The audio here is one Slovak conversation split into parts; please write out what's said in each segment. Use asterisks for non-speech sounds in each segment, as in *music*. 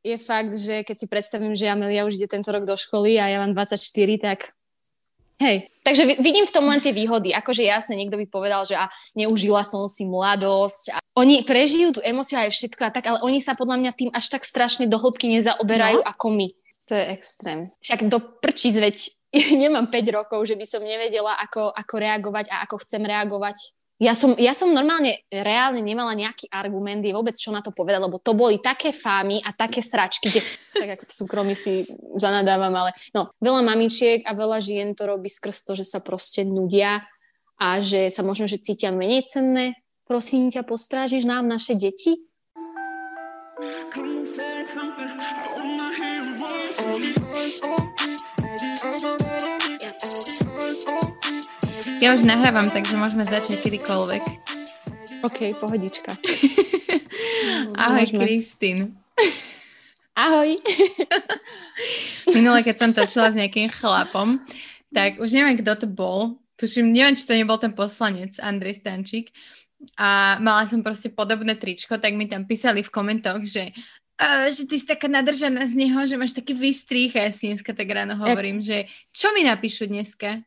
je fakt, že keď si predstavím, že Amelia už ide tento rok do školy a ja mám 24, tak Hej, takže vidím v tom len tie výhody. Akože jasne, niekto by povedal, že a neužila som si mladosť. A oni prežijú tú emociu aj všetko a tak, ale oni sa podľa mňa tým až tak strašne do hĺbky nezaoberajú no. ako my. To je extrém. Však do prčíc, veď *laughs* nemám 5 rokov, že by som nevedela, ako, ako reagovať a ako chcem reagovať ja som, ja som normálne reálne nemala nejaký argument, je vôbec čo na to povedať, lebo to boli také fámy a také sračky, že tak ako v súkromí si zanadávam, ale no, veľa mamičiek a veľa žien to robí skrz to, že sa proste nudia a že sa možno, že cítia menej cenné. Prosím ťa, postrážiš nám naše deti? Come Ja už nahrávam, takže môžeme začať kedykoľvek. OK, pohodička. *laughs* Ahoj, Kristín. Ahoj. *laughs* Minule, keď som točila s nejakým chlapom, tak už neviem, kto to bol. Tuším, neviem, či to nebol ten poslanec, Andrej Stančík. A mala som proste podobné tričko, tak mi tam písali v komentoch, že že ty si taká nadržaná z neho, že máš taký vystrých a ja si dneska tak ráno hovorím, že čo mi napíšu dneska?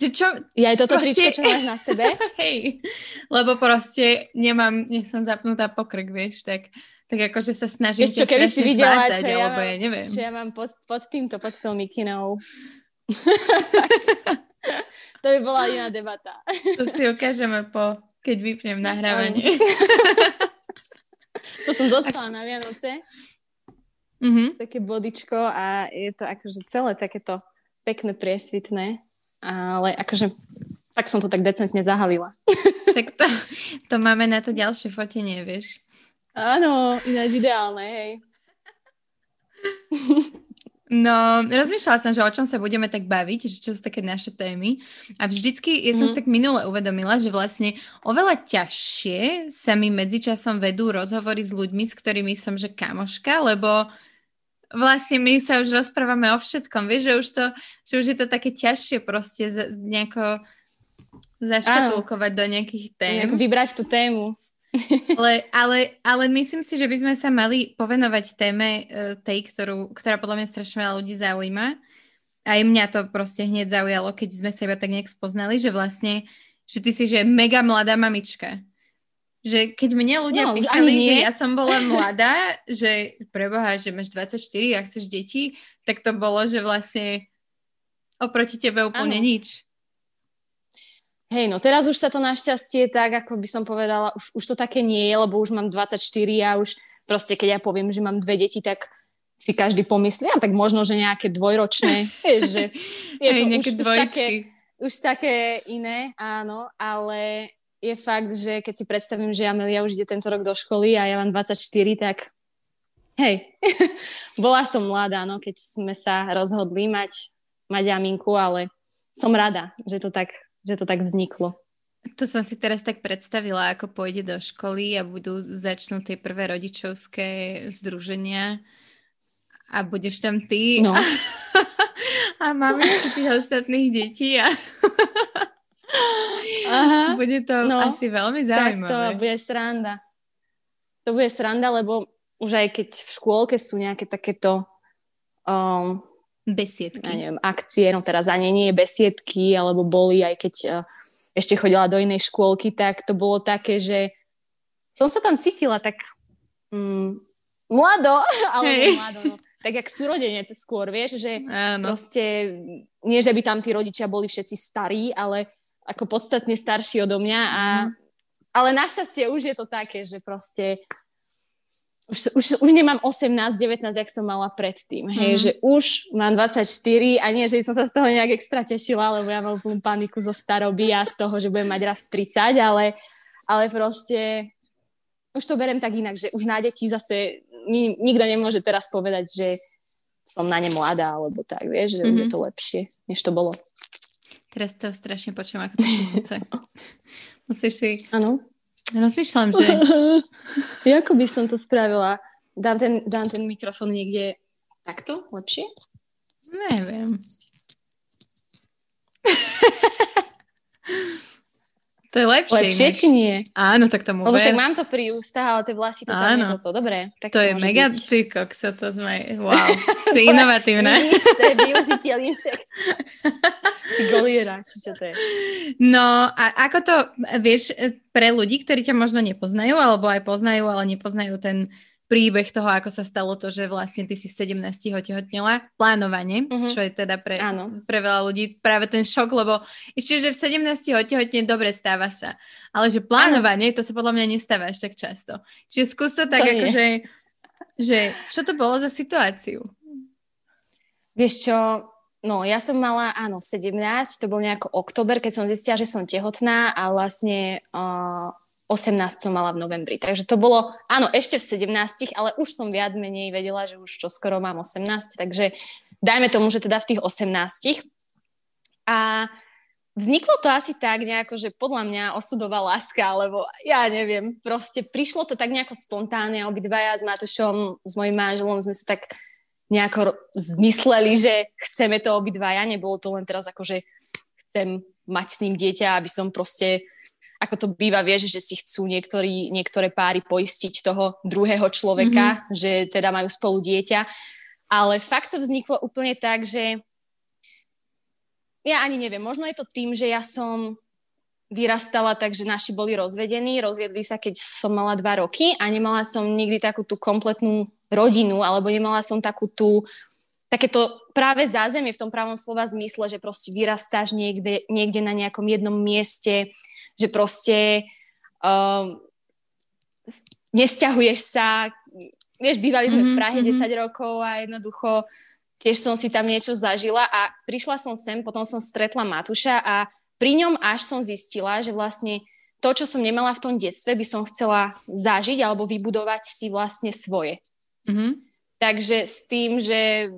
Že čo? Ja aj toto proste... tričko, čo máš na sebe? *laughs* Hej, lebo proste nemám, nie som zapnutá pokrk, vieš, tak, tak akože sa snažím čo, keby si videla, zvádzať, čo ja, mám, ja neviem. čo ja mám pod, pod týmto, pod tou mikinou. *laughs* to by bola iná debata. to si ukážeme po, keď vypnem nahrávanie. *laughs* to som dostala na Vianoce. Mm-hmm. Také bodičko a je to akože celé takéto pekné, priesvitné ale akože tak som to tak decentne zahalila. *laughs* tak to, to máme na to ďalšie fotenie, vieš. Áno, ináč ideálne, hej. No, rozmýšľala som, že o čom sa budeme tak baviť, že čo sú také naše témy. A vždycky, ja som mm. si tak minule uvedomila, že vlastne oveľa ťažšie sa mi medzičasom vedú rozhovory s ľuďmi, s ktorými som že kamoška, lebo vlastne my sa už rozprávame o všetkom, vieš, že už, to, že už je to také ťažšie proste za, nejako zaškatulkovať do nejakých tém. Nejako vybrať tú tému. *laughs* ale, ale, ale myslím si, že by sme sa mali povenovať téme uh, tej, ktorú, ktorá podľa mňa strašne veľa ľudí zaujíma. Aj mňa to proste hneď zaujalo, keď sme sa iba tak nejak spoznali, že vlastne, že ty si že mega mladá mamička že keď mne ľudia no, písali, že ja som bola mladá, *laughs* že preboha, že máš 24 a chceš deti, tak to bolo, že vlastne oproti tebe úplne ano. nič. Hej, no teraz už sa to našťastie tak, ako by som povedala, už, už to také nie je, lebo už mám 24 a už proste, keď ja poviem, že mám dve deti, tak si každý pomyslí, a tak možno, že nejaké dvojročné, *laughs* vieš, že je Hej, to nejaké už, už, také, už také iné, áno, ale je fakt, že keď si predstavím, že Amelia už ide tento rok do školy a ja mám 24, tak hej, *laughs* bola som mladá, no, keď sme sa rozhodli mať, mať Aminku, ale som rada, že to tak, že to tak vzniklo. To som si teraz tak predstavila, ako pôjde do školy a budú začnú tie prvé rodičovské združenia a budeš tam ty no. a, *laughs* a máme tých ostatných detí a *laughs* Aha, bude to no, asi veľmi zaujímavé. Tak to bude sranda. To bude sranda, lebo už aj keď v škôlke sú nejaké takéto um, besiedky. Ja neviem, akcie, no teraz ani nie besiedky, alebo boli aj keď uh, ešte chodila do inej škôlky, tak to bolo také, že som sa tam cítila tak um, mlado, *laughs* alebo hey. mlado, no, tak jak súrodenec skôr, vieš, že Áno. proste nie, že by tam tí rodičia boli všetci starí, ale ako podstatne starší odo mňa a mm. ale našťastie už je to také, že proste už, už, už nemám 18, 19, jak som mala predtým, hej, mm. že už mám 24 a nie, že som sa z toho nejak extra tešila, lebo ja mám úplnú paniku zo staroby a z toho, že budem mať raz 30, ale, ale proste už to berem tak inak, že už na deti zase nikto nemôže teraz povedať, že som na ne mladá, alebo tak, vieš, že mm-hmm. je mhm. to lepšie, než to bolo. Teraz to strašne počujem, ako to *laughs* šupúce. Musíš si... Áno. Rozmýšľam, že... *laughs* Ako by som to spravila? Dám ten, dám ten mikrofón niekde takto? Lepšie? Neviem. *laughs* To je lepšie. Lepšie či nie? Áno, tak tomu Lebo však mám to pri ústach, ale tie vlasy to tam toto. Dobre. Tak to, to je mega, byť. ty kokso, to sme, *laughs* wow, si inovatívne. Vidíš, *laughs* to je využiteľníček. či goliera, či čo to je. No a ako to, vieš, pre ľudí, ktorí ťa možno nepoznajú, alebo aj poznajú, ale nepoznajú ten príbeh toho, ako sa stalo to, že vlastne ty si v 17 otehotnela, plánovanie, uh-huh. čo je teda pre, pre veľa ľudí práve ten šok, lebo ešte, že v 17 otehotne dobre stáva sa, ale že plánovanie, to sa podľa mňa nestáva až tak často. Čiže skús to tak, akože, že čo to bolo za situáciu? Vieš čo, no ja som mala, áno, 17, to bol nejako október, keď som zistila, že som tehotná a vlastne uh, 18 som mala v novembri. Takže to bolo, áno, ešte v 17, ale už som viac menej vedela, že už čo skoro mám 18, takže dajme tomu, že teda v tých 18. A vzniklo to asi tak nejako, že podľa mňa osudová láska, alebo ja neviem, proste prišlo to tak nejako spontánne, obidvaja s Matušom, s mojim manželom sme sa tak nejako zmysleli, že chceme to obidvaja, nebolo to len teraz ako, že chcem mať s ním dieťa, aby som proste ako to býva, vieš, že si chcú niektorí, niektoré páry poistiť toho druhého človeka, mm-hmm. že teda majú spolu dieťa. Ale fakt to vzniklo úplne tak, že ja ani neviem, možno je to tým, že ja som vyrastala tak, že naši boli rozvedení, rozviedli sa, keď som mala dva roky a nemala som nikdy takú tú kompletnú rodinu, alebo nemala som takú tú takéto práve zázemie v tom pravom slova zmysle, že proste vyrastáš niekde, niekde na nejakom jednom mieste, že proste um, nesťahuješ sa, vieš, bývali sme mm-hmm, v mhm, Prahe mm-hmm. 10 rokov a jednoducho tiež som si tam niečo zažila a prišla som sem, potom som stretla Matúša a pri ňom až som zistila, že vlastne to, čo som nemala v tom detstve, by som chcela zažiť alebo vybudovať si vlastne svoje. Mm-hmm. Takže s tým, že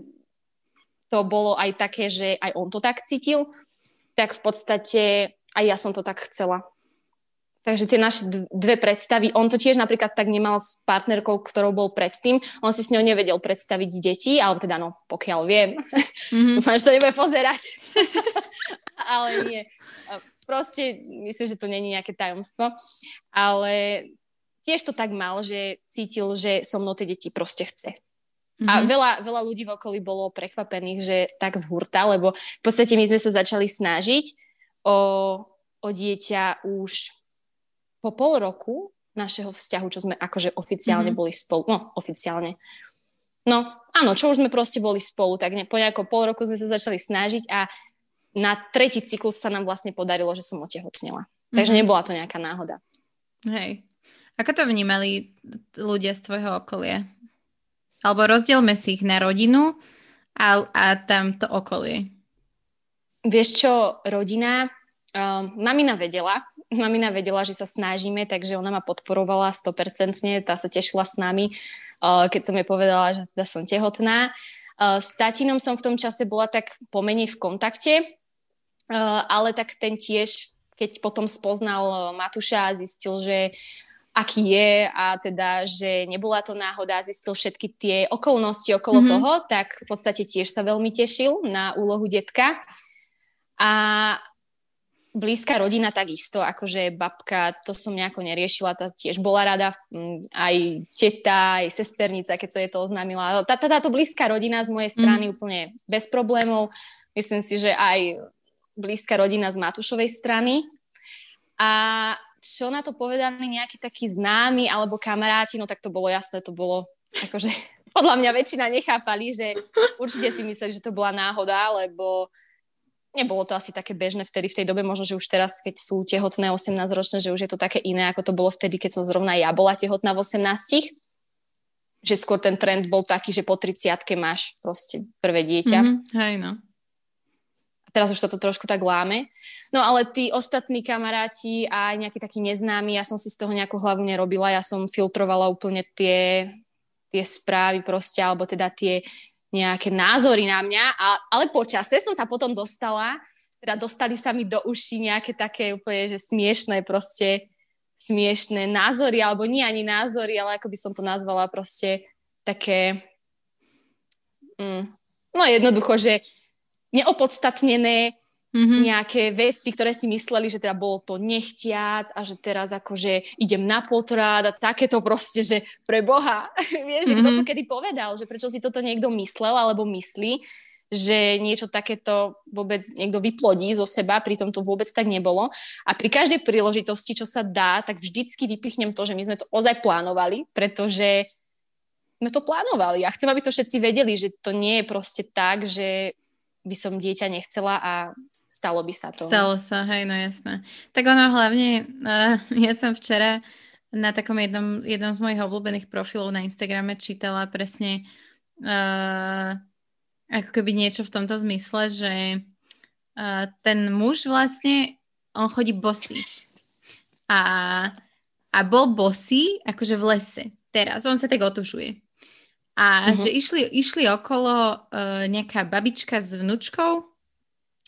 to bolo aj také, že aj on to tak cítil, tak v podstate aj ja som to tak chcela. Takže tie naše dve predstavy, on to tiež napríklad tak nemal s partnerkou, ktorou bol predtým, on si s ňou nevedel predstaviť deti, alebo teda no, pokiaľ viem, mm-hmm. *laughs* dúfam, že to nebude pozerať, *laughs* ale nie. Proste myslím, že to není nejaké tajomstvo, ale tiež to tak mal, že cítil, že so mnou tie deti proste chce. Mm-hmm. A veľa, veľa ľudí v okolí bolo prekvapených, že tak z hurta, lebo v podstate my sme sa začali snažiť o, o dieťa už po pol roku našeho vzťahu, čo sme akože oficiálne mm-hmm. boli spolu, no oficiálne. No áno, čo už sme proste boli spolu, tak ne, po nejako pol roku sme sa začali snažiť a na tretí cyklus sa nám vlastne podarilo, že som otehotnela. Mm-hmm. Takže nebola to nejaká náhoda. Hej. Ako to vnímali ľudia z tvojho okolia? Alebo rozdielme si ich na rodinu a, a tam to okolie. Vieš čo, rodina, um, mamina vedela, *laughs* mamina vedela, že sa snažíme, takže ona ma podporovala 100%, tá sa tešila s nami, keď som jej povedala, že teda som tehotná. S tatinom som v tom čase bola tak pomenej v kontakte, ale tak ten tiež, keď potom spoznal Matuša a zistil, že aký je a teda, že nebola to náhoda, zistil všetky tie okolnosti okolo mm-hmm. toho, tak v podstate tiež sa veľmi tešil na úlohu detka. A blízka rodina takisto, akože babka, to som nejako neriešila, tá tiež bola rada, mm, aj teta, aj sesternica, keď sa je to oznámila. Tá, tá, táto blízka rodina z mojej strany mm. úplne bez problémov. Myslím si, že aj blízka rodina z Matúšovej strany. A čo na to povedali nejakí takí známi alebo kamaráti, no tak to bolo jasné, to bolo akože *laughs* podľa mňa väčšina nechápali, že určite si mysleli, že to bola náhoda, lebo nebolo to asi také bežné vtedy v tej dobe, možno, že už teraz, keď sú tehotné 18-ročné, že už je to také iné, ako to bolo vtedy, keď som zrovna ja bola tehotná v 18 že skôr ten trend bol taký, že po 30 máš proste prvé dieťa. Mm-hmm, hej no. A teraz už sa to trošku tak láme. No ale tí ostatní kamaráti a aj nejakí takí neznámi, ja som si z toho nejakú hlavu nerobila, ja som filtrovala úplne tie, tie správy proste, alebo teda tie nejaké názory na mňa, a, ale počase som sa potom dostala, teda dostali sa mi do uší nejaké také úplne, že smiešné proste, smiešné názory, alebo nie ani názory, ale ako by som to nazvala proste také, mm, no jednoducho, že neopodstatnené mm-hmm. nejaké veci, ktoré si mysleli, že teda bolo to nechtiac a že teraz akože idem na potrat a takéto proste, že pre Boha, *laughs* vieš, mm-hmm. kto to kedy povedal, že prečo si toto niekto myslel alebo myslí, že niečo takéto vôbec niekto vyplodí zo seba, pritom to vôbec tak nebolo. A pri každej príležitosti, čo sa dá, tak vždycky vypichnem to, že my sme to ozaj plánovali, pretože sme to plánovali. A chcem, aby to všetci vedeli, že to nie je proste tak, že by som dieťa nechcela a stalo by sa to. Stalo sa, hej, no jasné. Tak ono hlavne, uh, *laughs* ja som včera na takom jednom, jednom z mojich obľúbených profilov na Instagrame čítala presne uh, ako keby niečo v tomto zmysle, že uh, ten muž vlastne, on chodí bosý. A, a bol bosý akože v lese. Teraz, on sa tak otužuje. A uh-huh. že išli, išli okolo uh, nejaká babička s vnúčkou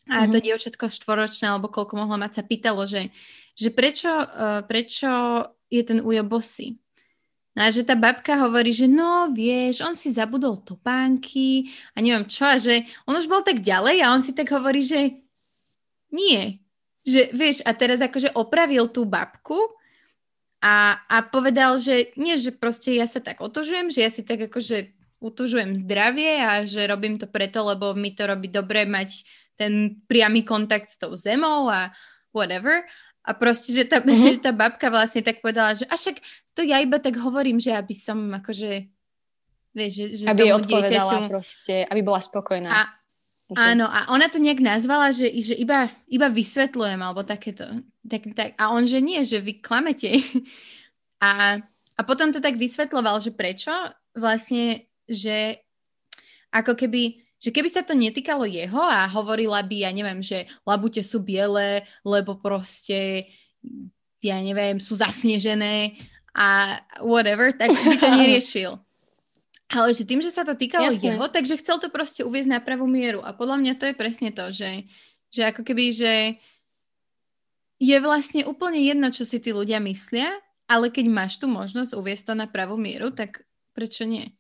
a mm-hmm. to mhm. dievčatko štvoročné, alebo koľko mohlo mať, sa pýtalo, že, že prečo, uh, prečo je ten ujo bosý. No a že tá babka hovorí, že no vieš, on si zabudol topánky a neviem čo, a že on už bol tak ďalej a on si tak hovorí, že nie. Že vieš, a teraz akože opravil tú babku a, a povedal, že nie, že proste ja sa tak otožujem, že ja si tak akože utužujem zdravie a že robím to preto, lebo mi to robí dobre mať ten priamy kontakt s tou zemou a whatever. A proste, že tá, mm-hmm. že tá babka vlastne tak povedala, že a však to ja iba tak hovorím, že aby som akože, vieš, že, že aby tomu dieťaťu... proste, aby bola spokojná. A, áno, a ona to nejak nazvala, že, že iba, iba vysvetľujem, alebo takéto. Tak, tak, a on, že nie, že vy klamete. *laughs* A, a potom to tak vysvetloval, že prečo vlastne, že ako keby že keby sa to netýkalo jeho a hovorila by, ja neviem, že labute sú biele, lebo proste, ja neviem, sú zasnežené a whatever, tak by to *laughs* neriešil. Ale že tým, že sa to týkalo Jasne. jeho, takže chcel to proste uviezť na pravú mieru. A podľa mňa to je presne to, že, že ako keby, že je vlastne úplne jedno, čo si tí ľudia myslia, ale keď máš tu možnosť uviezť to na pravú mieru, tak prečo nie?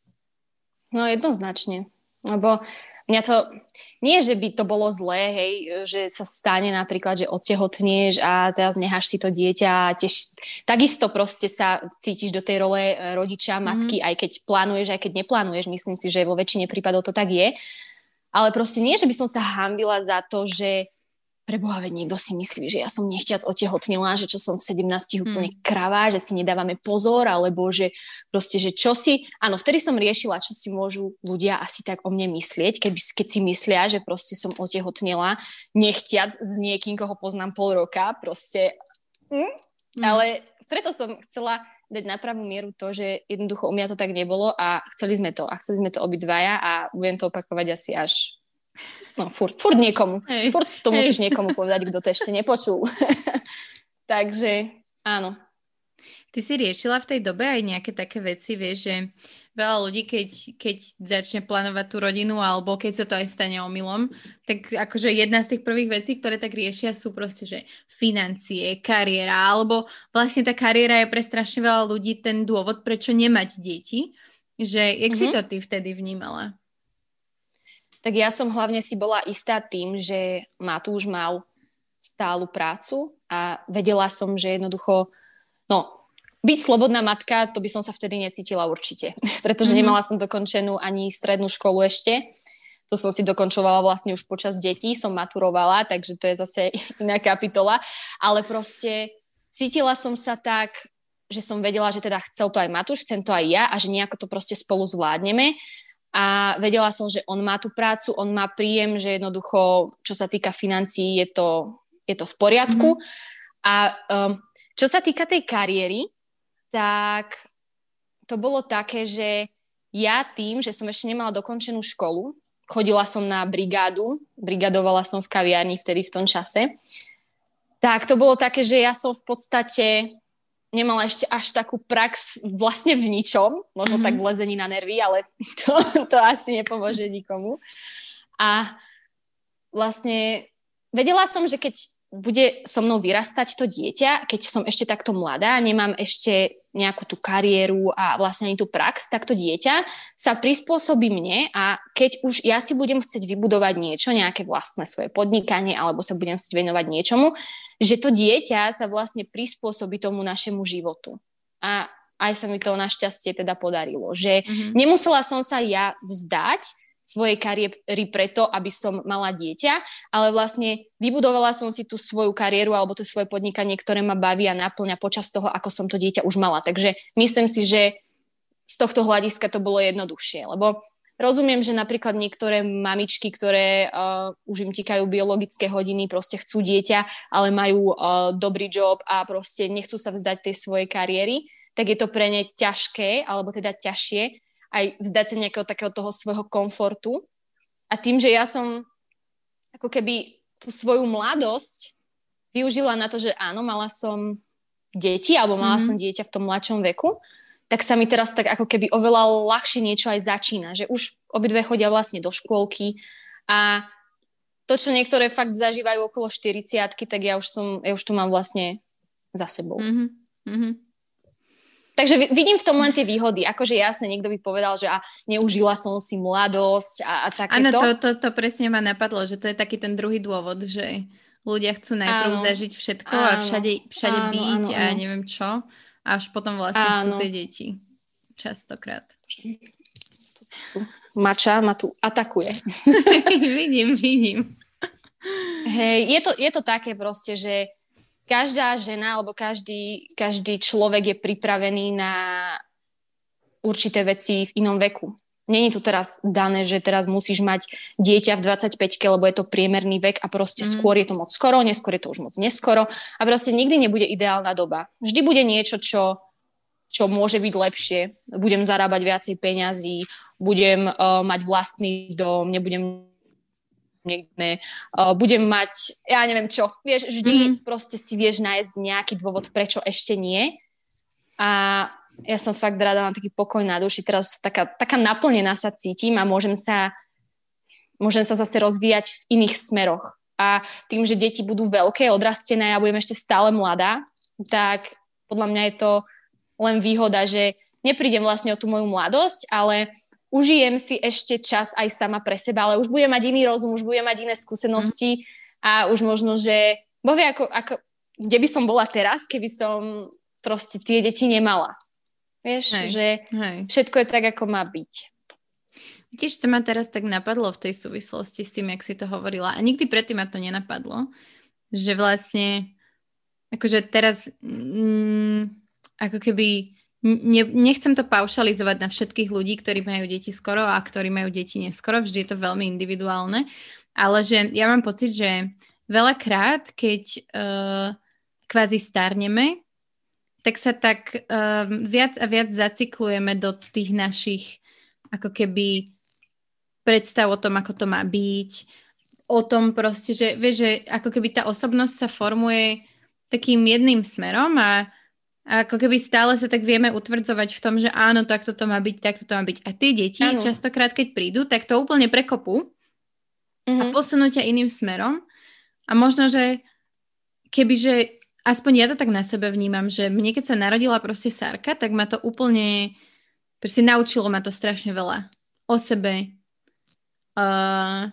No jednoznačne. Lebo Mňa to, nie že by to bolo zlé, hej, že sa stane napríklad, že odtehotnieš a teraz necháš si to dieťa a tiež, takisto proste sa cítiš do tej role e, rodiča, mhm. matky, mm. aj keď plánuješ, aj keď neplánuješ, myslím si, že vo väčšine prípadov to tak je. Ale proste nie, že by som sa hambila za to, že preboha, veď niekto si myslí, že ja som nechťac otehotnila, že čo som v 17 hmm. úplne kravá, že si nedávame pozor, alebo že proste, že čo si... Áno, vtedy som riešila, čo si môžu ľudia asi tak o mne myslieť, keď, keď si myslia, že proste som otehotnila nechťac s niekým, koho poznám pol roka, proste... Hm? Hmm. Ale preto som chcela dať na pravú mieru to, že jednoducho u mňa to tak nebolo a chceli sme to a chceli sme to obidvaja a budem to opakovať asi až No, furt, furt niekomu. Hej. Furt to Hej. musíš niekomu povedať, kto to ešte nepočul. *laughs* Takže áno. Ty si riešila v tej dobe aj nejaké také veci, vieš, že veľa ľudí, keď, keď začne plánovať tú rodinu, alebo keď sa to aj stane omylom, tak akože jedna z tých prvých vecí, ktoré tak riešia, sú proste, že financie, kariéra, alebo vlastne tá kariéra je pre strašne veľa ľudí ten dôvod, prečo nemať deti. Že, jak mm-hmm. si mhm. to ty vtedy vnímala? Tak ja som hlavne si bola istá tým, že Matúš mal stálu prácu a vedela som, že jednoducho, no, byť slobodná matka, to by som sa vtedy necítila určite, *laughs* pretože mm-hmm. nemala som dokončenú ani strednú školu ešte. To som si dokončovala vlastne už počas detí, som maturovala, takže to je zase *laughs* iná kapitola. Ale proste cítila som sa tak, že som vedela, že teda chcel to aj Matúš, chcem to aj ja a že nejako to proste spolu zvládneme a vedela som, že on má tú prácu, on má príjem, že jednoducho, čo sa týka financií, je to, je to v poriadku. Mm-hmm. A um, čo sa týka tej kariéry, tak to bolo také, že ja tým, že som ešte nemala dokončenú školu, chodila som na brigádu, brigadovala som v kaviarni vtedy v tom čase, tak to bolo také, že ja som v podstate nemala ešte až takú prax vlastne v ničom, možno mm-hmm. tak v lezení na nervy, ale *laughs* to, to asi nepomôže nikomu. A vlastne vedela som, že keď bude so mnou vyrastať to dieťa, keď som ešte takto mladá, nemám ešte nejakú tú kariéru a vlastne ani tú prax, tak to dieťa sa prispôsobí mne a keď už ja si budem chcieť vybudovať niečo, nejaké vlastné svoje podnikanie alebo sa budem chcieť venovať niečomu, že to dieťa sa vlastne prispôsobí tomu našemu životu. A aj sa mi to našťastie teda podarilo, že mm-hmm. nemusela som sa ja vzdať svojej kariéry preto, aby som mala dieťa, ale vlastne vybudovala som si tú svoju kariéru alebo to svoje podnikanie, ktoré ma baví a naplňa počas toho, ako som to dieťa už mala. Takže myslím si, že z tohto hľadiska to bolo jednoduchšie, lebo rozumiem, že napríklad niektoré mamičky, ktoré uh, už im tikajú biologické hodiny, proste chcú dieťa, ale majú uh, dobrý job a proste nechcú sa vzdať tej svojej kariéry, tak je to pre ne ťažké, alebo teda ťažšie, aj vzdať sa nejakého takého toho svojho komfortu. A tým, že ja som ako keby tú svoju mladosť využila na to, že áno, mala som deti, alebo mala mm-hmm. som dieťa v tom mladšom veku, tak sa mi teraz tak ako keby oveľa ľahšie niečo aj začína, že už obidve chodia vlastne do škôlky a to, čo niektoré fakt zažívajú okolo 40 tak ja už som, ja už to mám vlastne za sebou. Mm-hmm. Mm-hmm. Takže vidím v tom len tie výhody. Akože jasne, niekto by povedal, že a neužila som si mladosť a, a takéto. Áno, to, to, to presne ma napadlo, že to je taký ten druhý dôvod, že ľudia chcú najprv áno. zažiť všetko áno. a všade, všade áno, byť áno, áno. a neviem čo. Až potom vlastne áno. chcú tie deti. Častokrát. Mača ma tu atakuje. *laughs* vidím, vidím. Hej, je to, je to také proste, že každá žena alebo každý, každý človek je pripravený na určité veci v inom veku. Není tu teraz dané, že teraz musíš mať dieťa v 25 lebo je to priemerný vek a proste mm. skôr je to moc skoro, neskôr je to už moc neskoro a proste nikdy nebude ideálna doba. Vždy bude niečo, čo, čo môže byť lepšie. Budem zarábať viacej peňazí, budem uh, mať vlastný dom, nebudem niekde, uh, budem mať, ja neviem čo, vieš, vždy mm. proste si vieš nájsť nejaký dôvod, prečo ešte nie. A ja som fakt rada, mám taký pokoj na duši, teraz taká, taká naplnená sa cítim a môžem sa, môžem sa zase rozvíjať v iných smeroch. A tým, že deti budú veľké, odrastené a ja budem ešte stále mladá, tak podľa mňa je to len výhoda, že neprídem vlastne o tú moju mladosť, ale užijem si ešte čas aj sama pre seba, ale už budem mať iný rozum, už budem mať iné skúsenosti a už možno, že bo vie, ako, ako, kde by som bola teraz, keby som proste tie deti nemala. Vieš, hej, že hej. všetko je tak, ako má byť. Tiež to ma teraz tak napadlo v tej súvislosti s tým, jak si to hovorila. A nikdy predtým ma to nenapadlo, že vlastne akože teraz mm, ako keby ne, nechcem to paušalizovať na všetkých ľudí, ktorí majú deti skoro a ktorí majú deti neskoro, vždy je to veľmi individuálne, ale že ja mám pocit, že veľakrát, keď uh, kvázi starneme, tak sa tak uh, viac a viac zaciklujeme do tých našich ako keby predstav o tom, ako to má byť, o tom proste, že vieš, že ako keby tá osobnosť sa formuje takým jedným smerom a a ako keby stále sa tak vieme utvrdzovať v tom, že áno, takto to má byť, takto to má byť. A tie deti áno. častokrát, keď prídu, tak to úplne prekopú mm-hmm. a mhm. posunú ťa iným smerom. A možno, že kebyže, aspoň ja to tak na sebe vnímam, že mne keď sa narodila proste Sárka, tak ma to úplne, proste naučilo ma to strašne veľa o sebe. Uh,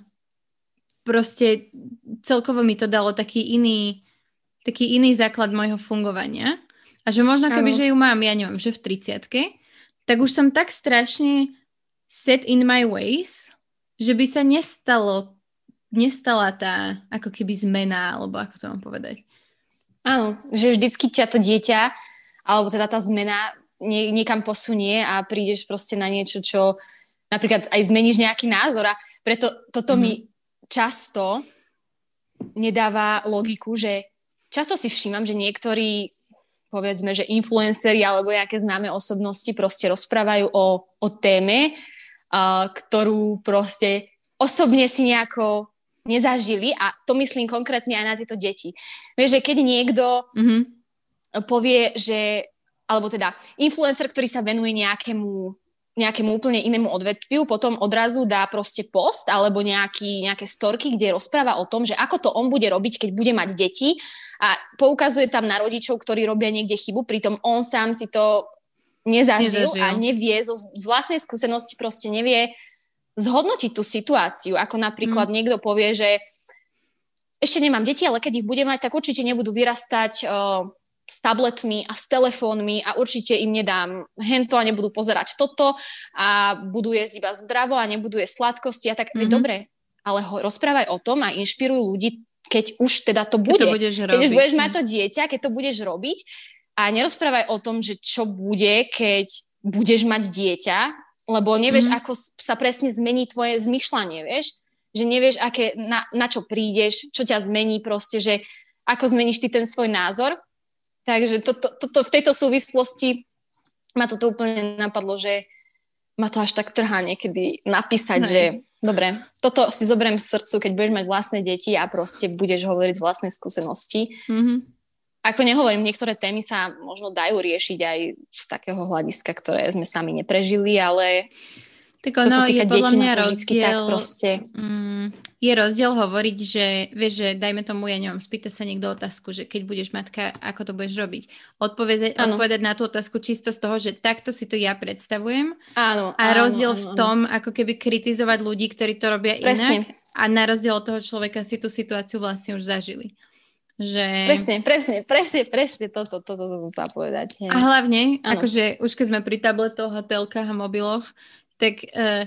proste celkovo mi to dalo taký iný, taký iný základ môjho fungovania. A že možno keby, že ju mám, ja neviem, že v 30 tak už som tak strašne set in my ways, že by sa nestalo, nestala tá ako keby zmena, alebo ako to mám povedať. Áno, že vždycky ťa to dieťa, alebo teda tá zmena nie, niekam posunie a prídeš proste na niečo, čo napríklad aj zmeníš nejaký názor a preto toto mm-hmm. mi mhm. často nedáva logiku, že často si všímam, že niektorí povedzme, že influenceri alebo nejaké známe osobnosti proste rozprávajú o, o téme, uh, ktorú proste osobne si nejako nezažili a to myslím konkrétne aj na tieto deti. Vieš, že keď niekto mm-hmm. povie, že alebo teda influencer, ktorý sa venuje nejakému nejakému úplne inému odvetviu, potom odrazu dá proste post alebo nejaký, nejaké storky, kde rozpráva o tom, že ako to on bude robiť, keď bude mať deti a poukazuje tam na rodičov, ktorí robia niekde chybu, pritom on sám si to nezažil, nezažil. a nevie, zo, z vlastnej skúsenosti proste nevie zhodnotiť tú situáciu, ako napríklad mm. niekto povie, že ešte nemám deti, ale keď ich budem mať, tak určite nebudú vyrastať uh, s tabletmi a s telefónmi a určite im nedám hento a nebudú pozerať toto a budú jesť iba zdravo a nebudú jesť sladkosti a tak mm-hmm. dobre, ale ho, rozprávaj o tom a inšpiruj ľudí, keď už teda to bude. Keď, to budeš, keď už budeš mať to dieťa, keď to budeš robiť a nerozprávaj o tom, že čo bude, keď budeš mať dieťa, lebo nevieš, mm-hmm. ako sa presne zmení tvoje zmyšľanie, vieš? Že nevieš, aké, na, na čo prídeš, čo ťa zmení proste, že ako zmeníš ty ten svoj názor Takže to, to, to, to, v tejto súvislosti ma toto úplne napadlo, že ma to až tak trhá niekedy napísať, že dobre, toto si zoberiem v srdcu, keď budeš mať vlastné deti a proste budeš hovoriť z vlastnej skúsenosti. Mm-hmm. Ako nehovorím, niektoré témy sa možno dajú riešiť aj z takého hľadiska, ktoré sme sami neprežili, ale tak ono je podľa mňa rozdiel, proste... mm, je rozdiel hovoriť, že vieš, že dajme tomu, ja neviem, spýta sa niekto otázku, že keď budeš matka, ako to budeš robiť. Odpovedať, odpovedať na tú otázku čisto z toho, že takto si to ja predstavujem. Áno, a rozdiel áno, v tom, áno. ako keby kritizovať ľudí, ktorí to robia Presne. inak. A na rozdiel od toho človeka si tú situáciu vlastne už zažili. Že... Presne, presne, presne, presne toto, toto, toto, toto povedať. Hej. A hlavne, ano. akože už keď sme pri tabletoch a telkách a mobiloch, tak *laughs* uh,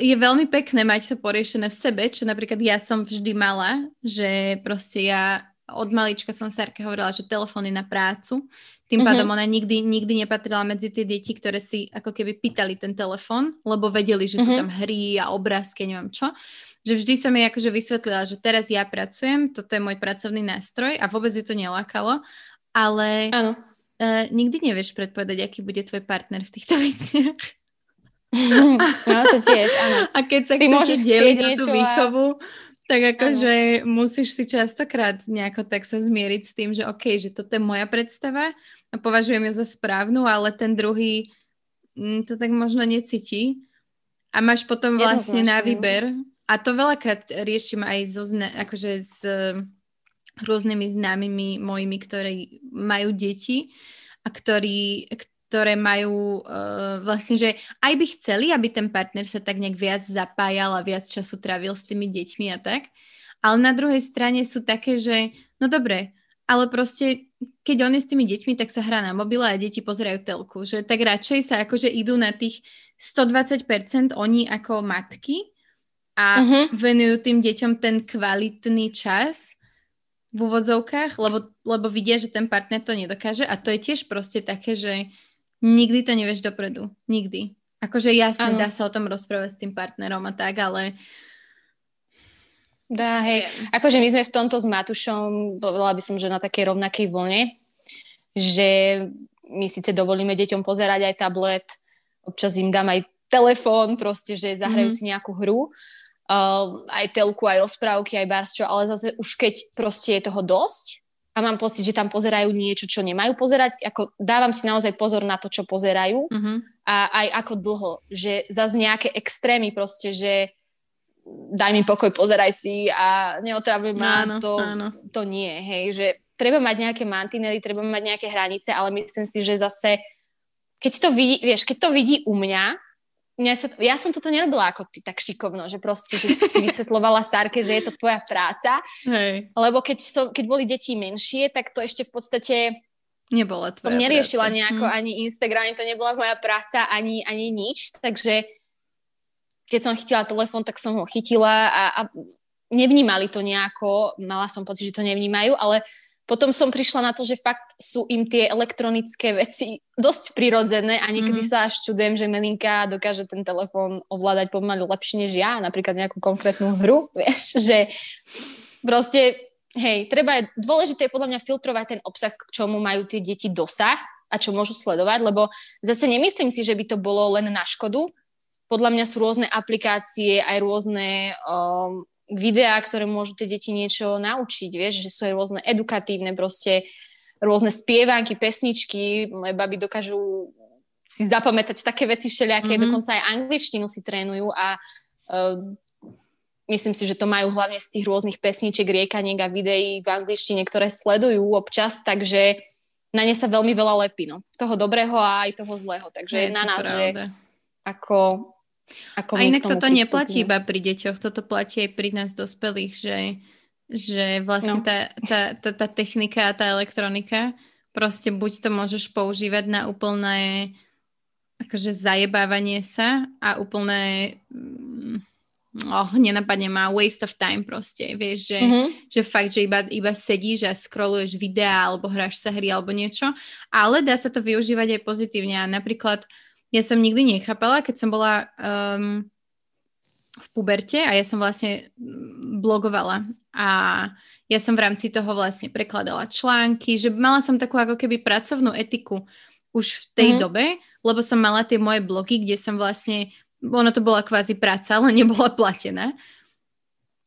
je veľmi pekné mať to poriešené v sebe, čo napríklad ja som vždy mala, že proste ja od malička som Sarke hovorila, že telefón je na prácu. Tým mm-hmm. pádom ona nikdy, nikdy nepatrila medzi tie deti, ktoré si ako keby pýtali ten telefón, lebo vedeli, že mm-hmm. sú mhm. tam hry a obrázky, neviem čo. Že vždy som jej akože vysvetlila, že teraz ja pracujem, toto je môj pracovný nástroj a vôbec ju to nelákalo, ale uh, nikdy nevieš predpovedať, aký bude tvoj partner v týchto veciach. *laughs* No, to tiež, áno. A keď sa Ty chcete deliť na tú výchovu, a... tak akože musíš si častokrát nejako tak sa zmieriť s tým, že OK, že toto je moja predstava a považujem ju za správnu, ale ten druhý mm, to tak možno necíti. A máš potom vlastne na výber. A to veľakrát riešim aj so, akože s rôznymi známymi mojimi, ktorí majú deti a ktorí, ktoré majú uh, vlastne, že aj by chceli, aby ten partner sa tak nejak viac zapájal a viac času trávil s tými deťmi a tak. Ale na druhej strane sú také, že no dobre, ale proste keď on je s tými deťmi, tak sa hrá na mobile a deti pozerajú telku. Že tak radšej sa akože idú na tých 120% oni ako matky a uh-huh. venujú tým deťom ten kvalitný čas v úvodzovkách, lebo, lebo vidia, že ten partner to nedokáže a to je tiež proste také, že nikdy to nevieš dopredu. Nikdy. Akože jasne, ano. dá sa o tom rozprávať s tým partnerom a tak, ale... Dá, hej. Akože my sme v tomto s Matušom, povedala by som, že na takej rovnakej vlne, že my síce dovolíme deťom pozerať aj tablet, občas im dám aj telefón, proste, že zahrajú mm. si nejakú hru, uh, aj telku, aj rozprávky, aj barsčo, ale zase už keď proste je toho dosť, a mám pocit, že tam pozerajú niečo, čo nemajú pozerať. Ako dávam si naozaj pozor na to, čo pozerajú uh-huh. a aj ako dlho. Že zase nejaké extrémy proste, že daj mi pokoj, pozeraj si a neotravuj ma, áno, to, áno. to nie. Hej, že treba mať nejaké mantinely, treba mať nejaké hranice, ale myslím si, že zase keď to vidí, vieš, keď to vidí u mňa, mňa sa, ja som toto nerobila ako ty tak šikovno, že proste, že si vysvetlovala Sárke, že je to tvoja práca. Hej. Lebo keď, som, keď boli deti menšie, tak to ešte v podstate Nebola tvoja som neriešila práca. nejako hm. ani Instagram, to nebola moja práca, ani, ani nič, takže keď som chytila telefón, tak som ho chytila a, a nevnímali to nejako, mala som pocit, že to nevnímajú, ale potom som prišla na to, že fakt sú im tie elektronické veci *laughs* dosť prirodzené a niekedy mm-hmm. sa až čudujem, že Melinka dokáže ten telefón ovládať pomaly lepšie než ja, napríklad nejakú konkrétnu hru, *laughs* vieš, že proste, hej, treba je, dôležité je podľa mňa filtrovať ten obsah, k čomu majú tie deti dosah a čo môžu sledovať, lebo zase nemyslím si, že by to bolo len na škodu. Podľa mňa sú rôzne aplikácie, aj rôzne um, videá, ktoré môžu tie deti niečo naučiť, vieš, že sú aj rôzne edukatívne proste, rôzne spievanky, pesničky, moje baby dokážu si zapamätať také veci všelijaké, mm-hmm. dokonca aj angličtinu si trénujú a uh, myslím si, že to majú hlavne z tých rôznych pesničiek, riekaniek a videí v angličtine, ktoré sledujú občas, takže na ne sa veľmi veľa lepí, no. Toho dobrého a aj toho zlého, takže je, je na nás, pravda. že ako, ako A inak toto neplatí iba pri deťoch, toto platí aj pri nás dospelých, že, že vlastne no. tá, tá, tá, tá technika a tá elektronika proste buď to môžeš používať na úplné akože zajebávanie sa a úplné mm, oh, nenapadne ma waste of time proste, vieš, že, mm-hmm. že fakt, že iba, iba sedíš a scrolluješ videá alebo hráš sa hry alebo niečo, ale dá sa to využívať aj pozitívne a napríklad ja som nikdy nechápala, keď som bola um, v puberte a ja som vlastne mm, blogovala a ja som v rámci toho vlastne prekladala články, že mala som takú ako keby pracovnú etiku už v tej mm-hmm. dobe, lebo som mala tie moje blogy, kde som vlastne, ono to bola kvázi práca, ale *laughs* nebola platená.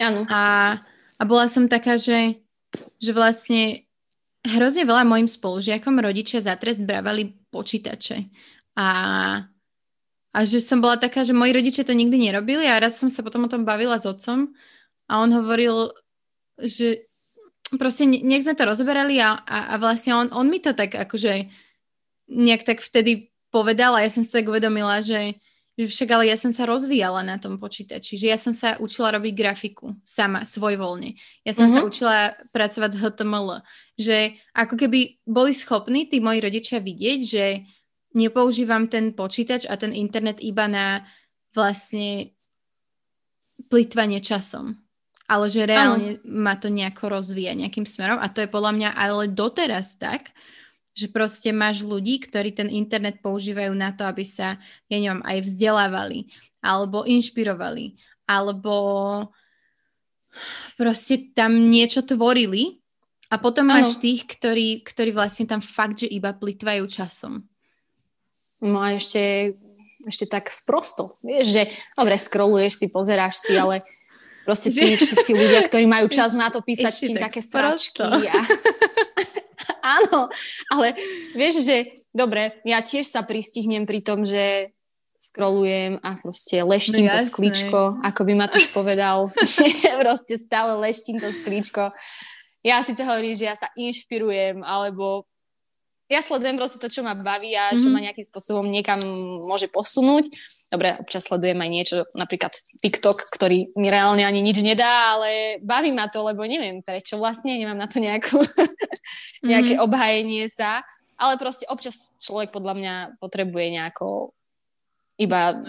Áno. A, a bola som taká, že, že vlastne hrozne veľa mojim spolužiakom rodičia za trest brávali počítače. A, a že som bola taká, že moji rodičia to nikdy nerobili a raz som sa potom o tom bavila s otcom a on hovoril, že proste nech sme to rozoberali a, a, a vlastne on, on mi to tak akože nejak tak vtedy povedal a ja som si tak uvedomila, že, že však ale ja som sa rozvíjala na tom počítači, že ja som sa učila robiť grafiku sama, svojvoľne. Ja som mm-hmm. sa mhm. učila pracovať s HTML. Že ako keby boli schopní tí moji rodičia vidieť, že nepoužívam ten počítač a ten internet iba na vlastne plýtvanie časom ale že reálne ano. ma to nejako rozvíja nejakým smerom a to je podľa mňa ale doteraz tak, že proste máš ľudí, ktorí ten internet používajú na to, aby sa, ja neviem, aj vzdelávali, alebo inšpirovali, alebo proste tam niečo tvorili a potom ano. máš tých, ktorí, ktorí vlastne tam fakt, že iba plitvajú časom. No a ešte, ešte tak sprosto. Vieš, že dobre, scrolluješ si, pozeráš si, ale Proste tí všetci ľudia, ktorí majú čas na to písať tým také sračky. A... *laughs* Áno, ale vieš, že dobre, ja tiež sa pristihnem pri tom, že scrollujem a proste leštím no, to sklíčko, ako by ma to už povedal. *laughs* proste stále leštím to sklíčko. Ja síce hovorím, že ja sa inšpirujem, alebo ja sledujem proste to, čo ma baví a čo mm-hmm. ma nejakým spôsobom niekam môže posunúť. Dobre, občas sledujem aj niečo, napríklad TikTok, ktorý mi reálne ani nič nedá, ale baví ma to, lebo neviem prečo vlastne, nemám na to nejakú, *laughs* nejaké mm-hmm. obhajenie sa, ale proste občas človek podľa mňa potrebuje nejako iba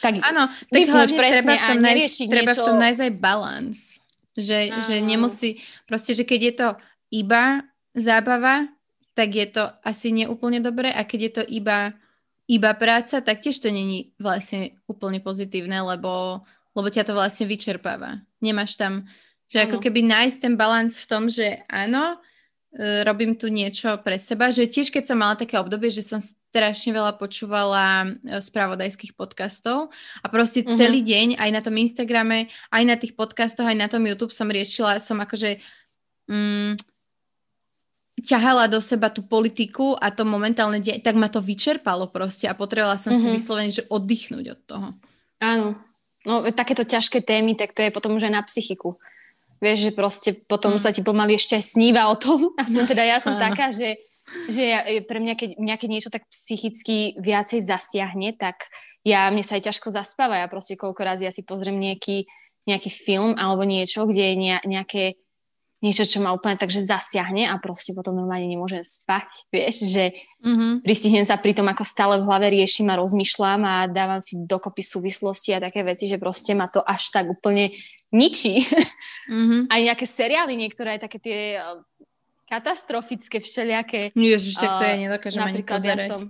tak Áno, tak hlavne presne treba v tom, nájsť, treba v tom nájsť aj balans. Že, že nemusí, proste, že keď je to iba zábava, tak je to asi neúplne dobré a keď je to iba, iba práca, tak tiež to není vlastne úplne pozitívne, lebo, lebo ťa to vlastne vyčerpáva. Nemáš tam, že ano. ako keby nájsť ten balans v tom, že áno, e, robím tu niečo pre seba, že tiež keď som mala také obdobie, že som strašne veľa počúvala e, spravodajských podcastov a proste uh-huh. celý deň aj na tom Instagrame, aj na tých podcastoch, aj na tom YouTube som riešila, som akože mm, ťahala do seba tú politiku a to momentálne die- tak ma to vyčerpalo proste a potrebovala som mm-hmm. si mhm. vyslovene, že oddychnúť od toho. Áno. No takéto ťažké témy, tak to je potom už aj na psychiku. Vieš, že proste potom mm. sa ti pomaly ešte aj sníva o tom. *laughs* Aspoň teda ja som taká, že, že ja, pre mňa, keď mňa keď niečo tak psychicky viacej zasiahne, tak ja, mne sa aj ťažko zaspáva. Ja proste koľko razy ja si pozriem nejaký, nejaký film alebo niečo, kde je nejaké niečo, čo ma úplne takže zasiahne a proste potom normálne nemôžem spať, *laughs* vieš, že mm-hmm. pristihnem sa pri tom, ako stále v hlave riešim a rozmýšľam a dávam si dokopy súvislosti a také veci, že proste ma to až tak úplne ničí. *laughs* Mm-hmm. Aj nejaké seriály, niektoré aj také tie eh, katastrofické všelijaké. Ježiš, tak to ja nedokážem ani pozerať. Ja som,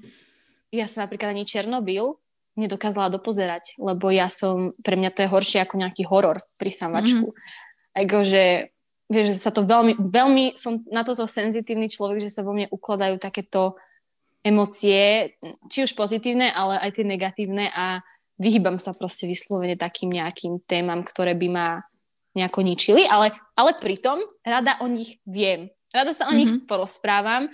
ja som napríklad ani Černobyl nedokázala dopozerať, lebo ja som, pre mňa to je horšie ako nejaký horor pri samačku. Mm-hmm. Akože vieš, že sa to veľmi, veľmi som na to so senzitívny človek, že sa vo mne ukladajú takéto emócie, či už pozitívne, ale aj tie negatívne a vyhýbam sa proste vyslovene takým nejakým témam, ktoré by ma nejako ničili, ale, ale pritom rada o nich viem. Rada sa o mm-hmm. nich porozprávam.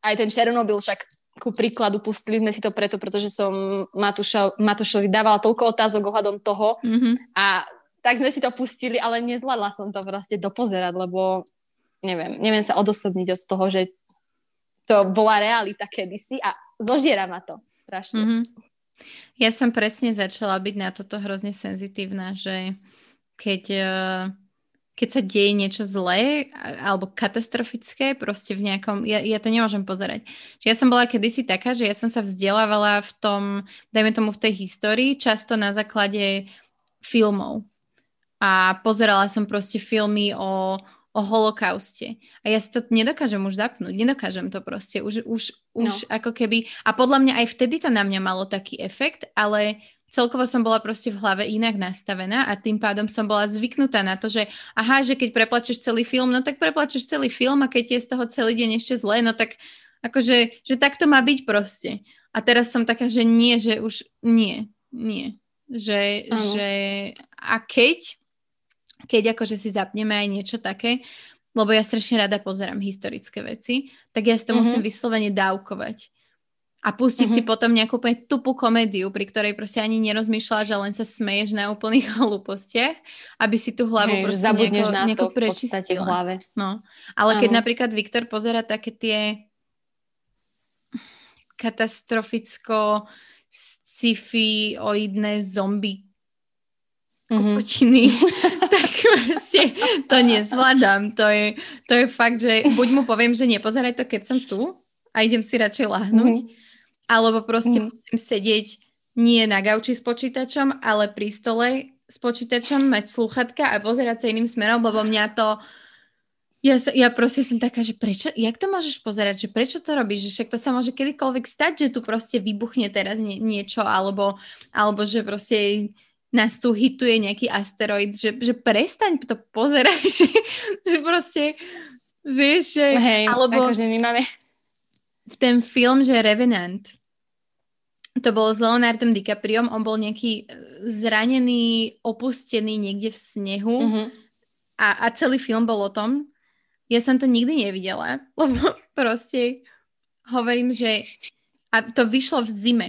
Aj ten Černobyl však ku príkladu pustili sme si to preto, pretože som Matúša, Matúšovi dávala toľko otázok ohľadom toho mm-hmm. a tak sme si to pustili, ale nezvládla som to proste dopozerať, lebo neviem, neviem sa odosobniť od toho, že to bola realita kedysi a zožiera ma to strašne. Mm-hmm. Ja som presne začala byť na toto hrozne senzitívna, že keď, eh, keď sa deje niečo zlé alebo katastrofické proste v nejakom, ja, ja to nemôžem pozerať. Čiže ja som bola kedysi taká, že ja som sa vzdelávala v tom, dajme tomu v tej histórii, často na základe filmov. A pozerala som proste filmy o, o holokauste. A ja si to nedokážem už zapnúť, nedokážem to proste. Už, už, už no. ako keby... A podľa mňa aj vtedy to na mňa malo taký efekt, ale celkovo som bola proste v hlave inak nastavená a tým pádom som bola zvyknutá na to, že aha, že keď preplačeš celý film, no tak preplačeš celý film a keď je z toho celý deň ešte zlé, no tak akože, že tak to má byť proste. A teraz som taká, že nie, že už nie, nie. Že, že a keď keď akože si zapneme aj niečo také, lebo ja strašne rada pozerám historické veci, tak ja si to mm-hmm. musím vyslovene dávkovať. A pustiť mm-hmm. si potom nejakú úplne tupú komédiu, pri ktorej proste ani nerozmýšľa, že len sa smeješ na úplných *laughs* hlúpostiach, aby si tú hlavu Hej, proste nejako, na nejako to prečistila. v hlave. No. Ale keď napríklad Viktor pozera také tie katastroficko sci-fi oidné zombie mm-hmm. tak *laughs* proste to nezvládam. To je, to je fakt, že buď mu poviem, že nepozeraj to, keď som tu a idem si radšej lahnúť, mm-hmm. alebo proste mm-hmm. musím sedieť nie na gauči s počítačom, ale pri stole s počítačom, mať sluchatka a pozerať sa iným smerom, lebo mňa to ja, sa, ja proste som taká, že prečo, jak to môžeš pozerať, že prečo to robíš, že však to sa môže kedykoľvek stať, že tu proste vybuchne teraz nie, niečo, alebo, alebo že proste nás tu hituje nejaký asteroid, že, že prestaň to pozerať, *laughs* že, že proste, vieš, že... Hej, alebo akože my máme... V ten film, že Revenant, to bolo s Leonardom DiCapriom, on bol nejaký e, zranený, opustený niekde v snehu mm-hmm. a, a celý film bol o tom. Ja som to nikdy nevidela, *laughs* lebo proste hovorím, že a to vyšlo v zime.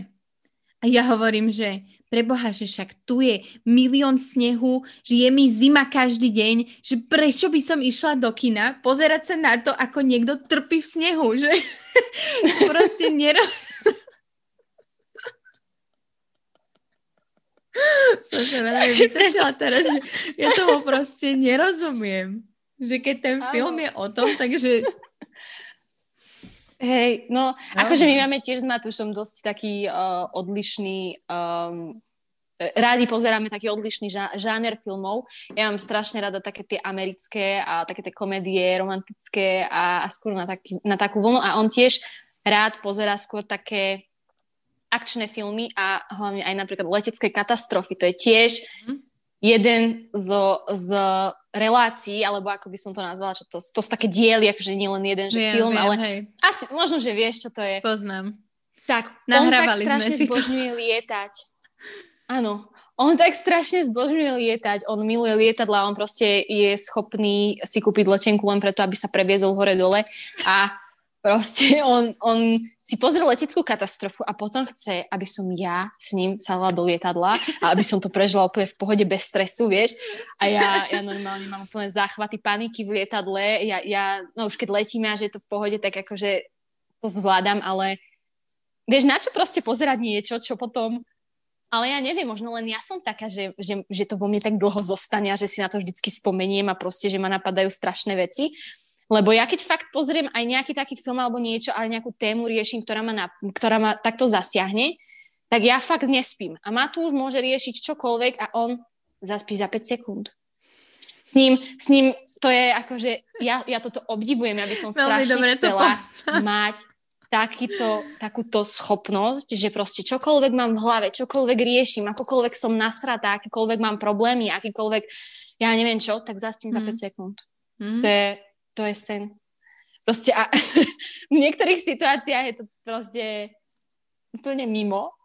A ja hovorím, že preboha, že však tu je milión snehu, že je mi zima každý deň, že prečo by som išla do kina pozerať sa na to, ako niekto trpí v snehu, že *laughs* proste nero... *laughs* som sa veľmi teraz, že ja tomu proste nerozumiem. Že keď ten Áno. film je o tom, takže Hej, no, no akože my máme tiež s Matúšom dosť taký uh, odlišný, um, rádi pozeráme taký odlišný žá- žáner filmov. Ja mám strašne rada také tie americké a také tie komédie romantické a, a skôr na, taký, na takú vlnu a on tiež rád pozerá skôr také akčné filmy a hlavne aj napríklad letecké katastrofy. To je tiež mm jeden zo, z relácií, alebo ako by som to nazvala, čo to, to sú také diely, akože nie len jeden že viem, film, viem, ale hej. asi možno, že vieš, čo to je. Poznám. Tak, Nahrávali on tak strašne zbožňuje to. lietať. Áno, on tak strašne zbožňuje lietať, on miluje lietadla, on proste je schopný si kúpiť letenku len preto, aby sa previezol hore-dole a Proste on, on si pozrel leteckú katastrofu a potom chce, aby som ja s ním sadla do lietadla a aby som to prežila úplne v pohode bez stresu, vieš. A ja, ja normálne mám úplne záchvaty paniky v lietadle. Ja, ja, no už keď letíme a že je to v pohode, tak akože to zvládam, ale vieš, na čo proste pozerať niečo, čo potom ale ja neviem, možno len ja som taká, že, že, že to vo mne tak dlho zostane a že si na to vždycky spomeniem a proste, že ma napadajú strašné veci. Lebo ja keď fakt pozriem aj nejaký taký film alebo niečo, ale nejakú tému riešim, ktorá ma, na, ktorá ma takto zasiahne, tak ja fakt nespím. A Matúš môže riešiť čokoľvek a on zaspí za 5 sekúnd. S ním, s ním to je akože, ja, ja toto obdivujem, ja by som strašne dobre chcela mať takýto, takúto schopnosť, že proste čokoľvek mám v hlave, čokoľvek riešim, akokoľvek som nasratá, akýkoľvek mám problémy, akýkoľvek, ja neviem čo, tak zaspím mm. za 5 mhm. sekúnd. Mm. To, je, to je sen. Proste a *laughs* v niektorých situáciách je to proste úplne mimo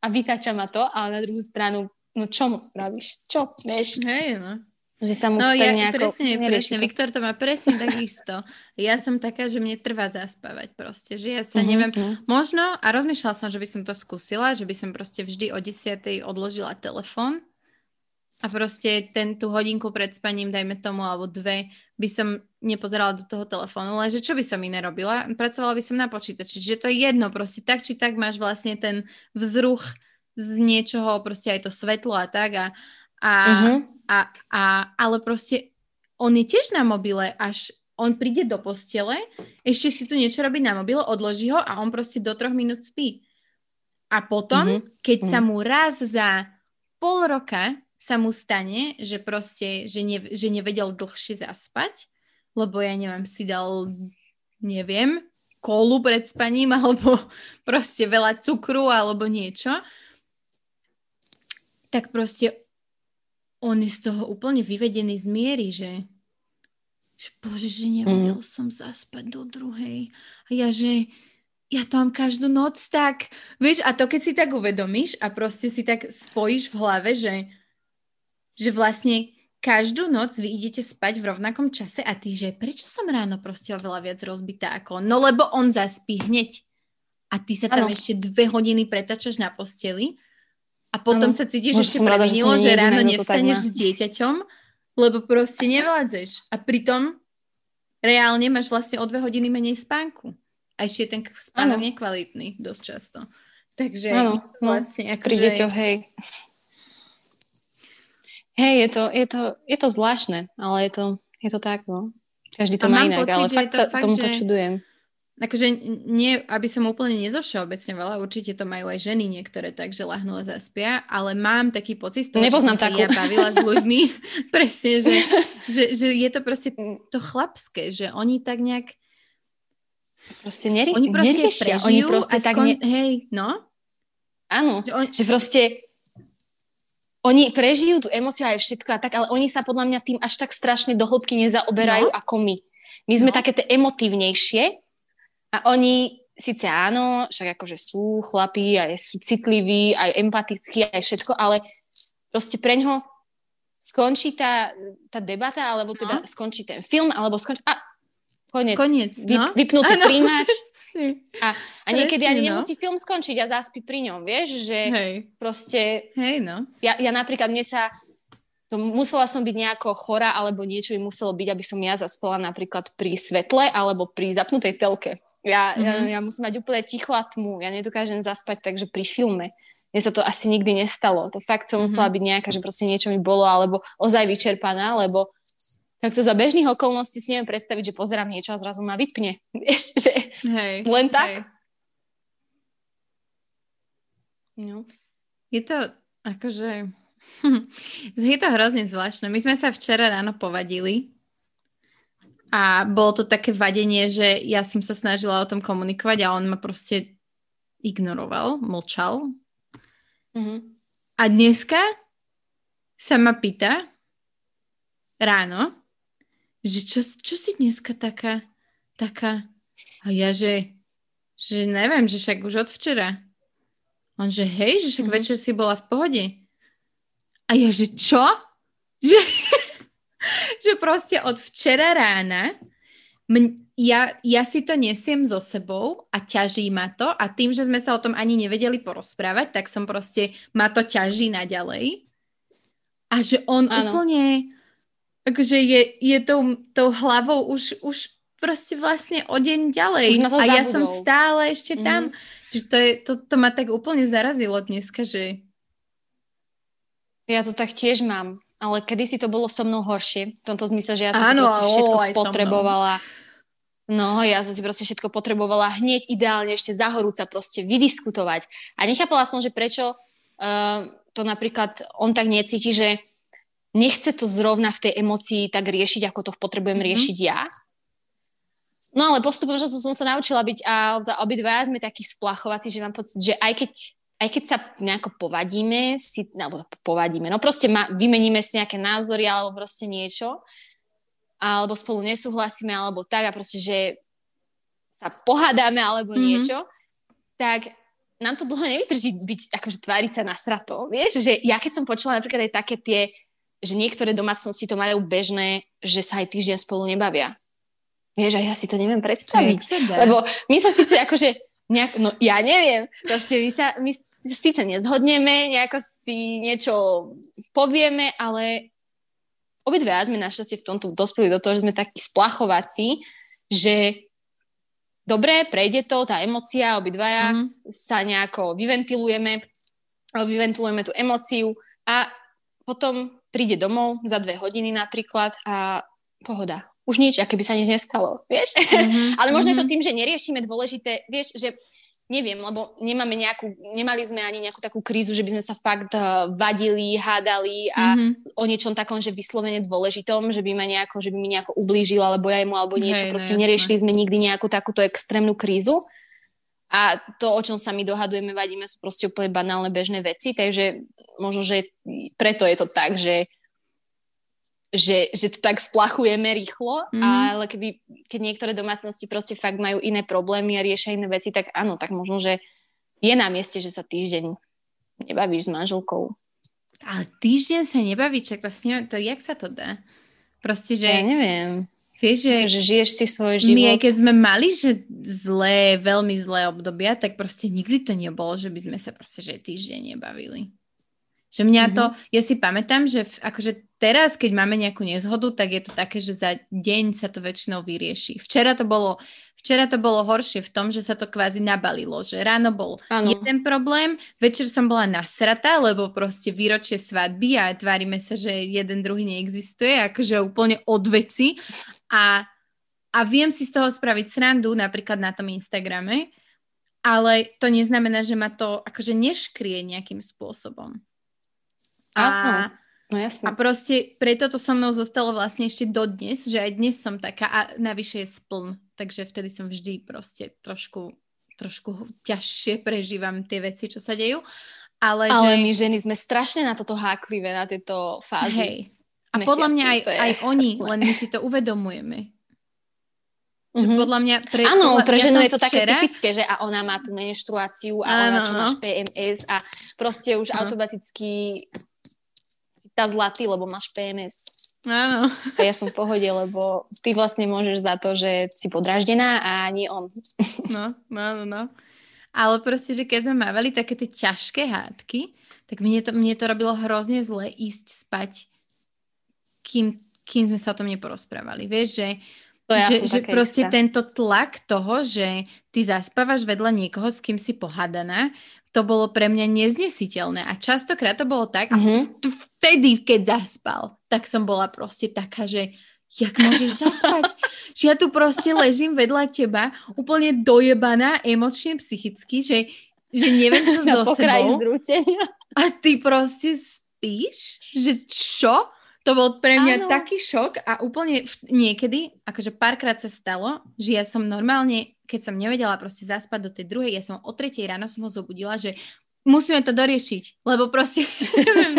a vytača ma to, ale na druhú stranu, no čo mu spravíš? Čo, vieš? Hej, no. Že sa mu no, ja, nejako... Presne, presne. To. Viktor to má presne takisto. Ja som taká, že mne trvá zaspávať proste. Že ja sa uh-huh, neviem... Uh-huh. Možno, a rozmýšľala som, že by som to skúsila, že by som proste vždy o 10. odložila telefón a proste ten tú hodinku pred spaním, dajme tomu, alebo dve, by som nepozerala do toho telefónu, lenže čo by som iné robila? Pracovala by som na počítači, čiže to je jedno, proste tak či tak máš vlastne ten vzruch z niečoho, proste aj to svetlo a tak a, a, uh-huh. a, a ale proste on je tiež na mobile, až on príde do postele, ešte si tu niečo robí na mobile, odloží ho a on proste do troch minút spí. A potom, uh-huh. keď uh-huh. sa mu raz za pol roka sa mu stane, že proste, že, ne, že nevedel dlhšie zaspať, lebo ja neviem, si dal, neviem, kolu pred spaním, *laughs* alebo proste veľa cukru, alebo niečo, tak proste on je z toho úplne vyvedený z miery, že, že bože, že nevedel mm. som zaspať do druhej. A ja, že ja to mám každú noc tak, vieš, a to keď si tak uvedomíš a proste si tak spojíš v hlave, že že vlastne každú noc vy idete spať v rovnakom čase a ty, že prečo som ráno proste oveľa viac rozbitá ako on? No lebo on zaspí hneď a ty sa tam ano. ešte dve hodiny pretačaš na posteli a potom ano. sa cítiš ešte previnilo, že, že ráno nevstaneš s dieťaťom, lebo proste nevládzeš. A pritom reálne máš vlastne o dve hodiny menej spánku. A ešte je ten spánok ano. nekvalitný dosť často. Takže ano, no, vlastne... Ako, pri deťoch, hej. Hej, je to, je to, je to zvláštne, ale je to, je to tak, no. Každý to a má inak, pocit, ale fakt sa fakt, tomu že... počudujem. Akože nie, aby som úplne nezovšeobecňovala, určite to majú aj ženy niektoré tak, že lahnú a zaspia, ale mám taký pocit, z toho, Nepoznám čo som ja bavila s ľuďmi, *laughs* presne, že, *laughs* že, že je to proste to chlapské, že oni tak nejak proste neri- oni proste neriešia, oni proste tak skon... ne... hej, no. Áno, že, on... že proste oni prežijú tú emociu aj všetko a tak, ale oni sa podľa mňa tým až tak strašne do hĺbky nezaoberajú no. ako my. My sme no. také tie emotívnejšie a oni síce áno, však akože sú chlapí, aj sú citliví, aj empatickí, aj všetko, ale proste pre ňoho skončí tá, tá debata, alebo teda no. skončí ten film, alebo skončí... A, koniec. Koniec, no? Vyp, vypnutý *laughs* príjimač, a, a niekedy ani no. nemusí film skončiť a zaspí pri ňom, vieš, že Hej. proste... Hej, no. Ja, ja napríklad, mne sa... To musela som byť nejako chora, alebo niečo by muselo byť, aby som ja zaspala napríklad pri svetle alebo pri zapnutej telke. Ja, mm-hmm. ja, mhm. ja musím mať úplne ticho a tmu. Ja nedokážem zaspať, takže pri filme. Mne sa to asi nikdy nestalo. To fakt som mm-hmm. musela byť nejaká, že proste niečo mi bolo, alebo ozaj vyčerpaná, lebo tak to za bežných okolností si neviem predstaviť, že pozerám niečo a zrazu ma vypne. *laughs* Vieš, že hej, len tak. Hej. No. Je to akože... *laughs* je to hrozne zvláštne. My sme sa včera ráno povadili a bolo to také vadenie, že ja som sa snažila o tom komunikovať a on ma proste ignoroval, mlčal. Mm-hmm. A dneska sa ma pýta ráno, že čo, čo si dneska taká, taká, a ja, že, že neviem, že však už od včera. On, že hej, že však mm-hmm. večer si bola v pohode. A ja, že čo? *laughs* Že, že proste od včera rána mň, ja, ja si to nesiem so sebou a ťaží ma to a tým, že sme sa o tom ani nevedeli porozprávať, tak som proste, ma to ťaží naďalej. A že on ano. úplne akože je, je tou, tou hlavou už, už proste vlastne o deň ďalej. Už a ja som stále ešte mm. tam. Že to, je, to, to ma tak úplne zarazilo dneska, že... Ja to tak tiež mám. Ale kedysi to bolo so mnou horšie. V tomto zmysle, že ja som Áno, si proste všetko o, potrebovala. No, ja som si proste všetko potrebovala hneď ideálne ešte zahorúca proste vydiskutovať. A nechápala som, že prečo uh, to napríklad on tak necíti, že nechce to zrovna v tej emocii tak riešiť, ako to potrebujem mm-hmm. riešiť ja. No ale postupom, že som sa naučila byť a obidva sme takí splachovací, že mám pocit, že aj keď, aj keď sa nejako povadíme, si, alebo povadíme, no proste ma, vymeníme si nejaké názory alebo proste niečo, alebo spolu nesúhlasíme, alebo tak a proste, že sa pohádame alebo mm-hmm. niečo, tak nám to dlho nevydrží byť, akože tváriť sa na strato, vieš, že ja keď som počula napríklad aj také tie že niektoré domácnosti to majú bežné, že sa aj týždeň spolu nebavia. Vieš, a ja si to neviem predstaviť. Lebo my sa síce akože, nejak, no ja neviem, proste my sa, my síce nezhodneme, nejako si niečo povieme, ale obidve sme našťastie v tomto dospeli do toho, že sme takí splachovací, že dobre, prejde to, tá emocia, obidvaja mm-hmm. sa nejako vyventilujeme, vyventilujeme tú emóciu a potom príde domov za dve hodiny napríklad a pohoda. Už nič, aké by sa nič nestalo, vieš? Mm-hmm. *laughs* Ale možno mm-hmm. je to mhm. tým, že neriešime dôležité, vieš, že neviem, lebo nemáme nejakú, nemali sme ani nejakú takú krízu, že by sme sa fakt uh, vadili, hádali a mm-hmm. o niečom takom, že vyslovene dôležitom, že by ma nejako, že by mi nejako ublížil, alebo ja mu, alebo niečo, Hej, no proste no, neriešili sme nikdy nejakú takúto extrémnu krízu. A to, o čom sa my dohadujeme, vadíme, sú proste úplne banálne bežné veci, takže možno, že preto je to tak, že že, že to tak splachujeme rýchlo, mm. ale keby, keď niektoré domácnosti proste fakt majú iné problémy a riešia iné veci, tak áno, tak možno, že je na mieste, že sa týždeň nebavíš s manželkou. Ale týždeň sa nebaví, čak to, to jak sa to dá? Proste, že... Ja neviem. Vieš, že, že žiješ si svoj život. My aj keď sme mali, že zlé, veľmi zlé obdobia, tak proste nikdy to nebolo, že by sme sa proste, že týždeň nebavili. Že mňa mm-hmm. to, ja si pamätám, že v, akože teraz, keď máme nejakú nezhodu, tak je to také, že za deň sa to väčšinou vyrieši. Včera to bolo, včera to bolo horšie v tom, že sa to kvázi nabalilo, že ráno bol ano. jeden problém, večer som bola nasratá, lebo proste výročie svadby a tvárime sa, že jeden druhý neexistuje, akože úplne od veci a, a viem si z toho spraviť srandu napríklad na tom Instagrame, ale to neznamená, že ma to akože neškrie nejakým spôsobom. A, no jasne. a proste preto to so mnou zostalo vlastne ešte dodnes, že aj dnes som taká a navyše je spln, takže vtedy som vždy proste trošku, trošku ťažšie prežívam tie veci, čo sa dejú. Ale, ale že... my ženy sme strašne na toto háklivé, na tieto fázy. Hej. A mesiaci, podľa mňa aj, aj oni, len my si to uvedomujeme. Že mm-hmm. podľa mňa... Pre, Áno, pre ženu ja je to včera... také typické, že a ona má tú menštruáciu a áno, ona čo máš PMS a proste už no. automaticky tá zlatý, lebo máš PMS. Áno. A ja som v pohode, lebo ty vlastne môžeš za to, že si podraždená a nie on. No, no, no, no. Ale proste, že keď sme mávali také tie ťažké hádky, tak mne to, mne to robilo hrozne zle ísť spať, kým, kým sme sa o tom neporozprávali. Vieš, že, to ja že, že proste isté. tento tlak toho, že ty zaspávaš vedľa niekoho, s kým si pohádaná, to bolo pre mňa neznesiteľné. A častokrát to bolo tak, mm-hmm. vtedy, keď zaspal, tak som bola proste taká, že jak môžeš zaspať? *laughs* že ja tu proste ležím vedľa teba, úplne dojebaná emočne, psychicky, že, že neviem, čo *laughs* so sebou. Zrútenia. A ty proste spíš? Že čo? To bol pre mňa Áno. taký šok a úplne v, niekedy, akože párkrát sa stalo, že ja som normálne, keď som nevedela proste zaspať do tej druhej, ja som o tretej ráno som ho zobudila, že musíme to doriešiť, lebo proste *laughs* neviem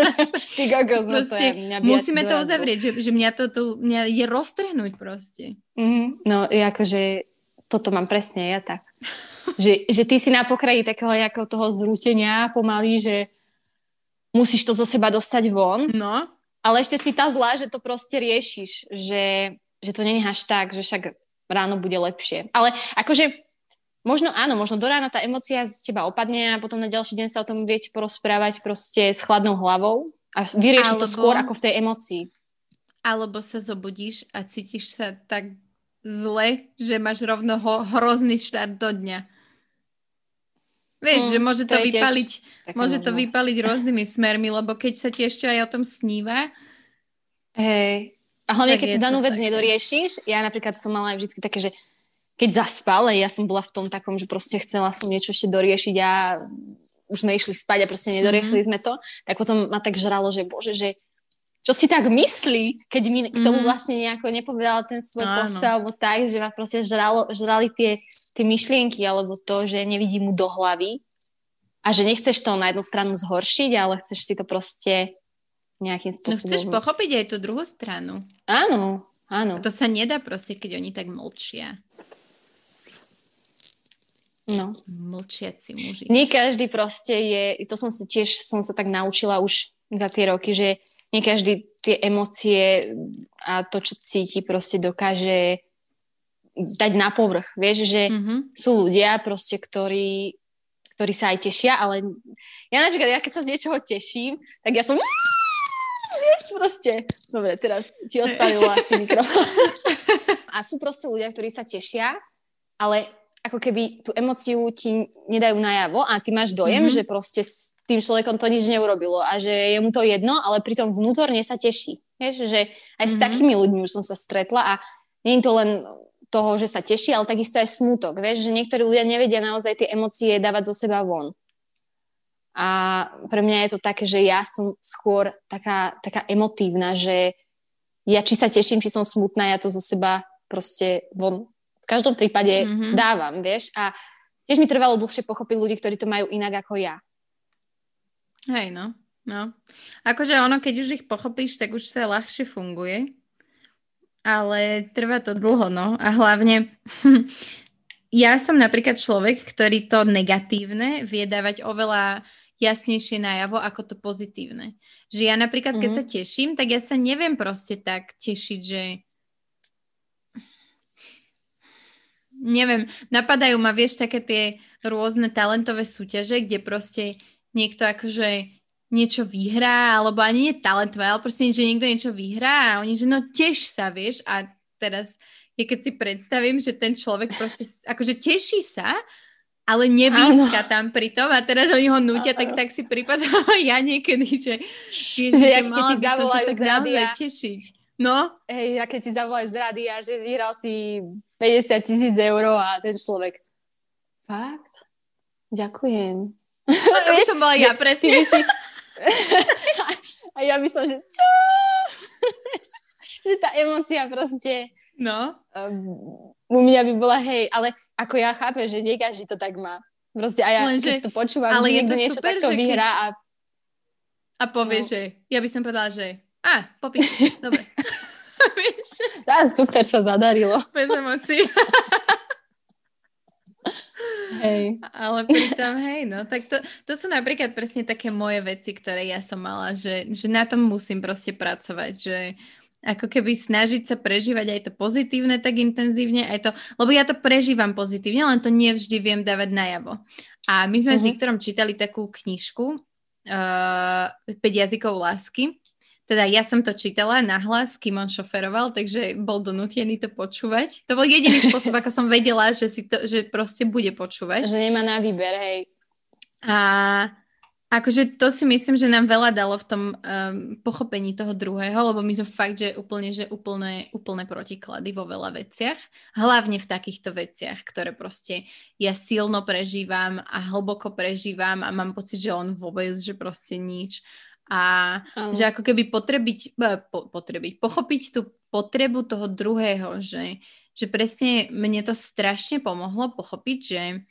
Ty kokos, no to je, mňa musíme to uzavrieť, že, že mňa to tu mňa je roztrhnúť proste. Mm-hmm. No, akože toto mám presne ja tak. že, že ty si na pokraji takého nejakého toho zrútenia pomaly, že musíš to zo seba dostať von. No ale ešte si tá zlá, že to proste riešiš, že, že to nenecháš tak, že však ráno bude lepšie. Ale akože možno áno, možno do rána tá emocia z teba opadne a potom na ďalší deň sa o tom viete porozprávať proste s chladnou hlavou a vyriešiť to skôr ako v tej emocii. Alebo sa zobudíš a cítiš sa tak zle, že máš rovno ho, hrozný štart do dňa. Vieš, mm, že môže to, to vypaliť, môže to vypaliť rôznymi smermi, lebo keď sa ti ešte aj o tom sníva. Hej. A hlavne, keď si danú vec také. nedoriešiš, ja napríklad som mala aj vždy také, že keď zaspal, ja som bola v tom takom, že proste chcela som niečo ešte doriešiť a už sme išli spať a proste nedoriešili mm-hmm. sme to, tak potom ma tak žralo, že bože, že čo si tak myslí, keď mi k tomu mhm. vlastne nejako nepovedala ten svoj no, postoj, alebo tak, že ma proste žralo, žrali tie, tie myšlienky, alebo to, že nevidí mu do hlavy a že nechceš to na jednu stranu zhoršiť, ale chceš si to proste nejakým spôsobom... No chceš pochopiť aj tú druhú stranu. Áno, áno. A to sa nedá proste, keď oni tak mlčia. No. Mlčiaci muži. Nie každý proste je, to som si tiež, som sa tak naučila už za tie roky, že nie každý tie emócie a to, čo cíti, proste dokáže dať na povrch. Vieš, že mm-hmm. sú ľudia proste, ktorí, ktorí sa aj tešia, ale ja napríklad, ja keď sa z niečoho teším, tak ja som vieš proste. Dobre, teraz ti odpalila asi mikrofón. *laughs* A sú proste ľudia, ktorí sa tešia, ale ako keby tú emociu ti nedajú najavo a ty máš dojem, mm-hmm. že proste s tým človekom to nič neurobilo a že je mu to jedno, ale pritom vnútorne sa teší. Vieš, že aj mm-hmm. s mhm. takými ľuďmi už som sa stretla a nie je to len toho, že sa teší, ale takisto aj smútok. Vieš, že niektorí ľudia nevedia naozaj tie emócie dávať zo seba von. A pre mňa je to také, že ja som skôr taká, taká emotívna, že ja či sa teším, či som smutná, ja to zo seba proste von v každom prípade mm-hmm. dávam, vieš. A tiež mi trvalo dlhšie pochopiť ľudí, ktorí to majú inak ako ja. Hej, no. No. Akože ono, keď už ich pochopíš, tak už sa ľahšie funguje. Ale trvá to dlho, no. A hlavne *laughs* ja som napríklad človek, ktorý to negatívne vie dávať oveľa jasnejšie najavo ako to pozitívne. Že ja napríklad, keď mm-hmm. sa teším, tak ja sa neviem proste tak tešiť, že neviem, napadajú ma, vieš, také tie rôzne talentové súťaže, kde proste niekto akože niečo vyhrá, alebo ani nie talentové, ale proste, že niekto niečo vyhrá a oni, že no teš sa, vieš, a teraz je keď si predstavím, že ten človek proste akože teší sa, ale nevýska tam pri tom a teraz oni ho nutia, tak, tak si prípadám *laughs* ja niekedy, že, že, že, že mala by som sa tak naozaj tešiť. No. Hej, a keď ti zavolajú z rádia, že vyhral si 50 tisíc eur a ten človek fakt? Ďakujem. No, to *laughs* by som bola ja, presne. Si... *laughs* a ja by som, že čo? že tá emocia proste no. Um, u mňa by bola hej, ale ako ja chápem, že nie každý to tak má. Proste a ja Lenže, keď to počúvam, ale že niekto niečo super, takto vyhrá keď... a a povie, no. že ja by som povedala, že a, popíš, *laughs* dobre. *laughs* Tá, super sa zadarilo. Bez emócií. *laughs* Hej. Ale pritom, hej, no, tak to, to sú napríklad presne také moje veci, ktoré ja som mala, že, že na tom musím proste pracovať, že ako keby snažiť sa prežívať aj to pozitívne tak intenzívne, aj to, lebo ja to prežívam pozitívne, len to nevždy viem dávať najavo. A my sme uh-huh. s mhm. Viktorom čítali takú knižku uh, 5 jazykov lásky teda ja som to čítala nahlas, kým on šoferoval, takže bol donútený to počúvať. To bol jediný *laughs* spôsob, ako som vedela, že, si to, že proste bude počúvať. Že nemá na výber, hej. A akože to si myslím, že nám veľa dalo v tom um, pochopení toho druhého, lebo my sme fakt, že úplne, že úplné, úplné protiklady vo veľa veciach. Hlavne v takýchto veciach, ktoré proste ja silno prežívam a hlboko prežívam a mám pocit, že on vôbec, že proste nič. A um. že ako keby potrebiť, po, potrebiť, pochopiť tú potrebu toho druhého, že, že presne mne to strašne pomohlo pochopiť, že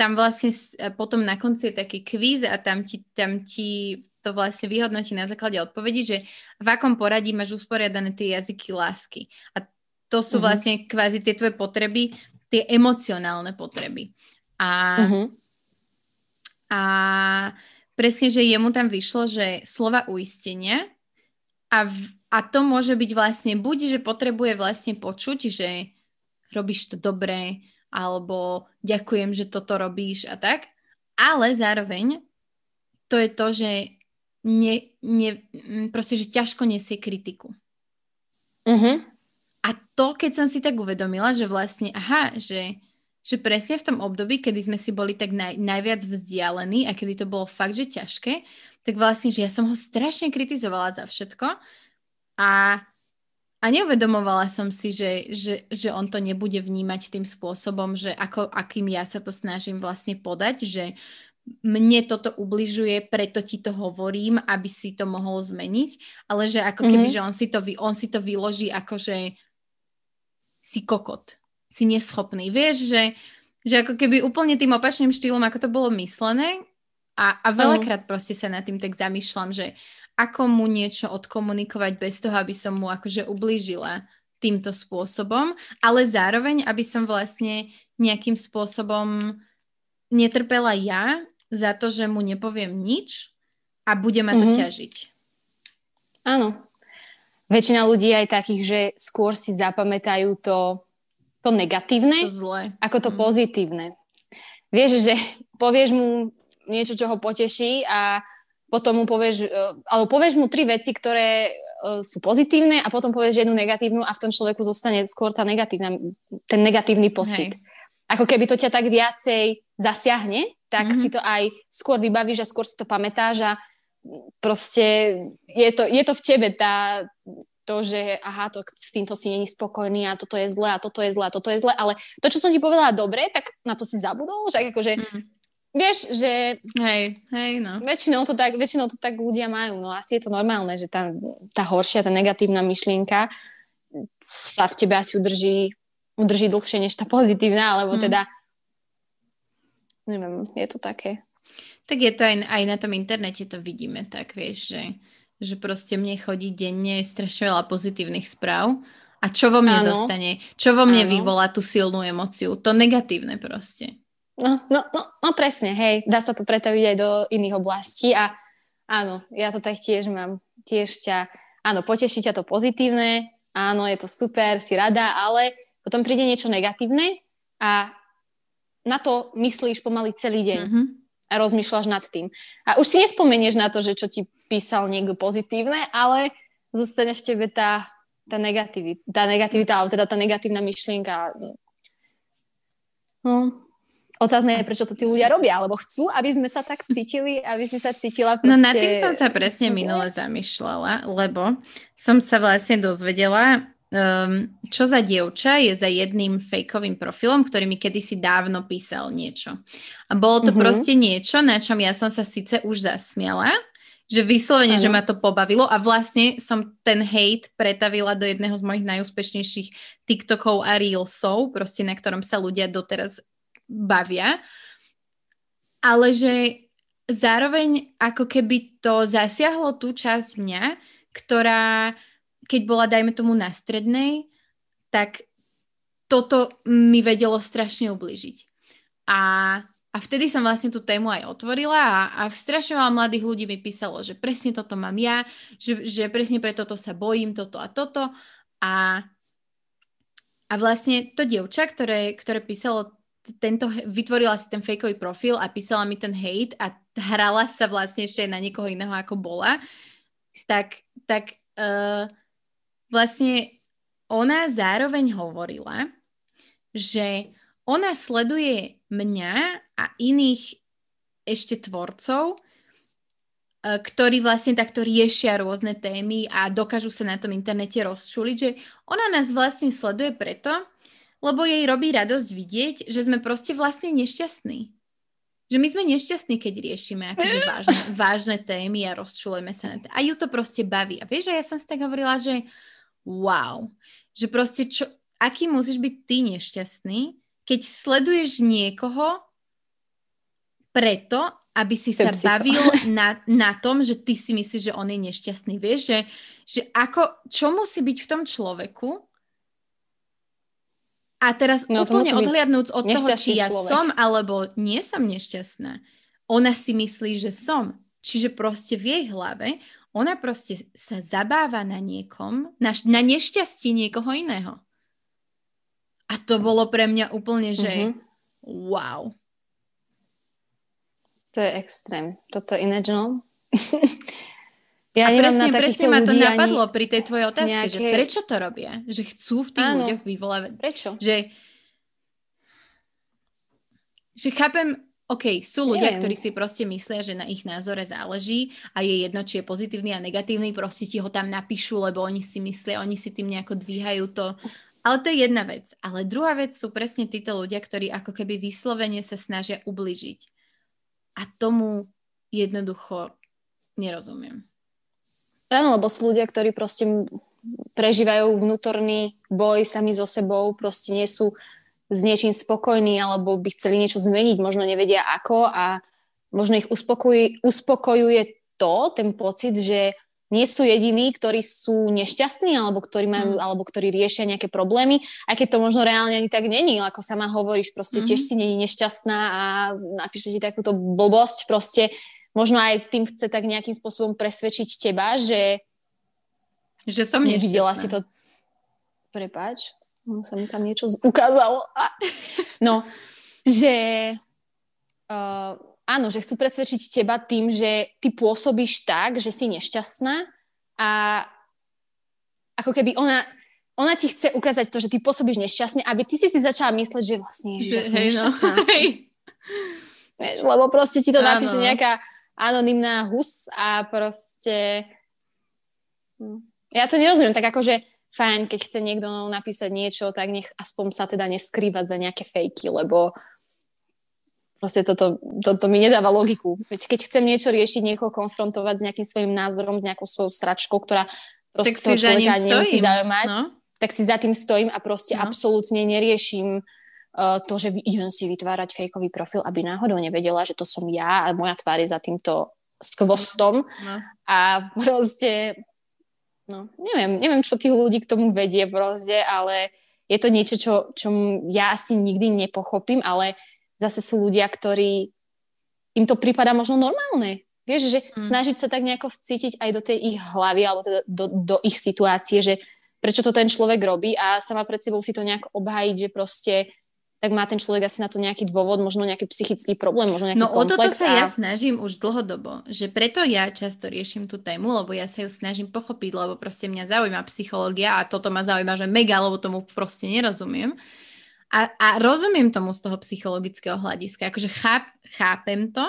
tam vlastne potom na konci je taký kvíz a tam ti, tam ti to vlastne vyhodnotí na základe odpovedí, že v akom poradí máš usporiadané tie jazyky lásky. A to sú mm-hmm. vlastne kvázi tie tvoje potreby, tie emocionálne potreby. A, mm-hmm. a presne, že jemu tam vyšlo, že slova uistenia a, v, a to môže byť vlastne buď, že potrebuje vlastne počuť, že robíš to dobre, alebo ďakujem, že toto robíš a tak, ale zároveň to je to, že ne, ne, proste, že ťažko nesie kritiku. Uh-huh. A to, keď som si tak uvedomila, že vlastne, aha, že že presne v tom období, kedy sme si boli tak naj, najviac vzdialení a kedy to bolo fakt, že ťažké, tak vlastne, že ja som ho strašne kritizovala za všetko a, a neuvedomovala som si, že, že, že on to nebude vnímať tým spôsobom, že ako, akým ja sa to snažím vlastne podať, že mne toto ubližuje, preto ti to hovorím, aby si to mohol zmeniť, ale že ako keby, mm-hmm. že on si, to, on si to vyloží ako, že si kokot si neschopný. Vieš, že, že ako keby úplne tým opačným štýlom, ako to bolo myslené a, a veľakrát proste sa nad tým tak zamýšľam, že ako mu niečo odkomunikovať bez toho, aby som mu akože ublížila týmto spôsobom, ale zároveň, aby som vlastne nejakým spôsobom netrpela ja za to, že mu nepoviem nič a bude ma to mm-hmm. ťažiť. Áno. väčšina ľudí aj takých, že skôr si zapamätajú to, to negatívne, to zlé. ako to mm. pozitívne. Vieš, že *laughs* povieš mu niečo, čo ho poteší a potom mu povieš, e, alebo povieš mu tri veci, ktoré e, sú pozitívne a potom povieš jednu negatívnu a v tom človeku zostane skôr tá negatívna, ten negatívny pocit. Hej. Ako keby to ťa tak viacej zasiahne, tak mm-hmm. si to aj skôr vybavíš a skôr si to pamätáš a proste je to, je to v tebe tá, to, že aha, to, s týmto si není spokojný a toto je zlé a toto je zlé a toto je zlé, ale to, čo som ti povedala dobre, tak na to si zabudol, že akože mm. Vieš, že hej, hej, no. väčšinou, to tak, väčšinou to tak ľudia majú, no asi je to normálne, že tá, tá horšia, tá negatívna myšlienka sa v tebe asi udrží, udrží dlhšie než tá pozitívna, alebo mm. teda neviem, je to také. Tak je to aj, aj na tom internete to vidíme, tak vieš, že, že proste mne chodí denne strašne veľa pozitívnych správ a čo vo mne Áno. zostane? Čo vo mne Áno. vyvolá tú silnú emociu? To negatívne proste. No, no, no, no presne, hej, dá sa to pretaviť aj do iných oblastí a áno, ja to tak tiež mám, tiež ťa, áno, poteší ťa to pozitívne, áno, je to super, si rada, ale potom príde niečo negatívne a na to myslíš pomaly celý deň. Mm-hmm a rozmýšľaš nad tým. A už si nespomenieš na to, že čo ti písal niekto pozitívne, ale zostane v tebe tá, tá, negativita, tá negativita, alebo teda tá negatívna myšlienka. No, otázne je, prečo to tí ľudia robia, alebo chcú, aby sme sa tak cítili, aby si sa cítila proste... No nad tým som sa presne minule zamýšľala, lebo som sa vlastne dozvedela, um, čo za dievča je za jedným fejkovým profilom, ktorý mi kedysi dávno písal niečo. A bolo to mm-hmm. proste niečo, na čom ja som sa síce už zasmiala, že vyslovene, ano. že ma to pobavilo a vlastne som ten hate pretavila do jedného z mojich najúspešnejších TikTokov a Reelsov, proste na ktorom sa ľudia doteraz bavia. Ale že zároveň ako keby to zasiahlo tú časť mňa, ktorá keď bola, dajme tomu, na strednej, tak toto mi vedelo strašne ubližiť. A, a vtedy som vlastne tú tému aj otvorila a, a strašne veľa mladých ľudí mi písalo, že presne toto mám ja, že, že presne pre toto sa bojím, toto a toto. A, a vlastne to dievča, ktoré, ktoré písalo tento, vytvorila si ten fejkový profil a písala mi ten hate a hrala sa vlastne ešte aj na niekoho iného, ako bola, tak, tak uh, vlastne ona zároveň hovorila, že ona sleduje mňa a iných ešte tvorcov, e, ktorí vlastne takto riešia rôzne témy a dokážu sa na tom internete rozčuliť, že ona nás vlastne sleduje preto, lebo jej robí radosť vidieť, že sme proste vlastne nešťastní. Že my sme nešťastní, keď riešime akože *laughs* vážne, vážne témy a rozčulujeme sa na to. A ju to proste baví. A vieš, že ja som si tak hovorila, že wow. Že proste, čo, aký musíš byť ty nešťastný, keď sleduješ niekoho preto, aby si sa bavil na, na tom, že ty si myslíš, že on je nešťastný. Vieš, že, že ako, čo musí byť v tom človeku, a teraz no, úplne odhliadnúť od toho, či ja človek. som alebo nie som nešťastná. Ona si myslí, že som. Čiže proste v jej hlave ona proste sa zabáva na niekom, na, na nešťastí niekoho iného. A to bolo pre mňa úplne, že mm-hmm. wow. To je extrém. Toto ináč, no. *laughs* ja a presne, na presne ma to napadlo pri tej tvojej otázke, nejaké... že prečo to robia? Že chcú v tých Áno. ľuďoch vyvolávať. Prečo? Že, že chápem, OK, sú ľudia, Neviem. ktorí si proste myslia, že na ich názore záleží a je jedno, či je pozitívny a negatívny, proste ti ho tam napíšu, lebo oni si myslia, oni si tým nejako dvíhajú to. Ale to je jedna vec. Ale druhá vec sú presne títo ľudia, ktorí ako keby vyslovene sa snažia ubližiť. A tomu jednoducho nerozumiem. Áno, lebo sú ľudia, ktorí proste prežívajú vnútorný boj sami so sebou, proste nie sú s niečím spokojní alebo by chceli niečo zmeniť, možno nevedia ako a možno ich uspokojí, uspokojuje to, ten pocit, že nie sú jediní, ktorí sú nešťastní alebo ktorí, majú, mm. alebo ktorí riešia nejaké problémy, aj keď to možno reálne ani tak není, ako sama hovoríš, proste mm. tiež si není nešťastná a napíše ti takúto blbosť, proste možno aj tým chce tak nejakým spôsobom presvedčiť teba, že Že som Nevidela si to... Prepáč, sa mi tam niečo ukázalo. *laughs* No, že uh, áno, že chcú presvedčiť teba tým, že ty pôsobíš tak, že si nešťastná a ako keby ona, ona ti chce ukázať to, že ty pôsobíš nešťastne, aby ty si si začala mysleť, že vlastne je že, hej, no. nešťastná no. si. Lebo proste ti to napíše nejaká anonimná hus a proste... Hm. Ja to nerozumiem, tak akože fajn, keď chce niekto napísať niečo, tak nech aspoň sa teda neskrývať za nejaké fejky, lebo Proste toto, toto mi nedáva logiku. Veď keď chcem niečo riešiť, niekoho konfrontovať s nejakým svojim názorom, s nejakou svojou stračkou, ktorá proste tak toho človeka nemusí zaujímať, no? tak si za tým stojím a proste no. absolútne neriešim to, že idem si vytvárať fejkový profil, aby náhodou nevedela, že to som ja a moja tvár je za týmto skvostom. No. A proste, no, neviem, neviem, čo tých ľudí k tomu vedie proste, ale je to niečo, čo, čo ja asi nikdy nepochopím, ale zase sú ľudia, ktorí im to prípada možno normálne. Vieš, že mm. snažiť sa tak nejako vcítiť aj do tej ich hlavy alebo teda do, do ich situácie, že prečo to ten človek robí a sama pred sebou si to nejak obhájiť, že proste tak má ten človek asi na to nejaký dôvod, možno nejaký psychický problém, možno nejaký No o toto sa a... ja snažím už dlhodobo, že preto ja často riešim tú tému, lebo ja sa ju snažím pochopiť, lebo proste mňa zaujíma psychológia a toto ma zaujíma, že mega, lebo tomu proste nerozumiem. A, a rozumiem tomu z toho psychologického hľadiska. Akože cháp, chápem to,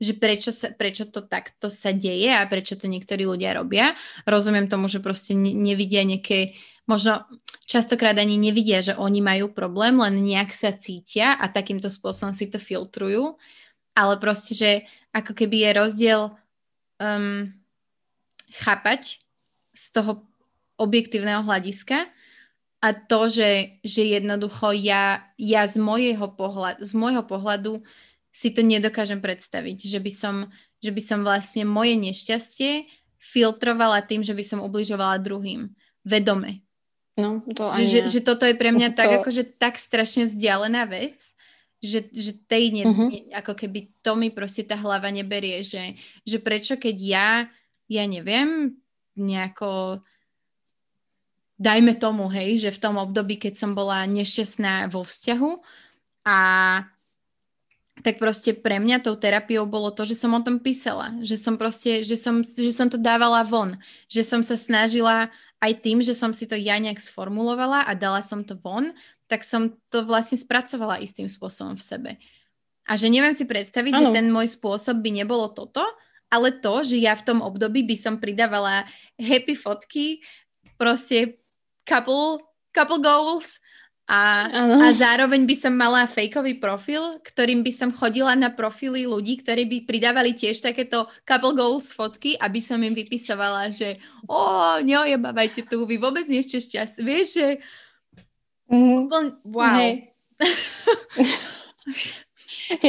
že prečo, sa, prečo to takto sa deje a prečo to niektorí ľudia robia. Rozumiem tomu, že proste nevidia nejaké, možno častokrát ani nevidia, že oni majú problém, len nejak sa cítia a takýmto spôsobom si to filtrujú. Ale proste, že ako keby je rozdiel um, chápať z toho objektívneho hľadiska a to, že, že jednoducho ja, ja z, môjho pohľadu, z môjho pohľadu si to nedokážem predstaviť, že by som, že by som vlastne moje nešťastie filtrovala tým, že by som ubližovala druhým. Vedome. No, to že, že, že toto je pre mňa to... tak, akože tak strašne vzdialená vec, že, že tej ne, uh-huh. ne, ako keby to mi proste tá hlava neberie, že, že prečo keď ja, ja neviem, nejako dajme tomu, hej, že v tom období, keď som bola nešťastná vo vzťahu a tak proste pre mňa tou terapiou bolo to, že som o tom písala, že som proste, že som, že som to dávala von, že som sa snažila aj tým, že som si to ja nejak sformulovala a dala som to von, tak som to vlastne spracovala istým spôsobom v sebe. A že neviem si predstaviť, ano. že ten môj spôsob by nebolo toto, ale to, že ja v tom období by som pridávala happy fotky, proste couple, couple goals a, a zároveň by som mala fejkový profil, ktorým by som chodila na profily ľudí, ktorí by pridávali tiež takéto couple goals fotky, aby som im vypisovala, že o, neojebávajte tu, vy vôbec nie ste šťastní. Vieš, že mm-hmm. wow. Hey. *laughs*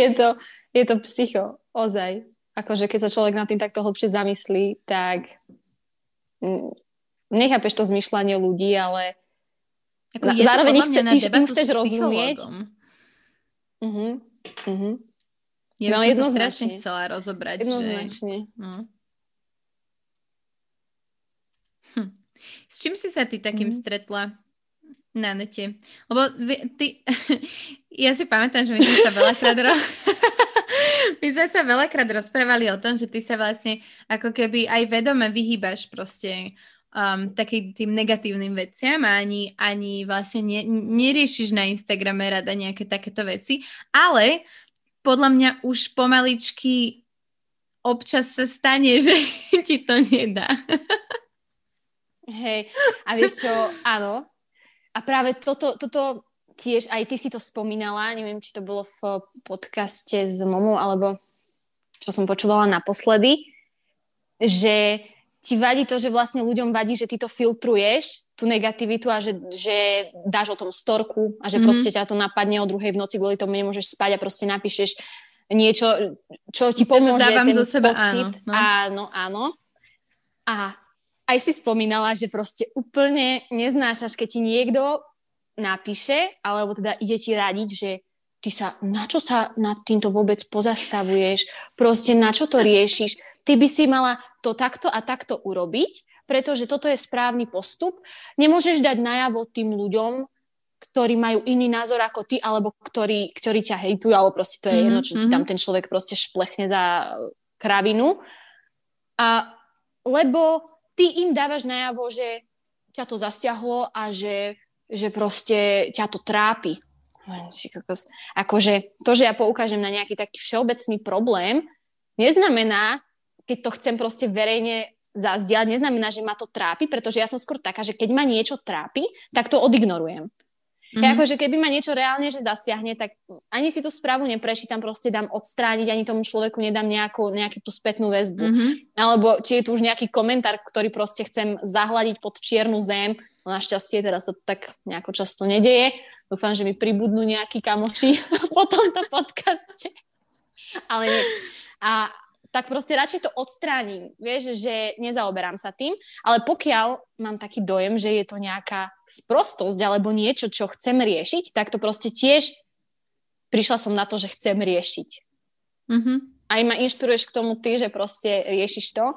je, to, je to psycho, ozaj. Akože keď sa človek na tým takto hlbšie zamyslí, tak mm, nechápeš to zmyšľanie ľudí, ale Ako na, zároveň ich, chce, ich, im chceš rozumieť. Uh-huh, uh-huh. Ja no, to strašne chcela rozobrať. Jednoznačne. Že... No. Hm. S čím si sa ty takým mm. stretla na nete? Lebo ty, *laughs* ja si pamätám, že my sme sa veľakrát ro... *laughs* my sme sa veľakrát rozprávali o tom, že ty sa vlastne ako keby aj vedome vyhýbaš proste um, takým tým negatívnym veciam a ani, ani vlastne ne, neriešiš na Instagrame rada nejaké takéto veci, ale podľa mňa už pomaličky občas sa stane, *laughs* že ti to nedá. Hej, a vieš čo, áno. A práve toto, toto tiež, aj ty si to spomínala, neviem, či to bolo v podcaste s Momou, alebo čo som počúvala naposledy, že ti vadí to, že vlastne ľuďom vadí, že ty to filtruješ, tú negativitu a že, že dáš o tom storku a že mm-hmm. proste ťa to napadne o druhej v noci, kvôli tomu nemôžeš spať a proste napíšeš niečo, čo ti pomôže ja ten zo seba, pocit. Áno, no. áno, áno. A aj si spomínala, že proste úplne neznášaš, keď ti niekto napíše, alebo teda ide ti radiť, že ty sa, na čo sa nad týmto vôbec pozastavuješ, proste na čo to riešiš, ty by si mala to takto a takto urobiť, pretože toto je správny postup. Nemôžeš dať najavo tým ľuďom, ktorí majú iný názor ako ty, alebo ktorí, ktorí ťa hejtujú, alebo proste to je mm-hmm. jedno, čo ti tam mhm. ten človek proste šplechne za kravinu. A lebo ty im dávaš najavo, že ťa to zasiahlo a že, že proste ťa to trápi. Akože to, že ja poukážem na nejaký taký všeobecný problém, neznamená, keď to chcem proste verejne zazdiať, neznamená, že ma to trápi, pretože ja som skôr taká, že keď ma niečo trápi, tak to odignorujem. Mm-hmm. Ja akože keby ma niečo reálne že zasiahne, tak ani si tú správu neprečítam, proste dám odstrániť, ani tomu človeku nedám nejakú, nejakú tú spätnú väzbu. Mm-hmm. Alebo či je tu už nejaký komentár, ktorý proste chcem zahladiť pod čiernu zem. No našťastie teraz sa to tak nejako často nedeje. Dúfam, že mi pribudnú nejakí kamoši *laughs* po tomto podcaste. Ale nie. A, tak proste radšej to odstránim. Vieš, že nezaoberám sa tým, ale pokiaľ mám taký dojem, že je to nejaká sprostosť alebo niečo, čo chcem riešiť, tak to proste tiež prišla som na to, že chcem riešiť. Mm-hmm. Aj ma inšpiruješ k tomu ty, že proste riešiš to.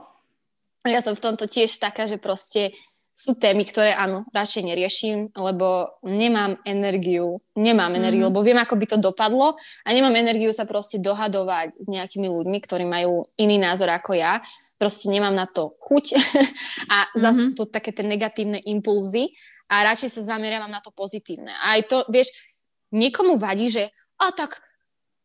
Ja som v tomto tiež taká, že proste sú témy, ktoré áno, radšej neriešim, lebo nemám energiu, nemám energiu, mm-hmm. lebo viem, ako by to dopadlo a nemám energiu sa proste dohadovať s nejakými ľuďmi, ktorí majú iný názor ako ja. Proste nemám na to chuť *laughs* a zase mm-hmm. sú to také tie negatívne impulzy a radšej sa zameriavam na to pozitívne. A aj to, vieš, niekomu vadí, že a tak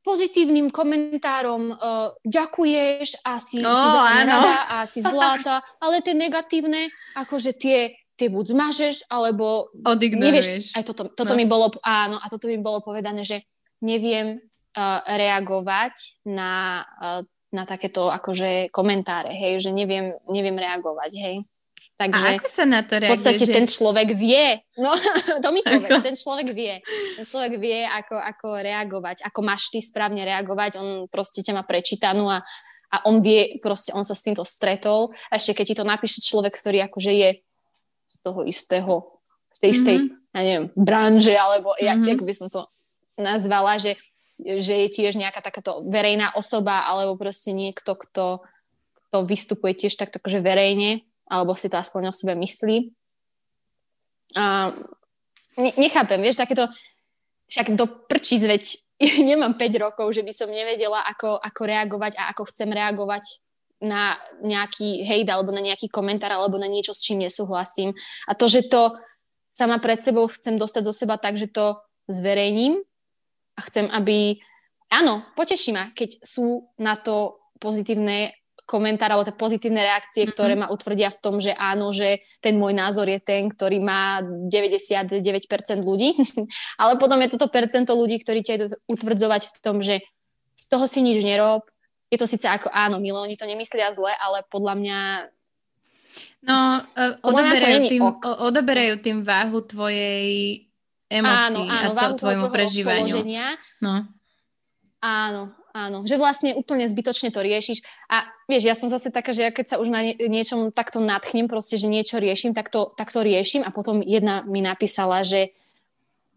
pozitívnym komentárom uh, ďakuješ a si, no, si rada a si zláta, ale tie negatívne, akože tie, tie buď zmažeš, alebo Odignoruješ. nevieš. Aj toto, toto no. mi bolo, áno, a toto mi bolo povedané, že neviem uh, reagovať na, uh, na takéto akože komentáre, hej, že neviem, neviem reagovať, hej. Takže a ako sa na to reaguje? V podstate že... ten človek vie, no *laughs* to mi povedz, ten človek vie. Ten človek vie, ako, ako reagovať, ako máš ty správne reagovať, on proste ťa má prečítanú a, a on vie, proste on sa s týmto stretol a ešte keď ti to napíše človek, ktorý akože je z toho istého, z tej istej, mm-hmm. ja neviem, branže, alebo mm-hmm. jak, jak by som to nazvala, že, že je tiež nejaká takáto verejná osoba, alebo proste niekto, kto, kto vystupuje tiež tak akože verejne, alebo si to aspoň o sebe myslí. A ne, nechápem, vieš, takéto, však do prčíc, veď *laughs* nemám 5 rokov, že by som nevedela, ako, ako reagovať a ako chcem reagovať na nejaký hejt alebo na nejaký komentár alebo na niečo, s čím nesúhlasím. A to, že to sama pred sebou chcem dostať zo seba tak, že to zverejním a chcem, aby... Áno, poteší ma, keď sú na to pozitívne komentár alebo tie pozitívne reakcie, mm-hmm. ktoré ma utvrdia v tom, že áno, že ten môj názor je ten, ktorý má 99% ľudí. *laughs* Ale potom je toto percento ľudí, ktorí ťa idú utvrdzovať v tom, že z toho si nič nerob. Je to síce ako áno, milé, oni to nemyslia zle, ale podľa mňa No, uh, odoberajú, tým, ok. odoberajú tým váhu tvojej emócii áno, áno, a to, tvojmu prežívaniu. No. Áno, áno, že vlastne úplne zbytočne to riešiš. A vieš, ja som zase taká, že ja keď sa už na niečom takto nadchnem, proste, že niečo riešim, tak to, tak to riešim a potom jedna mi napísala, že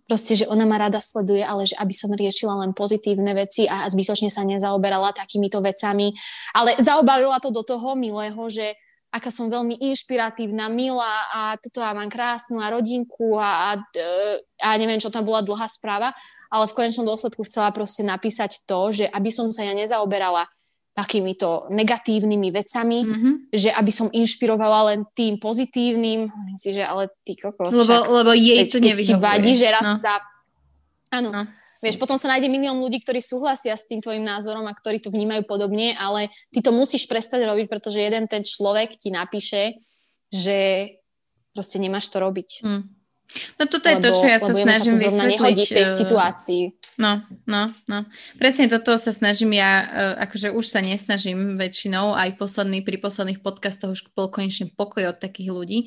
proste, že ona ma rada sleduje, ale že aby som riešila len pozitívne veci a zbytočne sa nezaoberala takýmito vecami. Ale zaobalila to do toho milého, že aká som veľmi inšpiratívna, milá a toto ja mám krásnu a rodinku a, a, a neviem, čo tam bola dlhá správa ale v konečnom dôsledku chcela proste napísať to, že aby som sa ja nezaoberala takýmito negatívnymi vecami, mm-hmm. že aby som inšpirovala len tým pozitívnym. Si, že ale ty kokos, lebo, však, lebo jej to nevyhovuje. vadí, že raz no. sa... Áno. No. Vieš, potom sa nájde milión ľudí, ktorí súhlasia s tým tvojim názorom a ktorí to vnímajú podobne, ale ty to musíš prestať robiť, pretože jeden ten človek ti napíše, že proste nemáš to robiť. Mm. No toto je lebo, to, čo ja sa snažím sa vysvetliť. v tej eh, situácii. No, no, no. Presne toto sa snažím ja, eh, akože už sa nesnažím väčšinou, aj posledný, pri posledných podcastoch už bol konečne pokoj od takých ľudí,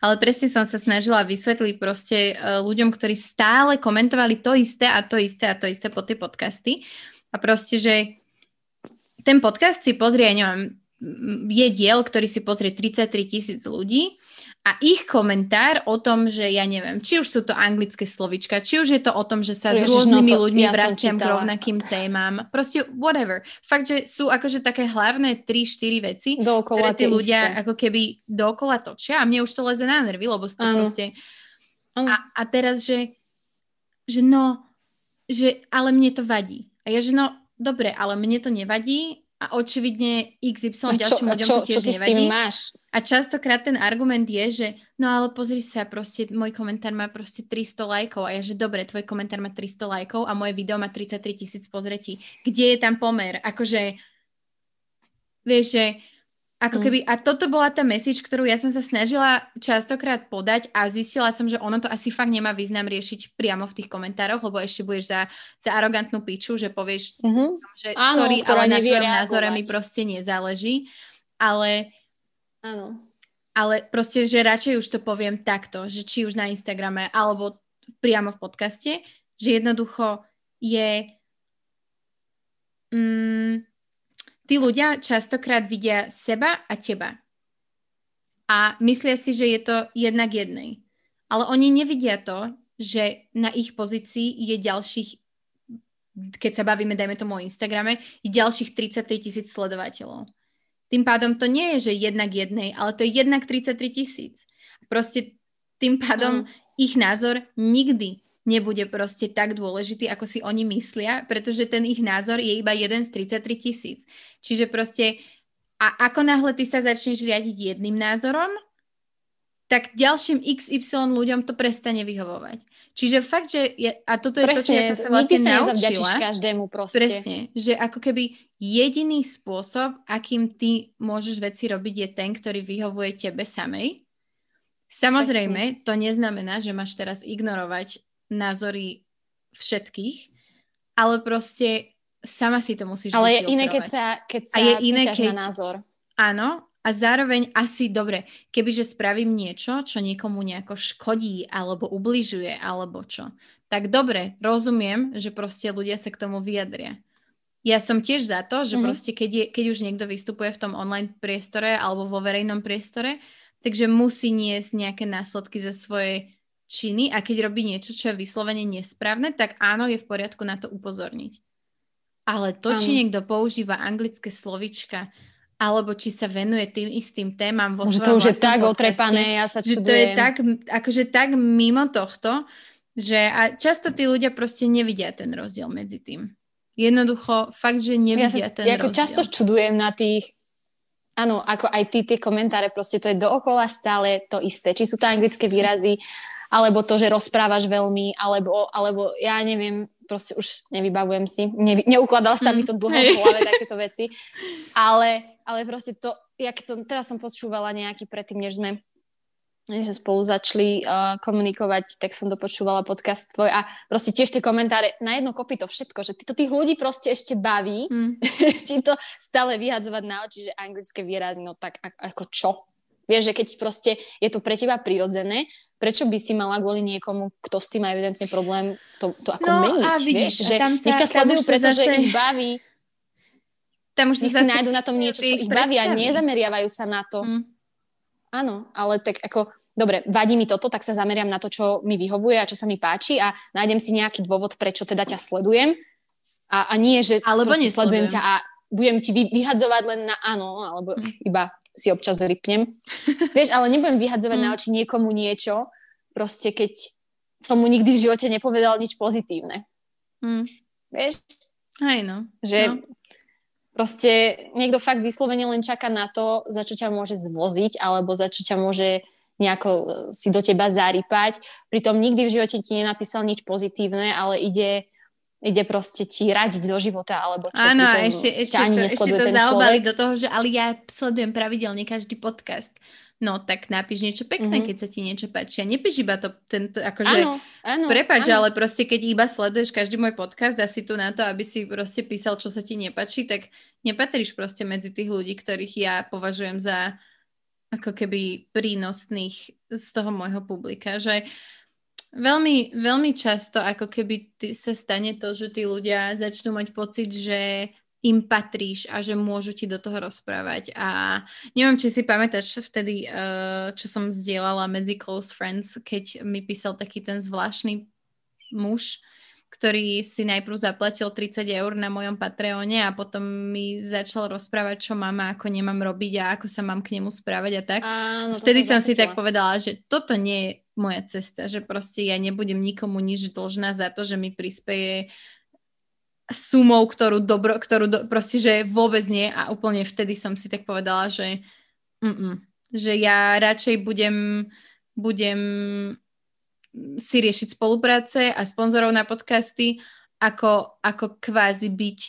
ale presne som sa snažila vysvetliť proste eh, ľuďom, ktorí stále komentovali to isté a to isté a to isté po tie podcasty a proste, že ten podcast si pozrie, neviem, je diel, ktorý si pozrie 33 tisíc ľudí a ich komentár o tom, že ja neviem, či už sú to anglické slovička, či už je to o tom, že sa Ježiš, s rôznymi no to, ľuďmi ja vraciam k rovnakým témam. Proste whatever. Fakt, že sú akože také hlavné 3-4 veci, dookola ktoré tí ľudia isté. ako keby dookola točia a mne už to leze na nervy, lebo to ano. proste... A, a teraz, že, že no, že ale mne to vadí. A ja, že no, dobre, ale mne to nevadí, a očividne XY a čo, ďalším ľuďom čo, to tiež čo ty nevadí. S tým máš? A častokrát ten argument je, že no ale pozri sa, proste môj komentár má proste 300 lajkov a ja, že dobre, tvoj komentár má 300 lajkov a moje video má 33 tisíc pozretí. Kde je tam pomer? Akože, vieš, že ako mm. keby, a toto bola tá message, ktorú ja som sa snažila častokrát podať a zistila som, že ono to asi fakt nemá význam riešiť priamo v tých komentároch, lebo ešte budeš za, za arogantnú piču, že povieš, mm-hmm. že Áno, sorry, ale na tvojom názore mi proste nezáleží. Ale, Áno. ale proste, že radšej už to poviem takto, že či už na Instagrame alebo priamo v podcaste, že jednoducho je... Mm, tí ľudia častokrát vidia seba a teba. A myslia si, že je to jednak jednej. Ale oni nevidia to, že na ich pozícii je ďalších, keď sa bavíme, dajme tomu o Instagrame, je ďalších 33 tisíc sledovateľov. Tým pádom to nie je, že jednak jednej, ale to je jednak 33 tisíc. Proste tým pádom mm. ich názor nikdy nebude proste tak dôležitý, ako si oni myslia, pretože ten ich názor je iba jeden z 33 tisíc. Čiže proste, a ako náhle ty sa začneš riadiť jedným názorom, tak ďalším XY ľuďom to prestane vyhovovať. Čiže fakt, že je, a toto je Presne, to, čo ja som sa vlastne sa naučila. každému proste. Presne, že ako keby jediný spôsob, akým ty môžeš veci robiť, je ten, ktorý vyhovuje tebe samej. Samozrejme, Presne. to neznamená, že máš teraz ignorovať názory všetkých, ale proste sama si to musíš Ale je iné, keď sa, keď sa a je iné, keď... na názor. Áno, a zároveň asi dobre, kebyže spravím niečo, čo niekomu nejako škodí, alebo ubližuje, alebo čo, tak dobre, rozumiem, že proste ľudia sa k tomu vyjadria. Ja som tiež za to, že mm-hmm. proste keď, je, keď už niekto vystupuje v tom online priestore alebo vo verejnom priestore, takže musí niesť nejaké následky za svoje činy a keď robí niečo, čo je vyslovene nesprávne, tak áno, je v poriadku na to upozorniť. Ale to, či niekto používa anglické slovička, alebo či sa venuje tým istým témam vo svojom to už je tak otrepané, ja sa čudujem. Že to je tak, akože tak mimo tohto, že a často tí ľudia proste nevidia ten rozdiel medzi tým. Jednoducho, fakt, že nevidia ja sa, ten ja rozdiel. často čudujem na tých Áno, ako aj ty tie komentáre, proste to je dookola stále to isté. Či sú to anglické výrazy, alebo to, že rozprávaš veľmi, alebo, alebo ja neviem, proste už nevybavujem si, ne, neukladal sa mm, mi to dlho v hlave, takéto *laughs* veci, ale, ale proste to, ja keď som, teraz som počúvala nejaký predtým, než sme že spolu začali uh, komunikovať, tak som dopočúvala podcast tvoj a proste tiež tie komentáre, na jedno kopy to všetko, že ty to tých ľudí proste ešte baví, mm. *laughs* ti to stále vyhadzovať na oči, že anglické výrazy, no tak ako čo? Vieš, že keď proste je to pre teba prirodzené, prečo by si mala kvôli niekomu, kto s tým má evidentne problém, to, to ako no, meniť, a vidíš, vieš? Že tam sa, nech ťa sledujú, pretože zase... ich baví. Tam už nech si nájdu na tom niečo, čo ich baví a nezameriavajú sa na to. Mm. Áno, ale tak ako, dobre, vadí mi toto, tak sa zameriam na to, čo mi vyhovuje a čo sa mi páči a nájdem si nejaký dôvod, prečo teda ťa sledujem. A, a nie, že alebo sledujem ťa a budem ti vyhadzovať len na áno, alebo mm. iba si občas rypnem. *laughs* Vieš, ale nebudem vyhadzovať mm. na oči niekomu niečo, proste keď som mu nikdy v živote nepovedal nič pozitívne. Mm. Vieš? Aj no. Že no. proste niekto fakt vyslovene len čaká na to, za čo ťa môže zvoziť, alebo za čo ťa môže nejako e, si do teba zarypať. Pritom nikdy v živote ti nenapísal nič pozitívne, ale ide ide proste ti radiť do života, alebo čo. Áno, ešte, ešte, to, ešte to zaobali do toho, že ale ja sledujem pravidelne každý podcast. No, tak napíš niečo pekné, mm-hmm. keď sa ti niečo páči. A nepíš iba to, tento, akože, áno, áno, ale proste keď iba sleduješ každý môj podcast a si tu na to, aby si proste písal, čo sa ti nepačí, tak nepatríš proste medzi tých ľudí, ktorých ja považujem za ako keby prínosných z toho môjho publika, že Veľmi, veľmi často ako keby ty, sa stane to, že tí ľudia začnú mať pocit, že im patríš a že môžu ti do toho rozprávať. A neviem, či si pamätáš vtedy, uh, čo som zdieľala medzi close friends, keď mi písal taký ten zvláštny muž, ktorý si najprv zaplatil 30 eur na mojom Patreone a potom mi začal rozprávať, čo mám a ako nemám robiť a ako sa mám k nemu správať a tak. Áno, Vtedy som, som si tak povedala, že toto nie je moja cesta, že proste ja nebudem nikomu nič dlžná za to, že mi prispieje sumou, ktorú dobro, ktorú do, proste, že vôbec nie a úplne vtedy som si tak povedala, že mm-mm, že ja radšej budem budem si riešiť spolupráce a sponzorov na podcasty, ako, ako kvázi byť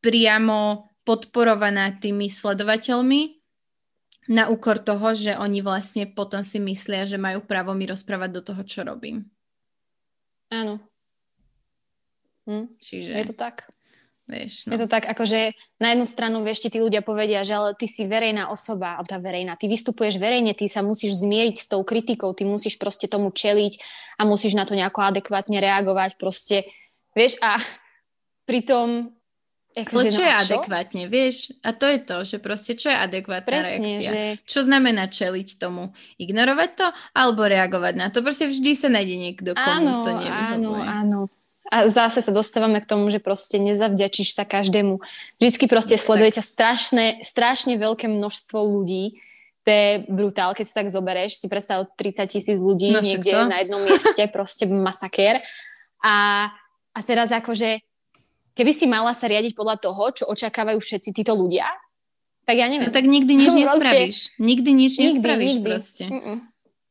priamo podporovaná tými sledovateľmi na úkor toho, že oni vlastne potom si myslia, že majú právo mi rozprávať do toho, čo robím. Áno. Hm. Čiže... Je to tak. Vieš, no. Je to tak, akože na jednu stranu, vieš, ti tí ľudia povedia, že ale ty si verejná osoba, a tá verejná, ty vystupuješ verejne, ty sa musíš zmieriť s tou kritikou, ty musíš proste tomu čeliť a musíš na to nejako adekvátne reagovať, proste, vieš, a *laughs* pritom... Akože, Ale čo no, je čo? adekvátne, vieš? A to je to, že proste čo je adekvátna Presne, reakcia? Že... Čo znamená čeliť tomu? Ignorovať to alebo reagovať na to? Proste vždy sa nájde niekto, komu áno, to nevyhovuje. Áno, áno. A zase sa dostávame k tomu, že proste nezavďačíš sa každému. Vždycky proste sleduje ťa strašné, strašne veľké množstvo ľudí. To je brutál, keď si tak zoberieš. Si predstav 30 tisíc ľudí no, niekde to? na jednom mieste, *laughs* proste masakér. A, a teraz akože, keby si mala sa riadiť podľa toho, čo očakávajú všetci títo ľudia, tak ja neviem. No tak nikdy nič *laughs* nespravíš. Nikdy nič nespravíš nikdy. proste. Mm-mm.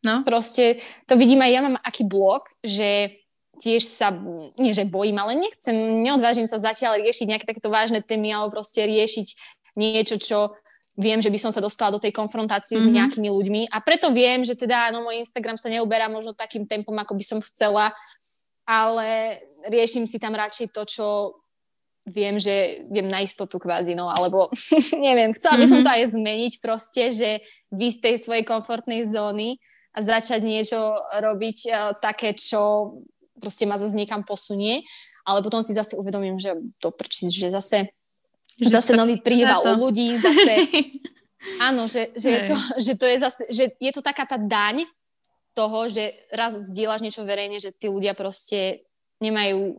No? Proste to vidím aj ja mám aký blok, že tiež sa, nie že bojím, ale nechcem, neodvážim sa zatiaľ riešiť nejaké takéto vážne témy alebo proste riešiť niečo, čo viem, že by som sa dostala do tej konfrontácie mm-hmm. s mhm. nejakými ľuďmi a preto viem, že teda no, môj Instagram sa neuberá možno takým tempom, ako by som chcela, ale riešim si tam radšej to, čo viem, že idem na istotu kvázi, no, alebo *laughs* neviem, chcela by som to aj zmeniť proste, že vy z tej svojej komfortnej zóny a začať niečo robiť uh, také, čo proste ma zase niekam posunie, ale potom si zase uvedomím, že to prčí, že zase, že zase to, nový príval u ľudí, zase *laughs* áno, že, že, je to, že to je zase, že je to taká tá daň toho, že raz zdieľaš niečo verejne, že tí ľudia proste nemajú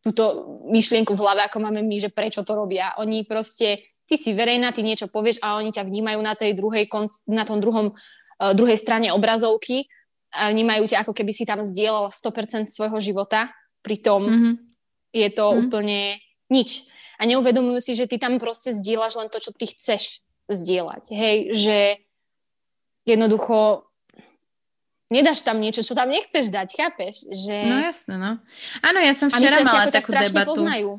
túto myšlienku v hlave, ako máme my, že prečo to robia. Oni proste, ty si verejná, ty niečo povieš a oni ťa vnímajú na tej druhej, na tom druhom, uh, druhej strane obrazovky vnímajú ťa, ako keby si tam zdieľala 100% svojho života, pritom mm-hmm. je to mm-hmm. úplne nič. A neuvedomujú si, že ty tam proste zdieľaš len to, čo ty chceš zdieľať. Hej, že jednoducho nedáš tam niečo, čo tam nechceš dať, chápeš? Že... No jasné, no. Áno, ja som včera mala takú debatu. Poznajú.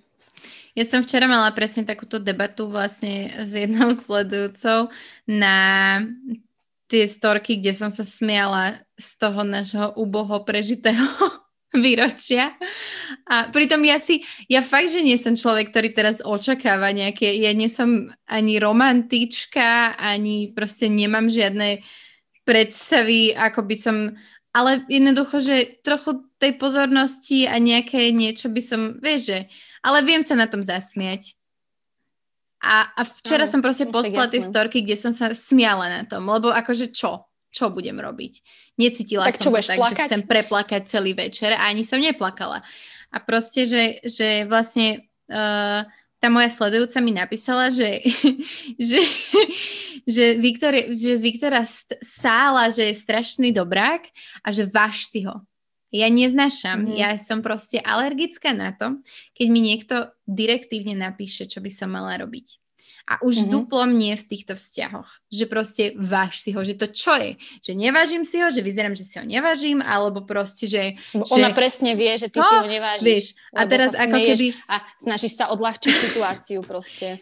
Ja som včera mala presne takúto debatu vlastne s jednou *laughs* sledujúcou na tie storky, kde som sa smiala z toho nášho uboho prežitého *laughs* výročia. A pritom ja si, ja fakt, že nie som človek, ktorý teraz očakáva nejaké, ja nie som ani romantička, ani proste nemám žiadne predstavy, ako by som, ale jednoducho, že trochu tej pozornosti a nejaké niečo by som, vieš, že, ale viem sa na tom zasmiať. A, a včera no, som proste poslala tie storky, kde som sa smiala na tom, lebo akože čo? Čo budem robiť? Necítila tak som to tak, plakať? že chcem preplakať celý večer a ani som neplakala. A proste, že, že vlastne uh, tá moja sledujúca mi napísala, že, *laughs* že, že, Viktor, že z Viktora sála, že je strašný dobrák a že váš si ho. Ja neznášam, mm-hmm. ja som proste alergická na to, keď mi niekto direktívne napíše, čo by som mala robiť. A už mm-hmm. duplo mne v týchto vzťahoch, že proste váž si ho, že to čo je? Že nevážim si ho, že vyzerám, že si ho nevážim, alebo proste, že... Bo že... ona presne vie, že ty no, si ho nevážiš. Vieš, a teraz ako keby... A snažíš sa odľahčiť situáciu proste.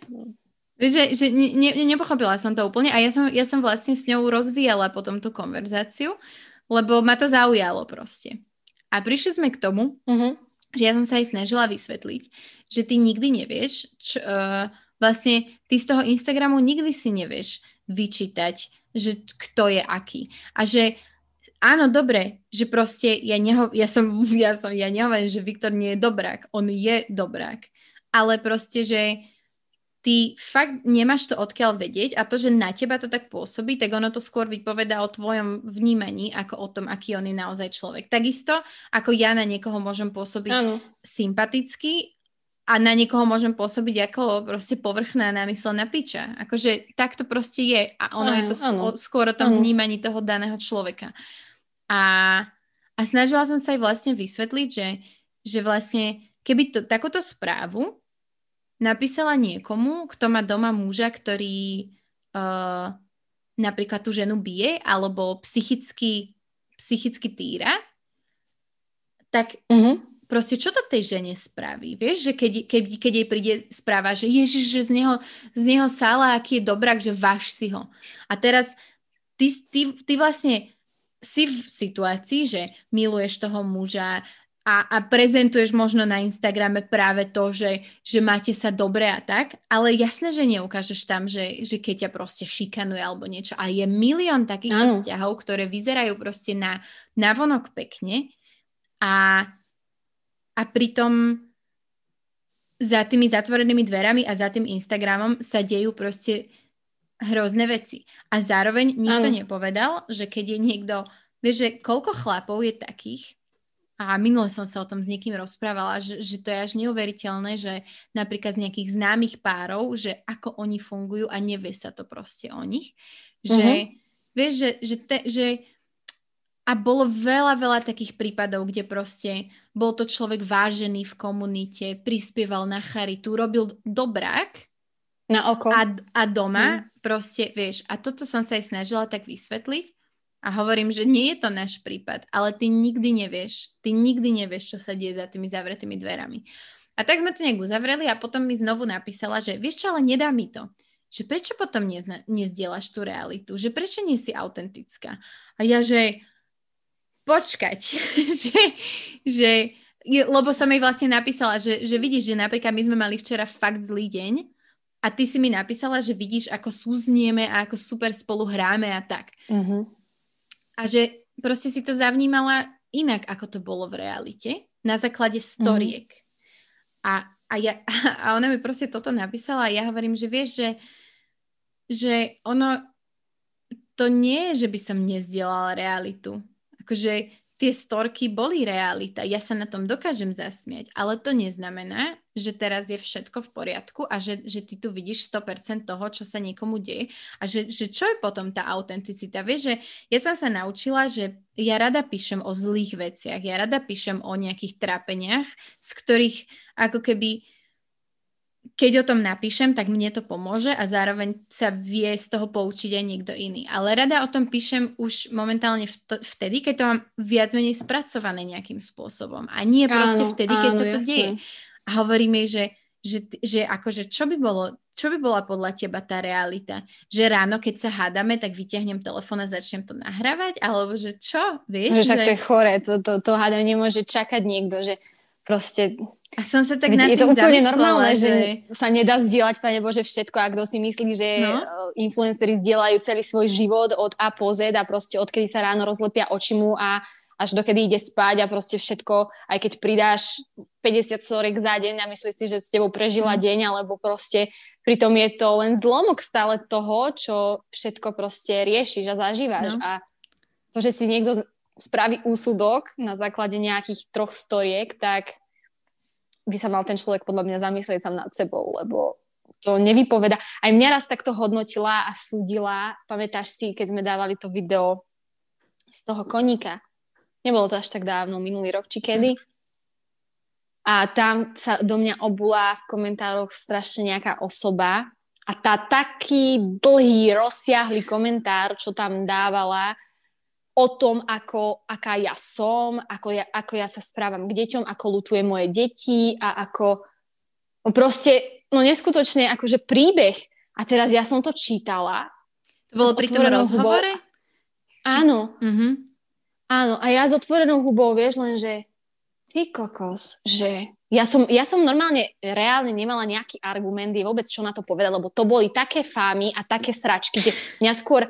Že, že ne, ne, nepochopila som to úplne a ja som, ja som vlastne s ňou rozvíjala potom tú konverzáciu, lebo ma to zaujalo proste. A prišli sme k tomu, uh-huh. že ja som sa aj snažila vysvetliť, že ty nikdy nevieš, čo, uh, vlastne ty z toho Instagramu nikdy si nevieš vyčítať, že kto je aký. A že áno, dobre, že proste ja, neho, ja som, *laughs* ja som, ja nehovorím, že Viktor nie je dobrák, on je dobrák. ale proste, že ty fakt nemáš to odkiaľ vedieť a to, že na teba to tak pôsobí, tak ono to skôr vypoveda o tvojom vnímaní, ako o tom, aký on je naozaj človek. Takisto, ako ja na niekoho môžem pôsobiť ano. sympaticky a na niekoho môžem pôsobiť ako proste povrchná námyslená piča. Akože tak to proste je a ono ano, je to ano. skôr o tom ano. vnímaní toho daného človeka. A, a snažila som sa aj vlastne vysvetliť, že, že vlastne keby to, takúto správu napísala niekomu, kto má doma muža, ktorý uh, napríklad tú ženu bije alebo psychicky, psychicky týra, tak uh-huh. proste čo to tej žene spraví? Vieš, že keď, keď, keď jej príde správa, že ježiš, že z neho, z neho sála, aký je dobrák, že váš si ho. A teraz ty, ty, ty vlastne si v situácii, že miluješ toho muža, a, a prezentuješ možno na Instagrame práve to, že, že máte sa dobre a tak, ale jasné, že neukážeš tam, že, že keď ťa proste šikanuje alebo niečo. A je milión takýchto vzťahov, ktoré vyzerajú proste na, na vonok pekne a, a pritom za tými zatvorenými dverami a za tým Instagramom sa dejú proste hrozné veci. A zároveň nikto ano. nepovedal, že keď je niekto, vieš, že koľko chlapov je takých, a minule som sa o tom s niekým rozprávala, že, že to je až neuveriteľné, že napríklad z nejakých známych párov, že ako oni fungujú a nevie sa to proste o nich. Že, mm-hmm. vieš, že, že, te, že a bolo veľa, veľa takých prípadov, kde proste bol to človek vážený v komunite, prispieval na charitu, robil dobrák na oko. A, a doma mm. proste, vieš, a toto som sa aj snažila tak vysvetliť, a hovorím, že nie je to náš prípad, ale ty nikdy nevieš, ty nikdy nevieš, čo sa deje za tými zavretými dverami. A tak sme to nejak uzavreli a potom mi znovu napísala, že vieš čo, ale nedá mi to. Že prečo potom nezna- nezdielaš tú realitu? Že prečo nie si autentická? A ja, že počkať, *laughs* že, že lebo som jej vlastne napísala, že, že vidíš, že napríklad my sme mali včera fakt zlý deň a ty si mi napísala, že vidíš, ako súznieme a ako super spolu hráme a tak. Uh-huh. A že proste si to zavnímala inak, ako to bolo v realite, na základe storiek. Mm. A, a, ja, *laughs* a ona mi proste toto napísala a ja hovorím, že vieš, že, že ono, to nie je, že by som nezdielala realitu. Akože tie storky boli realita. Ja sa na tom dokážem zasmiať, ale to neznamená, že teraz je všetko v poriadku a že, že ty tu vidíš 100% toho, čo sa niekomu deje a že, že čo je potom tá autenticita. Vieš, že ja som sa naučila, že ja rada píšem o zlých veciach, ja rada píšem o nejakých trápeniach, z ktorých ako keby keď o tom napíšem, tak mne to pomôže a zároveň sa vie z toho poučiť aj niekto iný. Ale rada o tom píšem už momentálne vtedy, keď to mám viac menej spracované nejakým spôsobom. A nie proste áno, vtedy, keď áno, sa to jasné. deje. A hovorím jej, že, že, že akože čo by bolo, čo by bola podľa teba tá realita? Že ráno, keď sa hádame, tak vyťahnem telefón a začnem to nahrávať? Alebo že čo? Vieš, že, že... to je chore, to, to, to hádam nemôže čakať niekto, že proste a som sa tak nad Je to úplne normálne, že... že sa nedá zdieľať, Pane Bože, všetko. A kto si myslí, že no? influenceri zdieľajú celý svoj život od A po Z a proste odkedy sa ráno rozlepia oči mu a až dokedy ide spať a proste všetko, aj keď pridáš 50 storiek za deň a myslíš si, že s tebou prežila mm. deň, alebo proste pritom je to len zlomok stále toho, čo všetko proste riešiš a zažívaš. No. A to, že si niekto spraví úsudok na základe nejakých troch storiek, tak by sa mal ten človek podľa mňa zamyslieť sám nad sebou, lebo to nevypoveda. Aj mňa raz takto hodnotila a súdila, pamätáš si, keď sme dávali to video z toho koníka. Nebolo to až tak dávno, minulý rok či kedy. A tam sa do mňa obula v komentároch strašne nejaká osoba a tá taký dlhý, rozsiahly komentár, čo tam dávala, o tom, ako, aká ja som, ako ja, ako ja sa správam k deťom, ako lutujem moje deti a ako no proste, no neskutočne akože príbeh. A teraz ja som to čítala. To bolo pri tom rozhovore? Hubou. Áno. Mm-hmm. Áno, a ja s otvorenou hubou, vieš, len že ty kokos, že ja som, ja som normálne reálne nemala nejaký argument, je vôbec čo na to povedať, lebo to boli také fámy a také sračky, že mňa skôr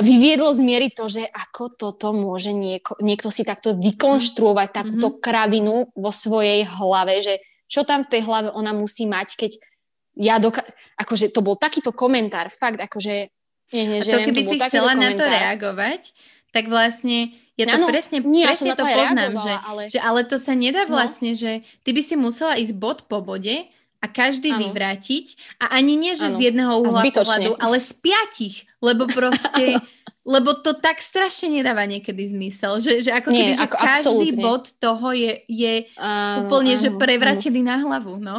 vyviedlo z miery to, že ako toto môže nieko, niekto si takto vykonštruovať, takúto mm-hmm. kravinu vo svojej hlave, že čo tam v tej hlave ona musí mať, keď ja doka- akože to bol takýto komentár, fakt, akože nie, nie, a to keby to si chcela komentár. na to reagovať, tak vlastne ja to ano, presne, nie, presne ja to poznám, že ale... že ale to sa nedá no. vlastne, no. že ty by si musela ísť bod po bode a každý ano. vyvrátiť a ani nie, že ano. z jedného uhla pohľadu, ale z piatich, lebo proste *laughs* lebo to tak strašne nedáva niekedy zmysel, že, že ako keby, že ako každý absolútne. bod toho je, je áno, úplne, áno, že prevratený áno. na hlavu, no.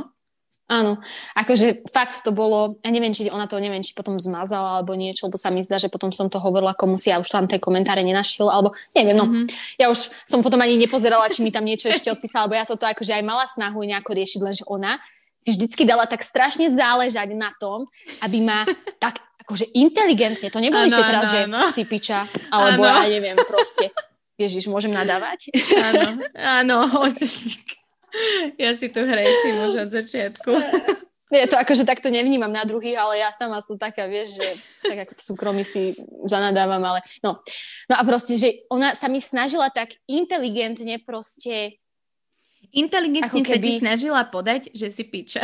Áno, akože fakt to bolo, ja neviem, či ona to neviem, či potom zmazala alebo niečo, lebo sa mi zdá, že potom som to hovorila komu si a už tam tie komentáre nenašiel, alebo neviem, no. Mm-hmm. Ja už som potom ani nepozerala, či mi tam niečo ešte odpísala, *laughs* lebo ja som to akože aj mala snahu nejako riešiť, lenže ona si vždycky dala tak strašne záležať na tom, aby ma *laughs* tak akože inteligentne, to nebolo ešte teraz, ano, že ano. si piča, alebo ano. ja neviem, proste. Ježiš, môžem nadávať? Áno, *laughs* áno, ja si tu hreším už od začiatku. Ja to akože takto nevnímam na druhých, ale ja sama som taká, vieš, že tak ako v súkromí si zanadávam, ale no. No a proste, že ona sa mi snažila tak inteligentne proste Inteligentne keby... sa ti snažila podať, že si piča.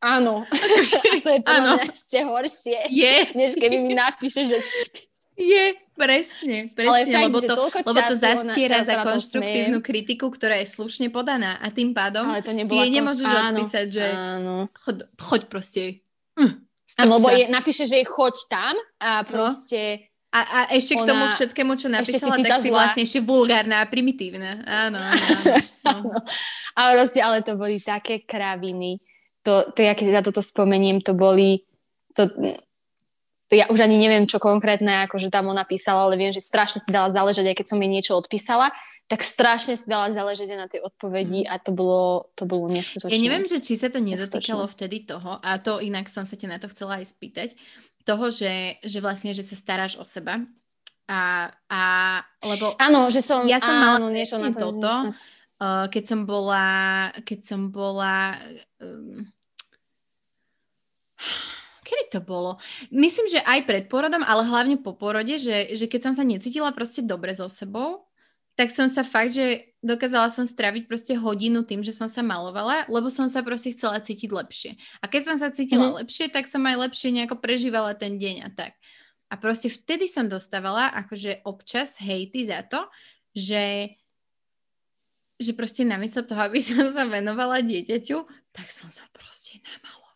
Áno. *laughs* a to je podľa mňa ešte horšie, je. než keby mi napíše, že si piča. Je, presne, presne, ale lebo, to, lebo to zastiera za konštruktívnu kritiku, ktorá je slušne podaná a tým pádom ale to ty jej nemôžeš áno, odpísať, že áno. Chod, choď proste. Hm, lebo je, napíše, že choď tam a no. proste... A, a ešte ona, k tomu všetkému, čo napísala, si tak si vlastne ešte vulgárna a primitívna. Áno, áno, *laughs* áno. A proste, ale to boli také kraviny. To, to ja keď za toto spomeniem, to boli... To, to ja už ani neviem, čo konkrétne akože tam ona písala, ale viem, že strašne si dala záležať, aj keď som jej niečo odpísala, tak strašne si dala záležať na tej odpovedi a to bolo, to bolo neskutočné. Ja neviem, že či sa to nedotýkalo vtedy toho, a to inak som sa ťa na to chcela aj spýtať, toho, že, že vlastne, že sa staráš o seba a, a lebo... Áno, že som... Ja som áno, mala niečo na to, toto, niečo. Uh, keď som bola, keď som bola um, kedy to bolo? Myslím, že aj pred porodom, ale hlavne po porode, že, že keď som sa necítila proste dobre so sebou, tak som sa fakt, že dokázala som straviť proste hodinu tým, že som sa malovala, lebo som sa proste chcela cítiť lepšie. A keď som sa cítila mm-hmm. lepšie, tak som aj lepšie nejako prežívala ten deň a tak. A proste vtedy som dostávala akože občas hejty za to, že že proste namiesto toho, aby *laughs* som sa venovala dieťaťu, tak som sa proste namala.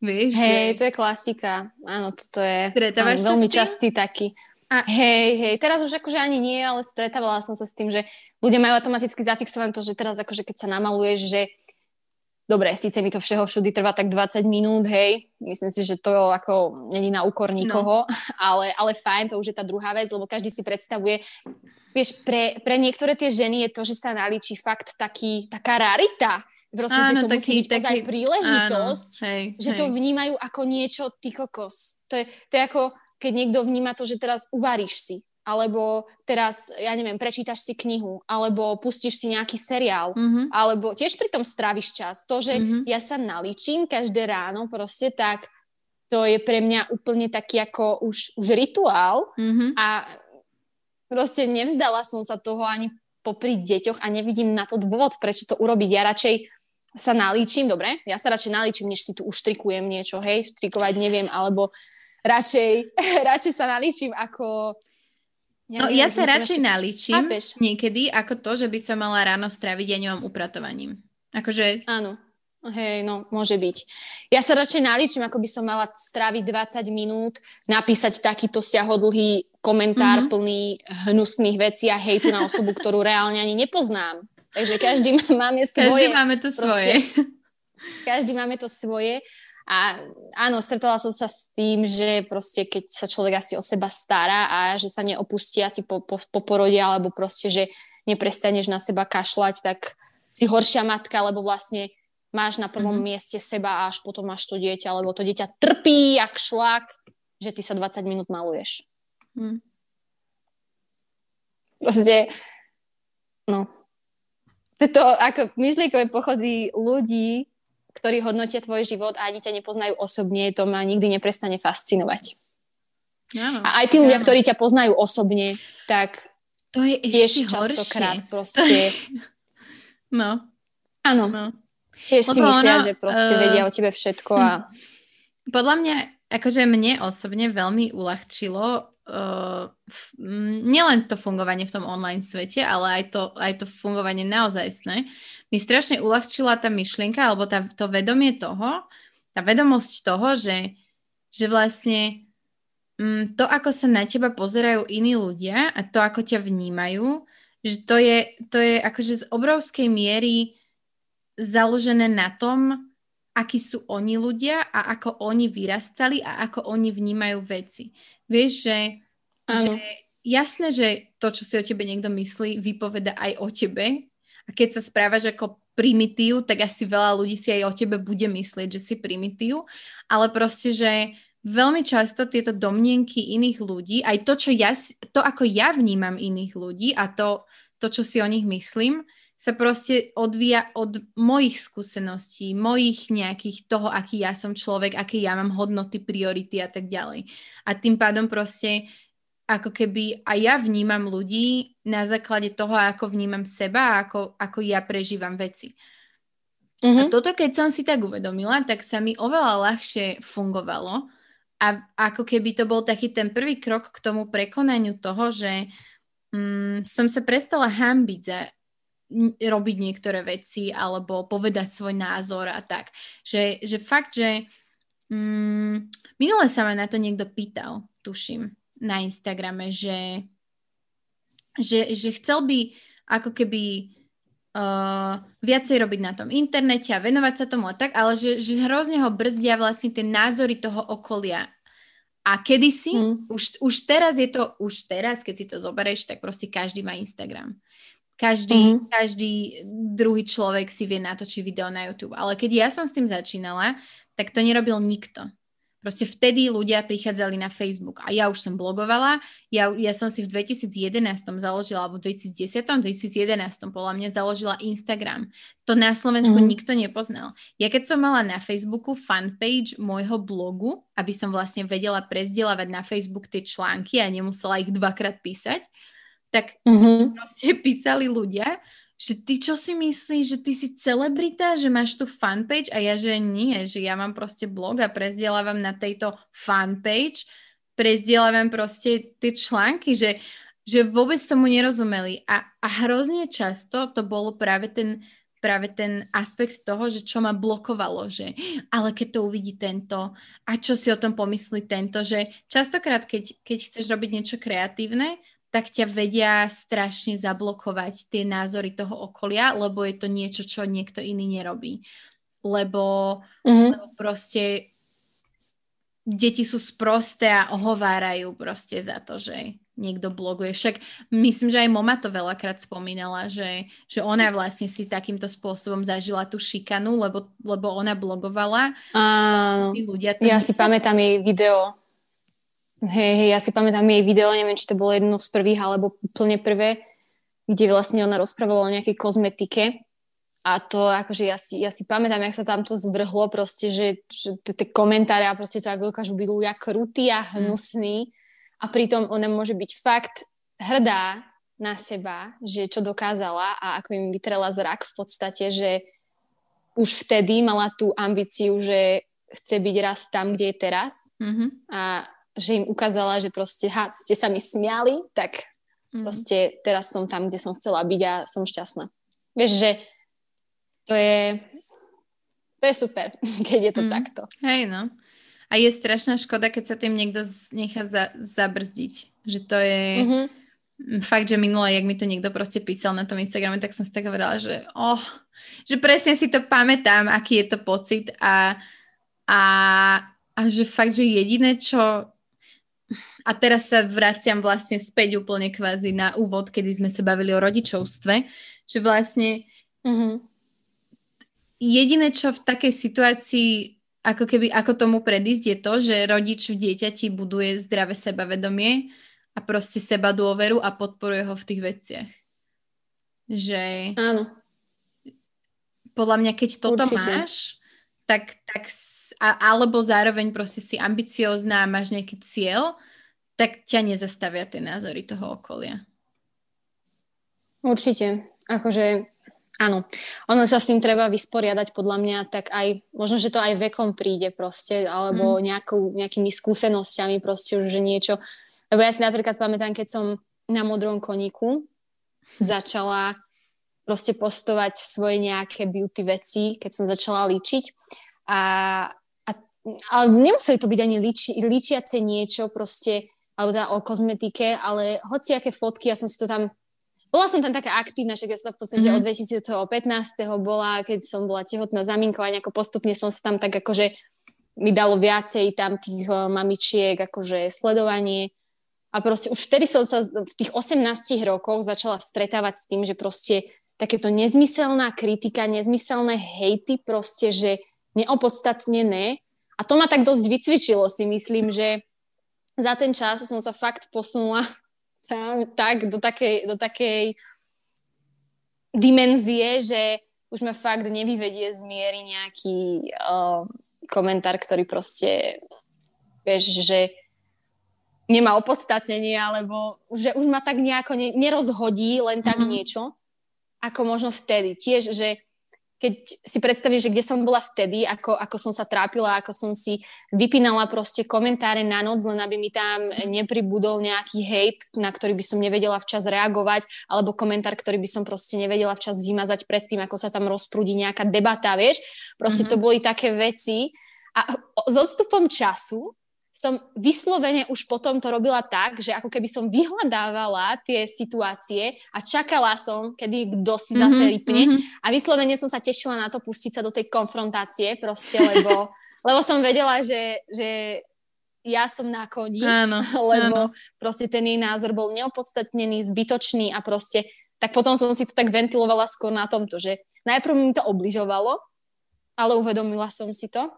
Vieš, hej, že... to je klasika. Áno, toto je áno, veľmi častý taký. A... Hej, hej, teraz už akože ani nie, ale stretávala som sa s tým, že ľudia majú automaticky zafixované to, že teraz akože keď sa namaluješ, že dobre, síce mi to všeho všudy trvá tak 20 minút, hej, myslím si, že to ako není na úkor nikoho, no. *laughs* ale, ale fajn, to už je tá druhá vec, lebo každý si predstavuje, vieš, pre, pre niektoré tie ženy je to, že sa nalíči fakt taký, taká rarita, Proste, áno, že to taký, musí byť taký, ozaj príležitosť, áno, hej, že hej. to vnímajú ako niečo ty kokos. To je, to je ako, keď niekto vníma to, že teraz uvaríš si, alebo teraz, ja neviem, prečítaš si knihu, alebo pustíš si nejaký seriál, mm-hmm. alebo tiež pri tom stráviš čas. To, že mm-hmm. ja sa naličím každé ráno, proste tak, to je pre mňa úplne taký ako už, už rituál mm-hmm. a proste nevzdala som sa toho ani popri deťoch a nevidím na to dôvod, prečo to urobiť. Ja radšej sa nalíčim, dobre, ja sa radšej nalíčim, než si tu uštrikujem niečo, hej, štrikovať neviem, alebo radšej, *laughs* radšej sa nalíčim ako... Ja, no, neviem, ja sa radšej ešte... nalíčim Chápeš? niekedy ako to, že by som mala ráno stráviť ja neviem upratovaním. Akože... Áno. Hej, no, môže byť. Ja sa radšej naličím, ako by som mala stráviť 20 minút, napísať takýto siahodlhý komentár mm-hmm. plný hnusných vecí a hejtu na osobu, ktorú reálne ani nepoznám. Takže každý *laughs* máme svoje. Každý máme to svoje. Proste, každý máme to svoje. A áno, stretala som sa s tým, že proste keď sa človek asi o seba stará a že sa neopustí asi po, po, po porode alebo proste, že neprestaneš na seba kašľať, tak si horšia matka, lebo vlastne máš na prvom mm-hmm. mieste seba a až potom máš to dieťa, lebo to dieťa trpí jak šlak, že ty sa 20 minút maluješ. Mm. Proste, no, to ako myšlienkové pochody ľudí, ktorí hodnotia tvoj život a ani ťa nepoznajú osobne, to ma nikdy neprestane fascinovať. Áno, a aj tí ľudia, áno. ktorí ťa poznajú osobne, tak to je tiež častokrát proste... *laughs* no. Áno. No. Tiež si myslia, ono, že proste uh, vedia o tebe všetko a... Hm. Podľa mňa, akože mne osobne veľmi uľahčilo uh, nielen to fungovanie v tom online svete, ale aj to, aj to fungovanie naozajstné. Mi strašne uľahčila tá myšlienka, alebo tá, to vedomie toho, tá vedomosť toho, že, že vlastne um, to, ako sa na teba pozerajú iní ľudia a to, ako ťa vnímajú, že to je, to je akože z obrovskej miery založené na tom, akí sú oni ľudia a ako oni vyrastali a ako oni vnímajú veci. Vieš, že, že jasné, že to, čo si o tebe niekto myslí, vypoveda aj o tebe. A keď sa správaš ako primitív, tak asi veľa ľudí si aj o tebe bude myslieť, že si primitív. Ale proste, že veľmi často tieto domnienky iných ľudí, aj to, čo ja, to ako ja vnímam iných ľudí a to, to, čo si o nich myslím, sa proste odvíja od mojich skúseností, mojich nejakých toho, aký ja som človek, aké ja mám hodnoty, priority a tak ďalej. A tým pádom proste ako keby aj ja vnímam ľudí na základe toho, ako vnímam seba a ako, ako ja prežívam veci. Mm-hmm. A mhm. toto, keď som si tak uvedomila, tak sa mi oveľa ľahšie fungovalo. A ako keby to bol taký ten prvý krok k tomu prekonaniu toho, že mm, som sa prestala hambiť za robiť niektoré veci alebo povedať svoj názor a tak. Že, že fakt, že mm, minule sa ma na to niekto pýtal, tuším, na Instagrame, že, že, že chcel by ako keby uh, viacej robiť na tom internete a venovať sa tomu a tak, ale že, že hrozne ho brzdia vlastne tie názory toho okolia. A kedysi, mm. už, už teraz je to, už teraz, keď si to zoberieš, tak proste každý má Instagram. Každý, mm-hmm. každý druhý človek si vie natočiť video na YouTube. Ale keď ja som s tým začínala, tak to nerobil nikto. Proste vtedy ľudia prichádzali na Facebook a ja už som blogovala, ja, ja som si v 2011 založila, alebo v 2010, 2011 podľa mňa založila Instagram. To na Slovensku mm. nikto nepoznal. Ja keď som mala na Facebooku fanpage môjho blogu, aby som vlastne vedela prezdielavať na Facebook tie články a nemusela ich dvakrát písať, tak mm-hmm. proste *laughs* písali ľudia, že ty čo si myslíš, že ty si celebrita, že máš tu fanpage? A ja, že nie, že ja mám proste blog a prezdielávam na tejto fanpage, prezdielávam proste tie články, že, že vôbec tomu nerozumeli. A, a hrozne často to bolo práve ten práve ten aspekt toho, že čo ma blokovalo, že ale keď to uvidí tento a čo si o tom pomyslí tento, že častokrát, keď, keď chceš robiť niečo kreatívne, tak ťa vedia strašne zablokovať tie názory toho okolia, lebo je to niečo, čo niekto iný nerobí. Lebo, mm-hmm. lebo proste deti sú sprosté a ohovárajú proste za to, že niekto bloguje. Však myslím, že aj Moma to veľakrát spomínala, že, že ona vlastne si takýmto spôsobom zažila tú šikanu, lebo, lebo ona blogovala. Áno, ľudia to ja si pamätám jej video, Hej, hej, ja si pamätám jej video, neviem, či to bolo jedno z prvých, alebo úplne prvé, kde vlastne ona rozprávala o nejakej kozmetike a to akože ja si, ja si pamätám, jak sa tam to zvrhlo proste, že, že tie komentáre a proste to ako dokážu byť ľudia krutí a mm. hnusní a pritom ona môže byť fakt hrdá na seba, že čo dokázala a ako im vytrela zrak v podstate, že už vtedy mala tú ambíciu, že chce byť raz tam, kde je teraz mm-hmm. a že im ukázala, že proste, ha, ste sa mi smiali, tak mm. proste teraz som tam, kde som chcela byť a som šťastná. Vieš, že to je, to je super, *laughs* keď je to mm. takto. Hej, no. A je strašná škoda, keď sa tým niekto nechá za, zabrzdiť. Že to je... Mm-hmm. Fakt, že minule, jak mi to niekto proste písal na tom Instagrame, tak som si tak hovorila, že oh, že presne si to pamätám, aký je to pocit a, a, a že fakt, že jediné, čo a teraz sa vraciam vlastne späť úplne kvázi na úvod, kedy sme sa bavili o rodičovstve, že vlastne mm-hmm. jediné, čo v takej situácii ako keby, ako tomu predísť je to, že rodič v dieťati buduje zdravé sebavedomie a proste seba dôveru a podporuje ho v tých veciach. Že... Áno. Podľa mňa, keď toto Určite. máš, tak, tak a, alebo zároveň proste si ambiciózna a máš nejaký cieľ, tak ťa nezastavia tie názory toho okolia. Určite. Akože Áno, ono sa s tým treba vysporiadať podľa mňa, tak aj, možno, že to aj vekom príde proste, alebo mm. nejakou, nejakými skúsenosťami proste už, že niečo. Lebo ja si napríklad pamätám, keď som na modrom koníku začala proste postovať svoje nejaké beauty veci, keď som začala líčiť. A, a, ale nemuseli to byť ani líči, líčiace niečo proste, alebo teda o kozmetike, ale hoci aké fotky, ja som si to tam bola som tam taká aktívna, že ja som v podstate mm-hmm. od 2015. bola, keď som bola tehotná zaminka, nejako postupne som sa tam tak akože mi dalo viacej tam tých uh, mamičiek, akože sledovanie. A proste už vtedy som sa v tých 18 rokoch začala stretávať s tým, že proste takéto nezmyselná kritika, nezmyselné hejty proste, že neopodstatnené. A to ma tak dosť vycvičilo si myslím, že za ten čas som sa fakt posunula *laughs* tam, tak do takej, do takej dimenzie, že už ma fakt nevyvedie z miery nejaký uh, komentár, ktorý proste, vieš, že nemá opodstatnenie, alebo že už ma tak nejako ne, nerozhodí len tak mm-hmm. niečo, ako možno vtedy. Tiež, že keď si predstavím, že kde som bola vtedy, ako, ako som sa trápila, ako som si vypínala proste komentáre na noc, len aby mi tam nepribudol nejaký hejt, na ktorý by som nevedela včas reagovať, alebo komentár, ktorý by som proste nevedela včas vymazať predtým, ako sa tam rozprúdi nejaká debata, vieš. Proste mm-hmm. to boli také veci. A s odstupom času som vyslovene už potom to robila tak, že ako keby som vyhľadávala tie situácie a čakala som, kedy kto si zase mm-hmm, rypne mm-hmm. a vyslovene som sa tešila na to pustiť sa do tej konfrontácie proste, lebo, *laughs* lebo som vedela, že, že ja som na koni, áno, *laughs* lebo áno. proste ten jej názor bol neopodstatnený, zbytočný a proste tak potom som si to tak ventilovala skôr na tomto, že najprv mi to obližovalo, ale uvedomila som si to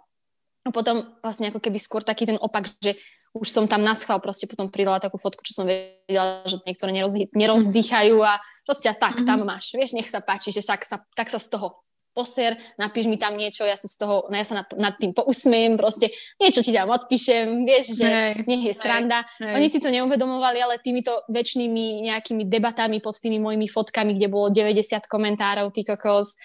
a potom vlastne ako keby skôr taký ten opak, že už som tam naschal proste potom pridala takú fotku, čo som vedela, že niektoré nerozdýchajú a proste tak, mm-hmm. tam máš, vieš, nech sa páči, že však sa, tak sa z toho poser, napíš mi tam niečo, ja sa z toho, no ja sa nad, nad tým pousmiem, proste niečo ti tam odpíšem, vieš, že hey, nech je sranda. Hey, Oni si to neuvedomovali, ale týmito väčšnými nejakými debatami pod tými mojimi fotkami, kde bolo 90 komentárov, ty kokos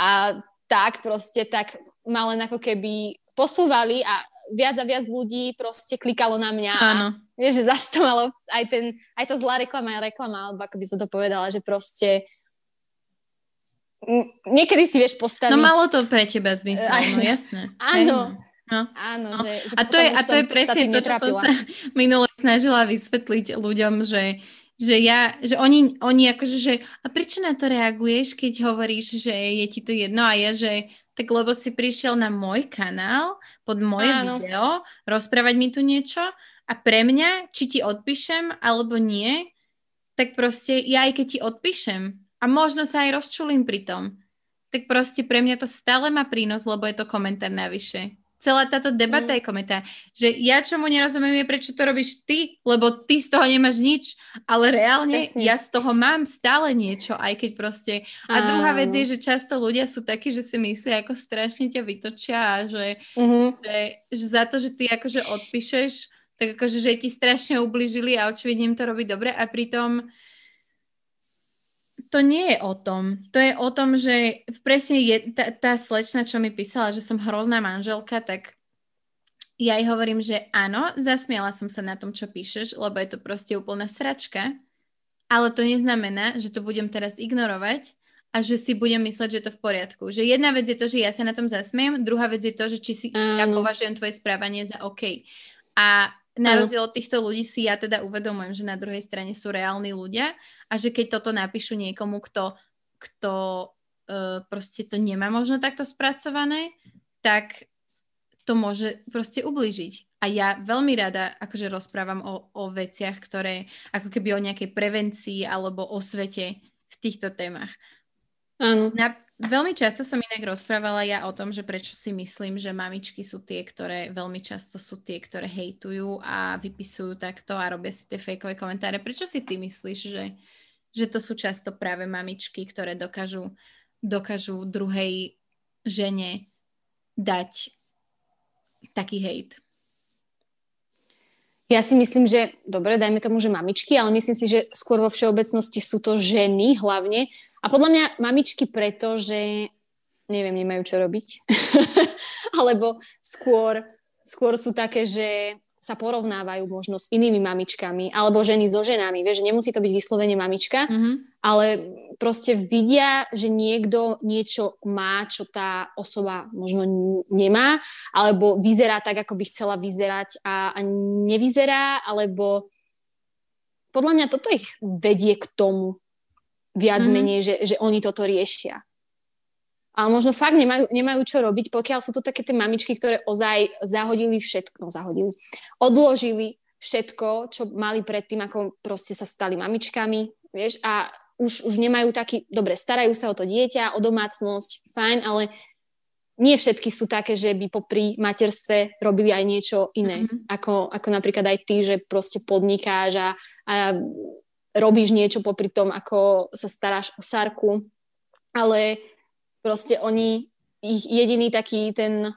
a tak proste, tak ma len ako keby posúvali a viac a viac ľudí proste klikalo na mňa. Áno. A vieš, že zase to malo aj, ten, aj tá zlá reklama, aj reklama, alebo ako by som to povedala, že proste niekedy si vieš postaviť... No malo to pre teba zmysel, no jasné. *laughs* Áno. No. Áno, no. Že, že a, to je, a to je presne to, čo som sa *laughs* minule snažila vysvetliť ľuďom, že, že ja, že oni, oni akože, že a prečo na to reaguješ, keď hovoríš, že je ti to jedno a ja, že tak lebo si prišiel na môj kanál, pod moje Áno. video, rozprávať mi tu niečo a pre mňa, či ti odpíšem alebo nie, tak proste ja aj keď ti odpíšem a možno sa aj rozčulím pri tom, tak proste pre mňa to stále má prínos, lebo je to komentár navyše celá táto debata mm. je komentár, že ja čomu nerozumiem je, prečo to robíš ty, lebo ty z toho nemáš nič, ale reálne Presne. ja z toho mám stále niečo, aj keď proste... A druhá vec je, že často ľudia sú takí, že si myslia, ako strašne ťa vytočia a že, mm-hmm. že, že za to, že ty akože odpíšeš, tak akože, že ti strašne ubližili a očividne im to robí dobre a pritom to nie je o tom. To je o tom, že presne je, tá, tá slečna, čo mi písala, že som hrozná manželka, tak ja jej hovorím, že áno, zasmiala som sa na tom, čo píšeš, lebo je to proste úplná sračka, ale to neznamená, že to budem teraz ignorovať a že si budem mysleť, že je to v poriadku. Že jedna vec je to, že ja sa na tom zasmiem, druhá vec je to, že či, si, či ja považujem tvoje správanie za OK. A na rozdiel od týchto ľudí si ja teda uvedomujem, že na druhej strane sú reálni ľudia a že keď toto napíšu niekomu, kto, kto uh, proste to nemá možno takto spracované, tak to môže proste ublížiť. A ja veľmi rada akože rozprávam o, o veciach, ktoré ako keby o nejakej prevencii alebo o svete v týchto témach. Áno. Na, Veľmi často som inak rozprávala ja o tom, že prečo si myslím, že mamičky sú tie, ktoré veľmi často sú tie, ktoré hejtujú a vypisujú takto a robia si tie fejkové komentáre. Prečo si ty myslíš, že, že to sú často práve mamičky, ktoré dokážu, dokážu druhej žene dať taký hejt? Ja si myslím, že, dobre, dajme tomu, že mamičky, ale myslím si, že skôr vo všeobecnosti sú to ženy hlavne. A podľa mňa mamičky preto, že neviem, nemajú čo robiť. *laughs* Alebo skôr, skôr sú také, že sa porovnávajú možno s inými mamičkami alebo ženy so ženami. Vieš, že nemusí to byť vyslovene mamička, mm-hmm. ale proste vidia, že niekto niečo má, čo tá osoba možno nemá, alebo vyzerá tak, ako by chcela vyzerať a, a nevyzerá, alebo podľa mňa toto ich vedie k tomu viac mm-hmm. menej, že, že oni toto riešia ale možno fakt nemajú, nemajú čo robiť, pokiaľ sú to také tie mamičky, ktoré ozaj zahodili všetko, no zahodili, odložili všetko, čo mali predtým, ako proste sa stali mamičkami, vieš, a už, už nemajú taký, dobre, starajú sa o to dieťa, o domácnosť, fajn, ale nie všetky sú také, že by popri materstve robili aj niečo iné, mm-hmm. ako, ako napríklad aj ty, že proste podnikáš a, a robíš niečo popri tom, ako sa staráš o Sarku, ale proste oni, ich jediný taký ten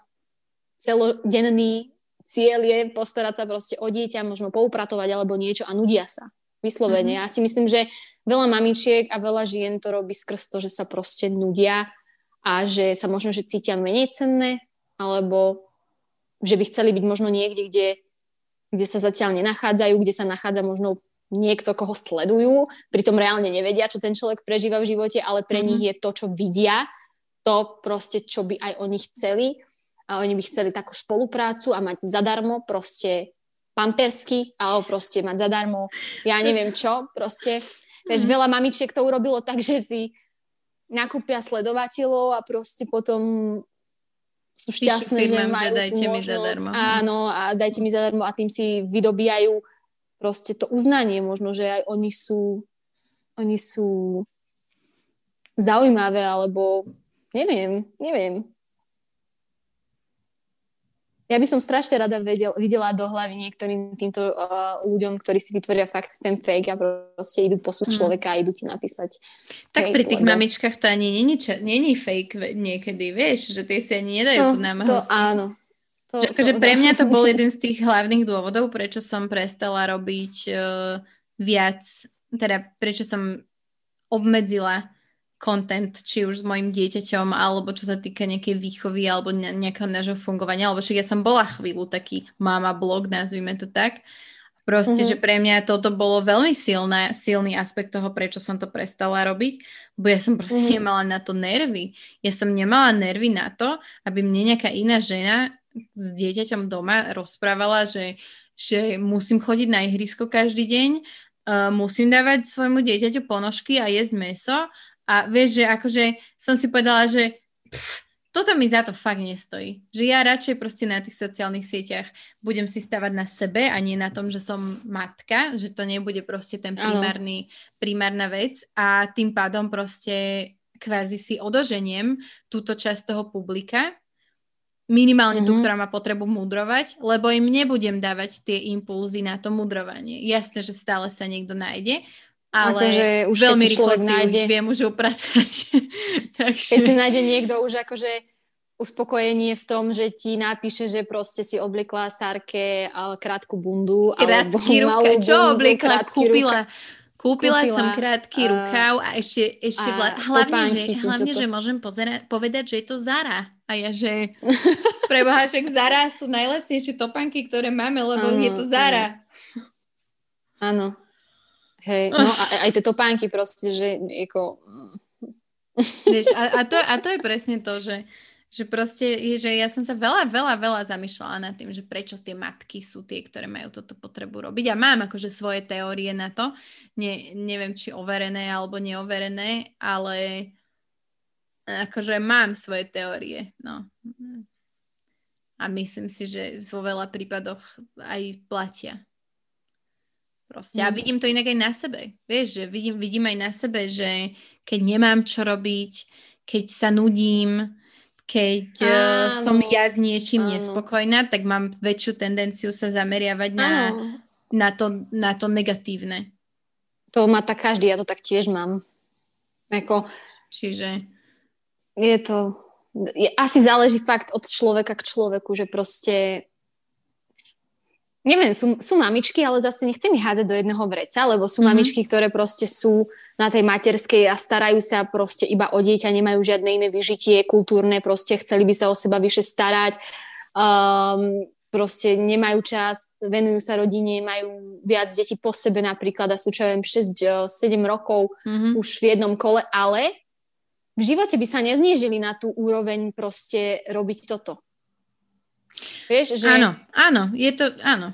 celodenný cieľ je postarať sa proste o dieťa, možno poupratovať alebo niečo a nudia sa. Vyslovene. Mm-hmm. Ja si myslím, že veľa mamičiek a veľa žien to robí skrz to, že sa proste nudia a že sa možno, že cítia menej cenné, alebo že by chceli byť možno niekde, kde, kde sa zatiaľ nenachádzajú, kde sa nachádza možno niekto, koho sledujú, pritom reálne nevedia, čo ten človek prežíva v živote, ale pre mm-hmm. nich je to, čo vidia to proste, čo by aj oni chceli. A oni by chceli takú spoluprácu a mať zadarmo proste pampersky, alebo proste mať zadarmo, ja neviem čo, proste. Vieš, mm. veľa mamičiek to urobilo tak, že si nakúpia sledovateľov a proste potom sú šťastné, že majú že dajte mi zadarmo. Áno, a dajte mi zadarmo a tým si vydobíjajú proste to uznanie možno, že aj oni sú oni sú zaujímavé alebo Neviem, neviem. Ja by som strašne rada vedel, videla do hlavy niektorým týmto uh, ľuďom, ktorí si vytvoria fakt ten fake a proste idú posúť hmm. človeka a idú ti napísať. Tak fake, pri tých lebo... mamičkách to ani není, není fake niekedy, vieš, že tie si ani nedajú no, tú námahu. To áno. To, že, akože to, pre mňa to bol *laughs* jeden z tých hlavných dôvodov, prečo som prestala robiť uh, viac, teda prečo som obmedzila content, či už s mojim dieťaťom, alebo čo sa týka nejakej výchovy, alebo nejakého nášho fungovania, alebo však ja som bola chvíľu taký mama blog, nazvime to tak. Proste, mm-hmm. že pre mňa toto bolo veľmi silné, silný aspekt toho, prečo som to prestala robiť, lebo ja som proste mm-hmm. nemala na to nervy. Ja som nemala nervy na to, aby mne nejaká iná žena s dieťaťom doma rozprávala, že, že musím chodiť na ihrisko každý deň, uh, musím dávať svojmu dieťaťu ponožky a jesť meso a vieš, že akože som si povedala, že pff, toto mi za to fakt nestojí. Že ja radšej proste na tých sociálnych sieťach budem si stavať na sebe a nie na tom, že som matka, že to nebude proste ten primárny, primárna vec a tým pádom proste kvázi si odoženiem túto časť toho publika, minimálne mm-hmm. tú, mhm. ktorá má potrebu mudrovať, lebo im nebudem dávať tie impulzy na to mudrovanie. Jasné, že stále sa niekto nájde, ale akože už veľmi rýchlo si nájde, viem už upratať. *laughs* Takže... Keď si nájde niekto už akože uspokojenie v tom, že ti napíše, že proste si obliekla Sarke krátku bundu. Krátky ruka, čo obliekla? Kúpila. Kúpila, Kúpila som krátky uh, rukav a ešte, ešte a vla... hlavne, že, hlavne že môžem pozera- povedať, že je to Zara. A ja, že *laughs* preboha, však Zara sú najlacnejšie topanky, ktoré máme, lebo ano, je to Zara. Áno. Hej, no a aj tie topánky proste, že ako... Vieš, a, a, to, a to je presne to, že, že proste, že ja som sa veľa, veľa, veľa zamýšľala nad tým, že prečo tie matky sú tie, ktoré majú toto potrebu robiť. A mám akože svoje teórie na to. Ne, neviem, či overené alebo neoverené, ale akože mám svoje teórie, no. A myslím si, že vo veľa prípadoch aj platia. Proste. A vidím to inak aj na sebe. Vieš, že vidím, vidím aj na sebe, že keď nemám čo robiť, keď sa nudím, keď uh, som ja s niečím áno. nespokojná, tak mám väčšiu tendenciu sa zameriavať na, na, to, na to negatívne. To má tak každý, ja to tak tiež mám. Ako, Čiže... Je to... Je, asi záleží fakt od človeka k človeku, že proste neviem, sú, sú mamičky, ale zase nechcem ich hádať do jedného vreca, lebo sú mm-hmm. mamičky, ktoré proste sú na tej materskej a starajú sa proste iba o dieťa, nemajú žiadne iné vyžitie kultúrne, proste chceli by sa o seba vyše starať, um, proste nemajú čas, venujú sa rodine, majú viac detí po sebe napríklad a sú čo viem 6-7 rokov mm-hmm. už v jednom kole, ale v živote by sa neznížili na tú úroveň proste robiť toto. Vieš, že... Áno, áno, je to, áno.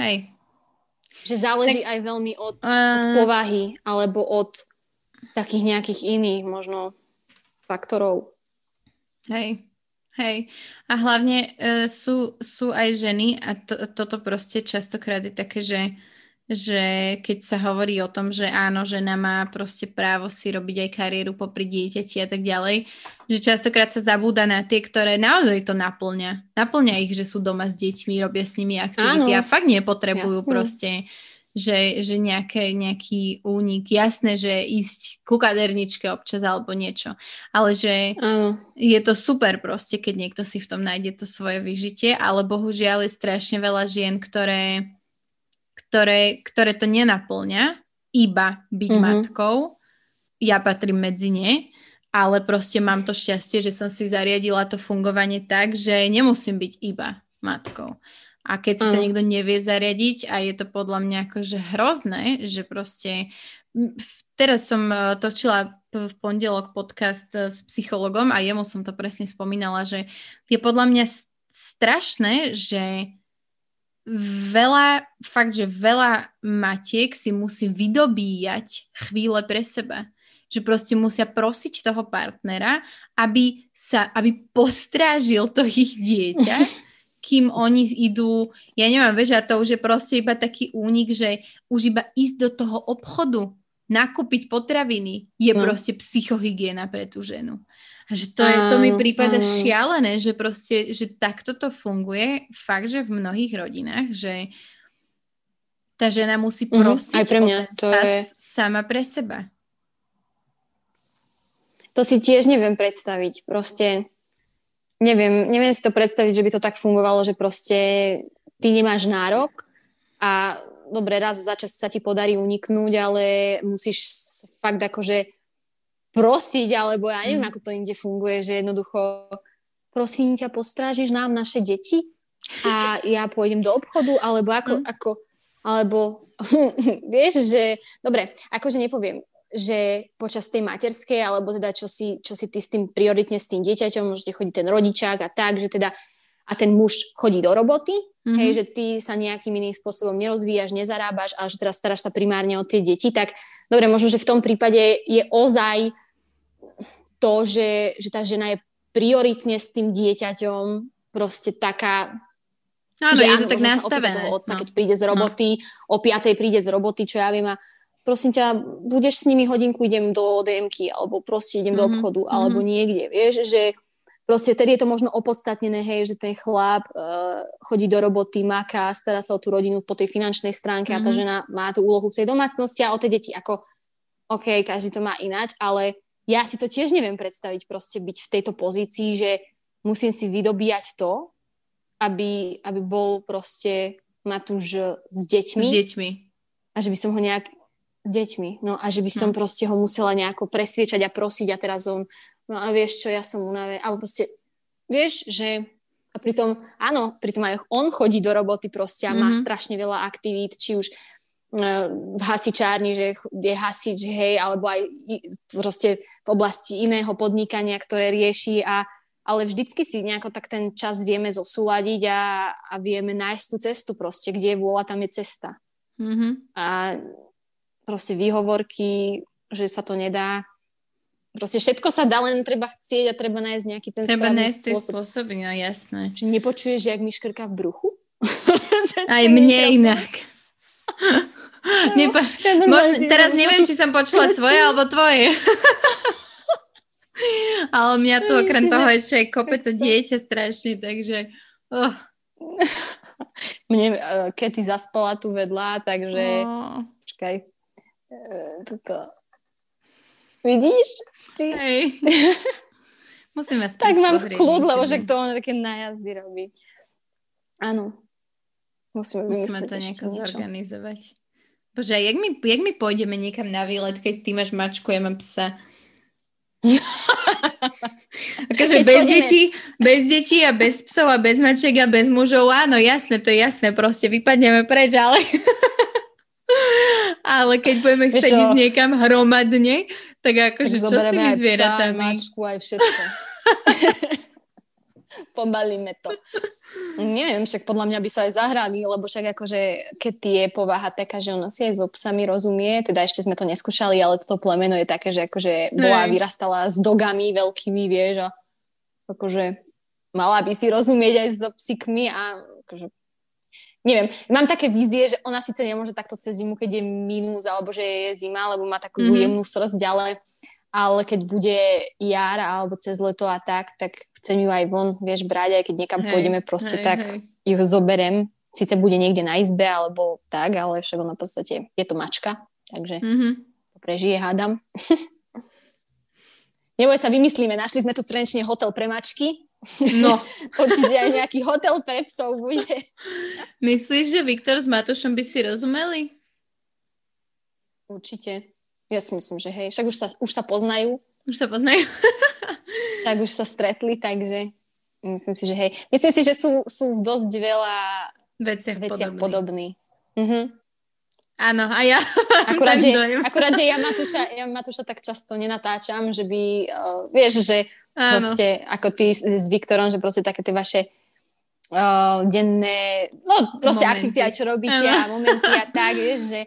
Hej. Že záleží tak, aj veľmi od, uh... od povahy alebo od takých nejakých iných možno faktorov. Hej, hej. A hlavne uh, sú, sú aj ženy a to, toto proste častokrát je také, že že keď sa hovorí o tom, že áno, žena má proste právo si robiť aj kariéru popri dieťati a tak ďalej, že častokrát sa zabúda na tie, ktoré naozaj to naplňa. Naplňa ich, že sú doma s deťmi, robia s nimi aktivity áno. a fakt nepotrebujú Jasne. proste že, že nejaké, nejaký únik. Jasné, že ísť ku kaderničke občas alebo niečo. Ale že áno. je to super proste, keď niekto si v tom nájde to svoje vyžitie, ale bohužiaľ je strašne veľa žien, ktoré ktoré, ktoré to nenaplňa, iba byť mm-hmm. matkou. Ja patrím medzi ne, ale proste mám to šťastie, že som si zariadila to fungovanie tak, že nemusím byť iba matkou. A keď si to mm. niekto nevie zariadiť a je to podľa mňa akože hrozné, že proste teraz som e, točila v pondelok podcast e, s psychologom a jemu som to presne spomínala, že je podľa mňa strašné, že veľa, fakt, že veľa matiek si musí vydobíjať chvíle pre seba. Že proste musia prosiť toho partnera, aby sa, aby postrážil to ich dieťa, *laughs* kým oni idú, ja neviem, vieš, a to už je proste iba taký únik, že už iba ísť do toho obchodu, nakúpiť potraviny, je no. proste psychohygiena pre tú ženu. Že to, je, to mi prípada uh, šialené, že proste, že takto to funguje fakt, že v mnohých rodinách, že tá žena musí prosiť uh, aj pre mňa. to je... sama pre seba. To si tiež neviem predstaviť. Proste neviem, neviem si to predstaviť, že by to tak fungovalo, že proste ty nemáš nárok a dobre, raz za čas sa ti podarí uniknúť, ale musíš fakt akože prosiť, alebo ja neviem, mm. ako to inde funguje, že jednoducho prosím ťa, postrážiš nám naše deti a ja pôjdem do obchodu, alebo ako, mm. ako alebo *laughs* vieš, že dobre, akože nepoviem, že počas tej materskej, alebo teda čo si, čo si ty s tým prioritne s tým dieťaťom, môžete chodiť ten rodičák a tak, že teda a ten muž chodí do roboty, mm-hmm. hej, že ty sa nejakým iným spôsobom nerozvíjaš, nezarábaš, ale že teraz staráš sa primárne o tie deti, tak dobre, možno, že v tom prípade je ozaj to, že, že tá žena je prioritne s tým dieťaťom proste taká Áno, že je áno, to tak nastavené. Toho otca, no. keď príde z roboty, no. o piatej príde z roboty, čo ja viem a prosím ťa, budeš s nimi hodinku, idem do DMky, alebo proste idem mm-hmm. do mhm, obchodu, mm-hmm. alebo niekde, vieš, že proste vtedy je to možno opodstatnené, hej, že ten chlap uh, chodí do roboty, maká, stará sa o tú rodinu po tej finančnej stránke mm-hmm. a tá mhm. žena má tú úlohu v tej domácnosti a o tie deti, ako OK, každý to má ináč, ale ja si to tiež neviem predstaviť proste byť v tejto pozícii, že musím si vydobíjať to, aby, aby bol proste Matúš s deťmi. S deťmi. A že by som ho nejak s deťmi. No a že by som no. proste ho musela nejako presviečať a prosiť a teraz on no a vieš čo, ja som unavený, alebo proste, vieš, že a pritom, áno, pritom aj on chodí do roboty proste a má mm-hmm. strašne veľa aktivít, či už uh, v hasičárni, že je hasič, hej, alebo aj proste v oblasti iného podnikania, ktoré rieši a ale vždycky si nejako tak ten čas vieme zosúľadiť a, a vieme nájsť tú cestu proste, kde je vôľa, tam je cesta. Mm-hmm. A proste výhovorky, že sa to nedá, Proste všetko sa dá, len treba chcieť a treba nájsť nejaký ten treba správny nájsť spôsob. spôsob, no jasné. Či nepočuješ, jak mi škrká v bruchu? *laughs* Aj mne inak. *laughs* Nepa- ja Možno, teraz neviem, či som počula *laughs* svoje alebo tvoje. Ale mňa tu okrem toho ešte aj kope to dieťa strašne, takže... Oh. Mne uh, Kety zaspala tu vedľa, takže... Oh. Počkaj. Uh, toto Vidíš? Či... Hej. *laughs* Musíme Tak mám kľud, lebo že to on také najazdy robí. Áno. Musíme, Musíme to nejako zorganizovať. Bože, jak my, jak my pôjdeme niekam na výlet, keď ty máš mačku, ja mám psa? *laughs* akože bez detí, bez detí a bez psov a bez mačiek a bez mužov, áno, jasné, to je jasné, proste vypadneme preč, ale *laughs* ale keď budeme chcieť ísť niekam hromadne, tak akože čo s tými zvieratami? Psa, mačku, aj všetko. *laughs* Pobalíme to. Neviem, však podľa mňa by sa aj zahrali, lebo však akože, keď je povaha taká, že ona si aj so psami rozumie, teda ešte sme to neskúšali, ale toto plemeno je také, že akože bola vyrastala s dogami veľkými, vieš, a akože mala by si rozumieť aj so psíkmi a akože neviem, mám také vízie, že ona síce nemôže takto cez zimu, keď je minus, alebo že je zima, lebo má takú mm-hmm. jemnú srst, ale ale keď bude jar alebo cez leto a tak, tak chcem ju aj von, vieš, brať, aj keď niekam hej, pôjdeme proste, hej, tak hej. ju zoberem. Sice bude niekde na izbe alebo tak, ale však ona v podstate je to mačka, takže mm-hmm. to prežije, hádam. *laughs* Neboj sa, vymyslíme, našli sme tu v Trenčine hotel pre mačky. No. *laughs* Určite aj nejaký hotel pre psov bude. Myslíš, že Viktor s Matošom by si rozumeli? Určite. Ja si myslím, že hej. Však už sa, už sa poznajú. Už sa poznajú. *laughs* Však už sa stretli, takže myslím si, že hej. Myslím si, že sú, sú dosť veľa veciach, veciach podobní. podobní. Mhm. Áno, a ja *laughs* akurát, že, akurát, že ja Matúša, ja Matúša tak často nenatáčam, že by, uh, vieš, že Áno. proste ako ty s Viktorom, že proste také tie vaše uh, denné, no proste momenty. aktivity aj čo robíte Áno. a momenty a tak, vieš, že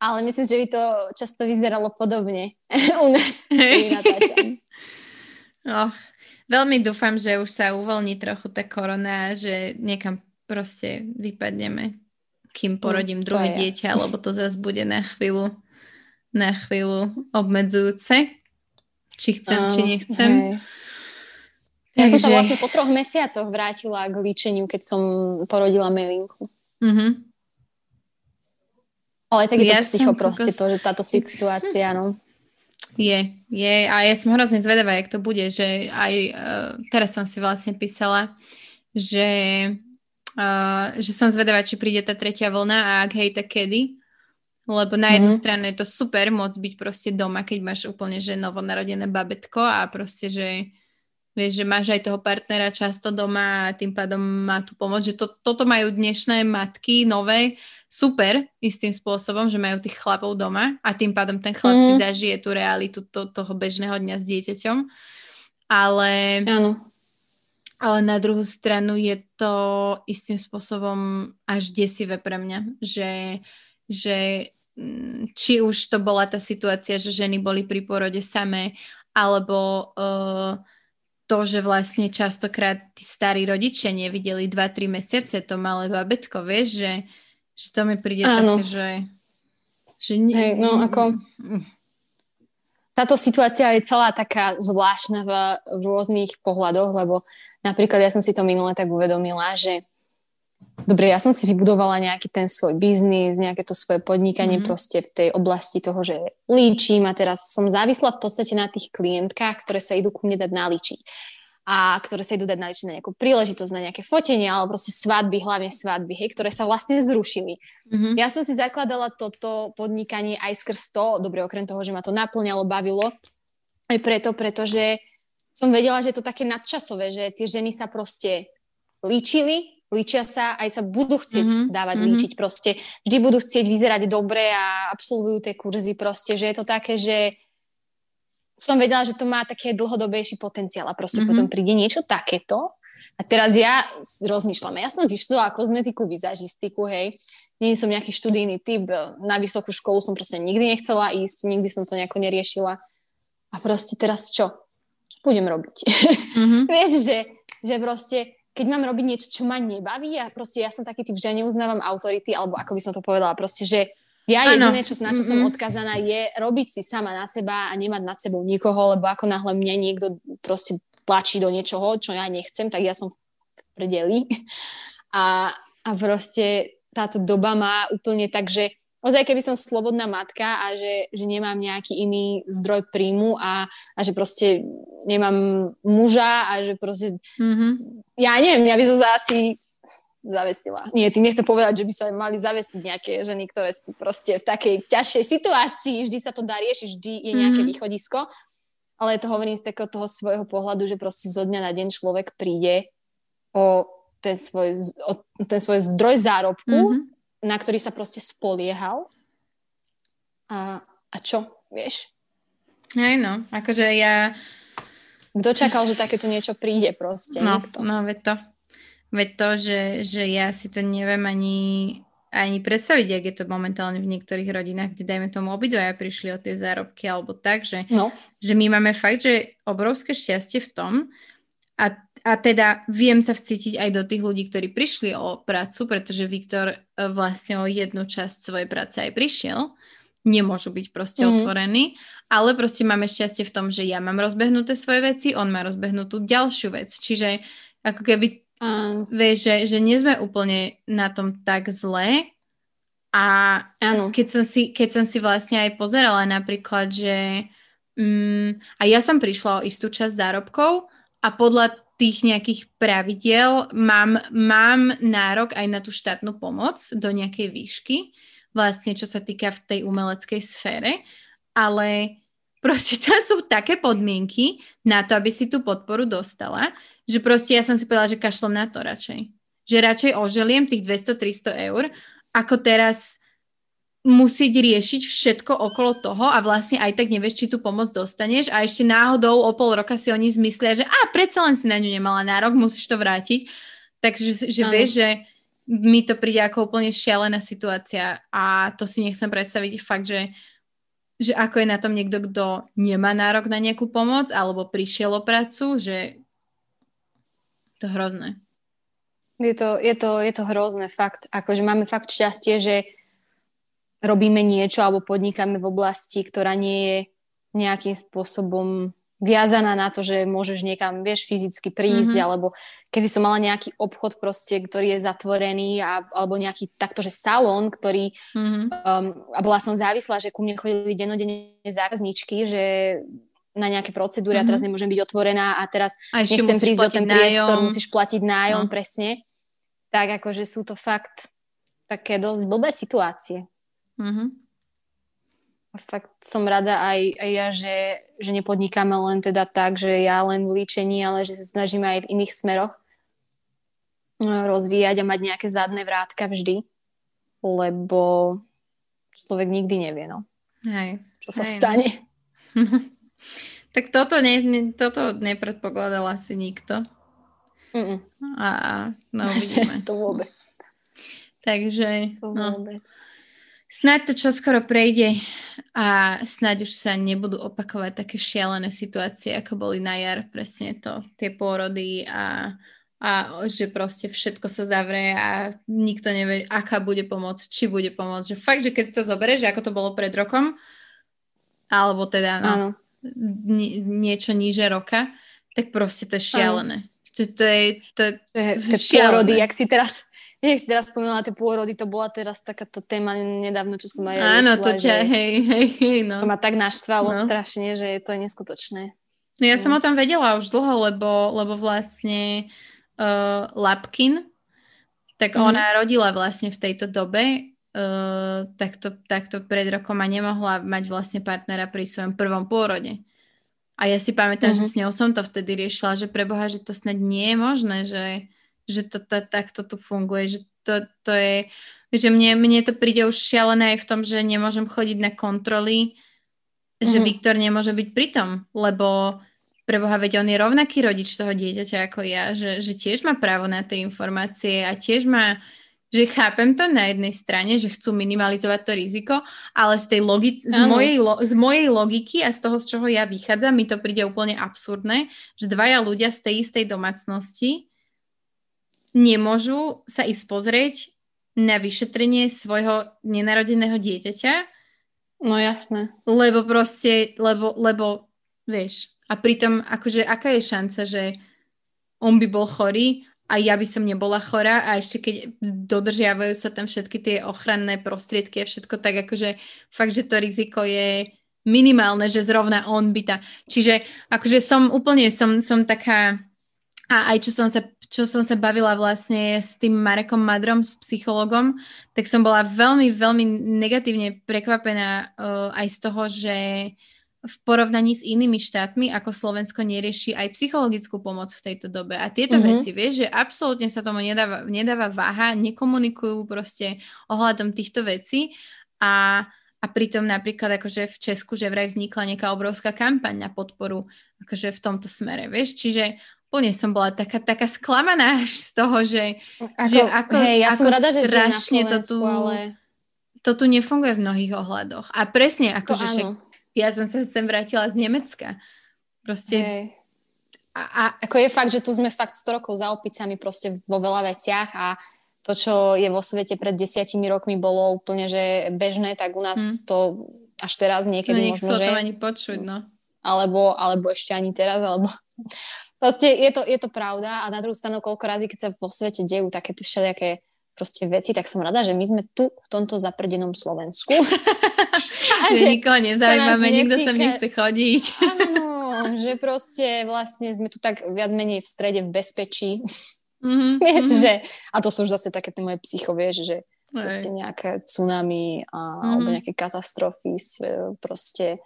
ale myslím, že by to často vyzeralo podobne *laughs* u nás. *laughs* Oh, veľmi dúfam, že už sa uvoľní trochu tá korona, že niekam proste vypadneme, kým mm, porodím mm, druhé dieťa, lebo to zase bude na chvíľu, na chvíľu obmedzujúce. Či chcem, či nechcem. Hej. Ja Takže... som sa vlastne po troch mesiacoch vrátila k líčeniu, keď som porodila Melinku. Mm-hmm. Ale tak je to psycho proste, to, že táto situácia, no. Je, je a ja som hrozne zvedavá, jak to bude, že aj uh, teraz som si vlastne písala, že, uh, že som zvedavá, či príde tá tretia vlna a ak hej, tak kedy. Lebo na jednu mm. stranu je to super môcť byť proste doma, keď máš úplne, že novonarodené babetko a proste, že vieš, že máš aj toho partnera často doma a tým pádom má tu pomoc, že to, toto majú dnešné matky nové, super istým spôsobom, že majú tých chlapov doma a tým pádom ten chlap mm. si mhm. zažije tú realitu to, toho bežného dňa s dieťaťom. Ale, Áno. ale na druhú stranu je to istým spôsobom až desivé pre mňa, že, že či už to bola tá situácia, že ženy boli pri porode samé, alebo uh, to, že vlastne častokrát tí starí rodičia nevideli 2-3 mesiace to malé babetko, vieš, že, že to mi príde Áno. také, že... že nie... Hej, no ako... Táto situácia je celá taká zvláštna v, v rôznych pohľadoch, lebo napríklad ja som si to minule tak uvedomila, že dobre, ja som si vybudovala nejaký ten svoj biznis, nejaké to svoje podnikanie mm-hmm. proste v tej oblasti toho, že líčim a teraz som závislá v podstate na tých klientkách, ktoré sa idú ku mne dať nalíčiť a ktoré sa idú dať na, na nejakú príležitosť, na nejaké fotenie, alebo proste svadby, hlavne svadby, hej, ktoré sa vlastne zrušili. Mm-hmm. Ja som si zakladala toto podnikanie aj skrz to, dobre, okrem toho, že ma to naplňalo, bavilo, aj preto, pretože som vedela, že je to také nadčasové, že tie ženy sa proste líčili, líčia sa, aj sa budú chcieť mm-hmm. dávať mm-hmm. líčiť proste. Vždy budú chcieť vyzerať dobre a absolvujú tie kurzy proste, že je to také, že som vedela, že to má taký dlhodobejší potenciál a proste mm-hmm. potom príde niečo takéto a teraz ja rozmýšľam, ja som vyštudovala kozmetiku, vizažistiku, hej, nie som nejaký študijný typ, na vysokú školu som proste nikdy nechcela ísť, nikdy som to nejako neriešila a proste teraz čo? Čo budem robiť? Mm-hmm. *laughs* Vieš, že, že proste keď mám robiť niečo, čo ma nebaví a proste ja som taký typ, že ja neuznávam autority, alebo ako by som to povedala, proste, že ja ano. jediné, čo, na čo som odkazaná, je robiť si sama na seba a nemať nad sebou nikoho, lebo ako náhle mňa niekto proste tlačí do niečoho, čo ja nechcem, tak ja som v predeli. *laughs* A, a proste táto doba má úplne tak, že ozaj keby som slobodná matka a že, že nemám nejaký iný zdroj príjmu a, a že proste nemám muža a že proste mm-hmm. ja neviem, ja by som sa asi zavesila. Nie, tým nechcem povedať, že by sa mali zavesiť nejaké ženy, ktoré sú proste v takej ťažšej situácii, vždy sa to dá riešiť, vždy je nejaké mm-hmm. východisko, ale to hovorím z takého toho svojho pohľadu, že proste zo dňa na deň človek príde o ten svoj, o ten svoj zdroj zárobku, mm-hmm. Na ktorý sa proste spoliehal. A, a čo, vieš? Hej no, akože ja... Kto čakal, že takéto niečo príde proste? No, Nikto. no veď to. Veď to, že, že ja si to neviem ani, ani predstaviť, ak je to momentálne v niektorých rodinách, kde dajme tomu obidvaja prišli o tie zárobky alebo tak, že, no. že my máme fakt, že obrovské šťastie v tom a, a teda viem sa vcítiť aj do tých ľudí, ktorí prišli o prácu, pretože Viktor e, vlastne o jednu časť svojej práce aj prišiel nemôžu byť proste mm-hmm. otvorení, ale proste máme šťastie v tom, že ja mám rozbehnuté svoje veci, on má rozbehnutú ďalšiu vec. Čiže ako keby, mm. vieš, že, že nie sme úplne na tom tak zle a keď som, si, keď som si vlastne aj pozerala napríklad, že um, a ja som prišla o istú časť zárobkov a podľa tých nejakých pravidiel mám, mám nárok aj na tú štátnu pomoc do nejakej výšky vlastne čo sa týka v tej umeleckej sfére, ale proste *laughs* tam sú také podmienky na to, aby si tú podporu dostala, že proste ja som si povedala, že kašlom na to radšej. Že radšej oželiem tých 200-300 eur, ako teraz musieť riešiť všetko okolo toho a vlastne aj tak nevieš, či tú pomoc dostaneš a ešte náhodou o pol roka si oni zmyslia, že a predsa len si na ňu nemala nárok, musíš to vrátiť. Takže že vieš, že mi to príde ako úplne šialená situácia a to si nechcem predstaviť fakt, že, že ako je na tom niekto, kto nemá nárok na nejakú pomoc alebo prišiel o prácu, že to hrozné. Je to, je, to, je to hrozné, fakt. Akože máme fakt šťastie, že robíme niečo alebo podnikáme v oblasti, ktorá nie je nejakým spôsobom viazaná na to, že môžeš niekam, vieš, fyzicky prísť, mm-hmm. alebo keby som mala nejaký obchod proste, ktorý je zatvorený, a, alebo nejaký takto, že salón, ktorý, mm-hmm. um, a bola som závislá, že ku mne chodili denodenne zákazničky, že na nejaké procedúry mm-hmm. a teraz mhm. nemôžem byť otvorená a teraz a nechcem prísť o ten priestor, nájom. musíš platiť nájom, no. presne. Tak akože sú to fakt také dosť blbé situácie. Mm-hmm. A fakt som rada aj, aj ja, že, že nepodnikáme len teda tak, že ja len v líčení, ale že sa snažíme aj v iných smeroch no, rozvíjať a mať nejaké zadné vrátka vždy, lebo človek nikdy nevie, no. Hej. Čo sa Hej, no. stane. *laughs* Tak toto, ne, ne, toto nepredpokladal asi nikto. Mm-mm. A, no *laughs* uvidíme. to vôbec. Takže, to no. vôbec. No. Snáď to čoskoro prejde a snáď už sa nebudú opakovať také šialené situácie, ako boli na jar, presne to, tie pôrody a, a že proste všetko sa zavrie a nikto nevie, aká bude pomoc, či bude pomoc. Že fakt, že keď to zoberieš, ako to bolo pred rokom, alebo teda no, nie, niečo níže roka, tak proste to je šialené. To, to je, to, to to je pôrody, jak si teraz jak si teraz spomínala tie pôrody, to bola teraz takáto téma nedávno, čo som aj Áno, riešila, to ťa, hej, hej, hej, no. To ma tak naštvalo no. strašne, že to je neskutočné. No ja no. som o tom vedela už dlho, lebo, lebo vlastne uh, Lapkin, tak mm. ona rodila vlastne v tejto dobe, uh, takto, takto pred rokom a nemohla mať vlastne partnera pri svojom prvom pôrode. A ja si pamätám, mm-hmm. že mhm. s ňou som to vtedy riešila, že preboha, že to snad nie je možné, že že to, to takto tu funguje, že to, to je, že mne, mne to príde už šialené aj v tom, že nemôžem chodiť na kontroly, mm-hmm. že mhm. Viktor nemôže byť pritom, lebo preboha, veď on je rovnaký rodič toho dieťaťa ako ja, že, že tiež má právo na tie informácie a tiež má, že chápem to na jednej strane, že chcú minimalizovať to riziko, ale z tej logi- z, mojej, lo- z mojej logiky a z toho, z čoho ja vychádzam, mi to príde úplne absurdné, že dvaja ľudia z tej istej domácnosti nemôžu sa ísť pozrieť na vyšetrenie svojho nenarodeného dieťaťa. No jasné. Lebo proste, lebo, lebo vieš, a pritom akože aká je šanca, že on by bol chorý a ja by som nebola chorá a ešte keď dodržiavajú sa tam všetky tie ochranné prostriedky a všetko tak akože fakt, že to riziko je minimálne, že zrovna on by tá. Čiže akože som úplne, som, som taká A aj čo som, sa, čo som sa bavila vlastne s tým Marekom Madrom, s psychologom, tak som bola veľmi, veľmi negatívne prekvapená uh, aj z toho, že v porovnaní s inými štátmi, ako Slovensko nerieši aj psychologickú pomoc v tejto dobe. A tieto mm-hmm. veci, vieš, že absolútne sa tomu nedáva, nedáva váha, nekomunikujú proste ohľadom týchto vecí a a pritom napríklad akože v Česku, že vraj vznikla nejaká obrovská kampaň na podporu akože v tomto smere, vieš, čiže úplne som bola taká, taká sklamaná *laughs* až z toho, že ako, že ako, hej, ja ako som rada, že strašne to tu, ale... to tu nefunguje v mnohých ohľadoch. A presne, akože že ja som sa sem vrátila z Nemecka. Proste... Hej. A, a... Ako je fakt, že tu sme fakt 100 rokov za opicami proste vo veľa veciach a to, čo je vo svete pred desiatimi rokmi bolo úplne že bežné, tak u nás hmm. to až teraz niekedy no, možno, že... to ani počuť, no. Alebo, alebo ešte ani teraz, alebo... Proste je to, je to pravda a na druhú stranu, koľko razy, keď sa vo svete dejú takéto všelijaké proste veci, tak som rada, že my sme tu v tomto zaprdenom Slovensku. *laughs* a že nikoho nezaujímame, nikto sa nechce chodiť. *laughs* Áno, že proste vlastne sme tu tak viac menej v strede v bezpečí. Mm-hmm. *laughs* Vieš, mm-hmm. že, a to sú už zase také tie moje psycho, vieš, že Aj. proste nejaké tsunami a, mm-hmm. alebo nejaké katastrofy, proste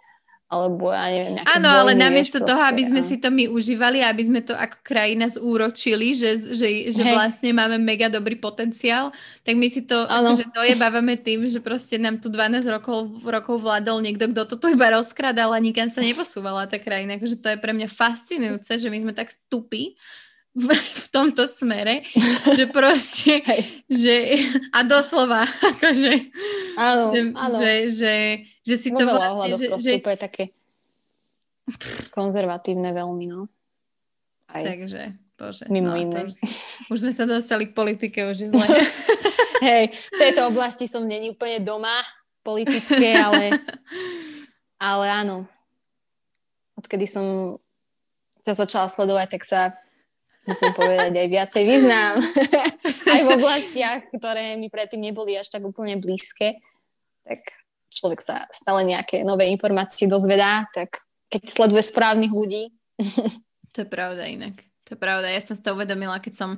alebo ja neviem, Áno, ale namiesto toho, proste, aby sme a... si to my užívali, aby sme to ako krajina zúročili, že, že, že vlastne máme mega dobrý potenciál, tak my si to akože dojebávame tým, že proste nám tu 12 rokov, rokov vládol niekto, kto to tu iba rozkradal a nikam sa neposúvala tá krajina. Akože to je pre mňa fascinujúce, že my sme tak stupí, v, *laughs* v tomto smere, že *laughs* proste, že, a doslova, *laughs* akože, áno, že, áno. Že, že, že si Vo to vlastne, že, proste že... úplne také konzervatívne veľmi, no. Aj. Takže, bože. Mimo no, iné. Už, už sme sa dostali k politike, už je zle. Hej, v tejto oblasti som není úplne doma politické, ale, ale áno. Odkedy som sa začala sledovať, tak sa musím povedať, aj viacej význam. *laughs* aj v oblastiach, ktoré mi predtým neboli až tak úplne blízke. Tak človek sa stále nejaké nové informácie dozvedá, tak keď sleduje správnych ľudí. *laughs* to je pravda inak. To je pravda. Ja som si to uvedomila, keď som,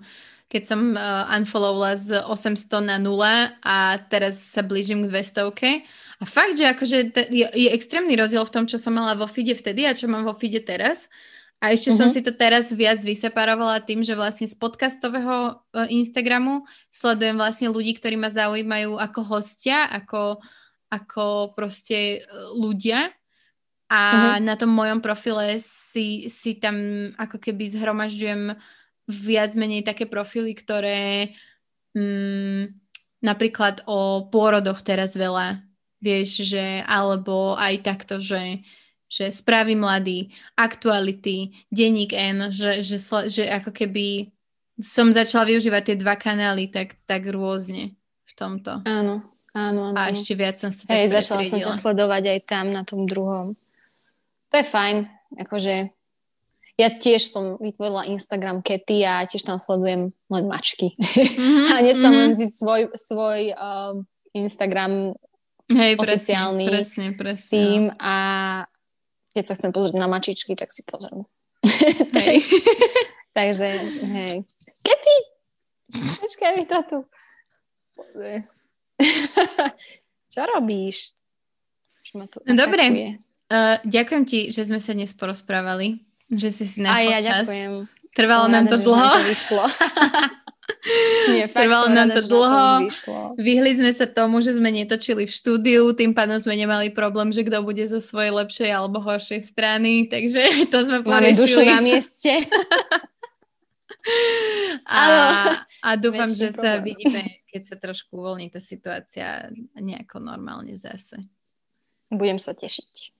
keď som uh, unfollowla z 800 na 0 a teraz sa blížim k 200 a fakt, že akože t- je, je extrémny rozdiel v tom, čo som mala vo feede vtedy a čo mám vo feede teraz. A ešte uh-huh. som mhm. si to teraz viac vyseparovala tým, že vlastne z podcastového uh, Instagramu sledujem vlastne ľudí, ktorí ma zaujímajú ako hostia, ako, ako proste uh, ľudia. A uh-huh. na tom mojom profile si, si tam ako keby zhromažďujem viac menej také profily, ktoré mm, napríklad o pôrodoch teraz veľa, vieš, že alebo aj takto, že že správy mladý, aktuality, denník N, že, že, že ako keby som začala využívať tie dva kanály tak, tak rôzne v tomto. Áno, áno, áno. A ešte viac som sa tak Hej, začala som ťa sledovať aj tam na tom druhom. To je fajn, akože ja tiež som vytvorila Instagram Kety a tiež tam sledujem len mačky. Mm-hmm, *laughs* a nespamujem mm-hmm. si svoj, svoj um, Instagram Hej, oficiálny presne, presne, presne, tým a keď sa chcem pozrieť na mačičky, tak si pozriem. Hej. *laughs* Takže, hej. Kety! Počkaj mi to tu. Čo *laughs* robíš? no dobre. Uh, ďakujem ti, že sme sa dnes porozprávali. Že si si našla A ja čas. ďakujem. Trvalo Som nám to dlho. To vyšlo. *laughs* Nie, *laughs* fakt Trvalo nám to dlho. Vyhli sme sa tomu, že sme netočili v štúdiu, tým pádom sme nemali problém, že kto bude zo svojej lepšej alebo horšej strany, *laughs* takže to sme Máme porešili. dušu na mieste. *laughs* a, a dúfam, že problém. sa vidíme, keď sa trošku uvoľní tá situácia nejako normálne zase. Budem sa tešiť.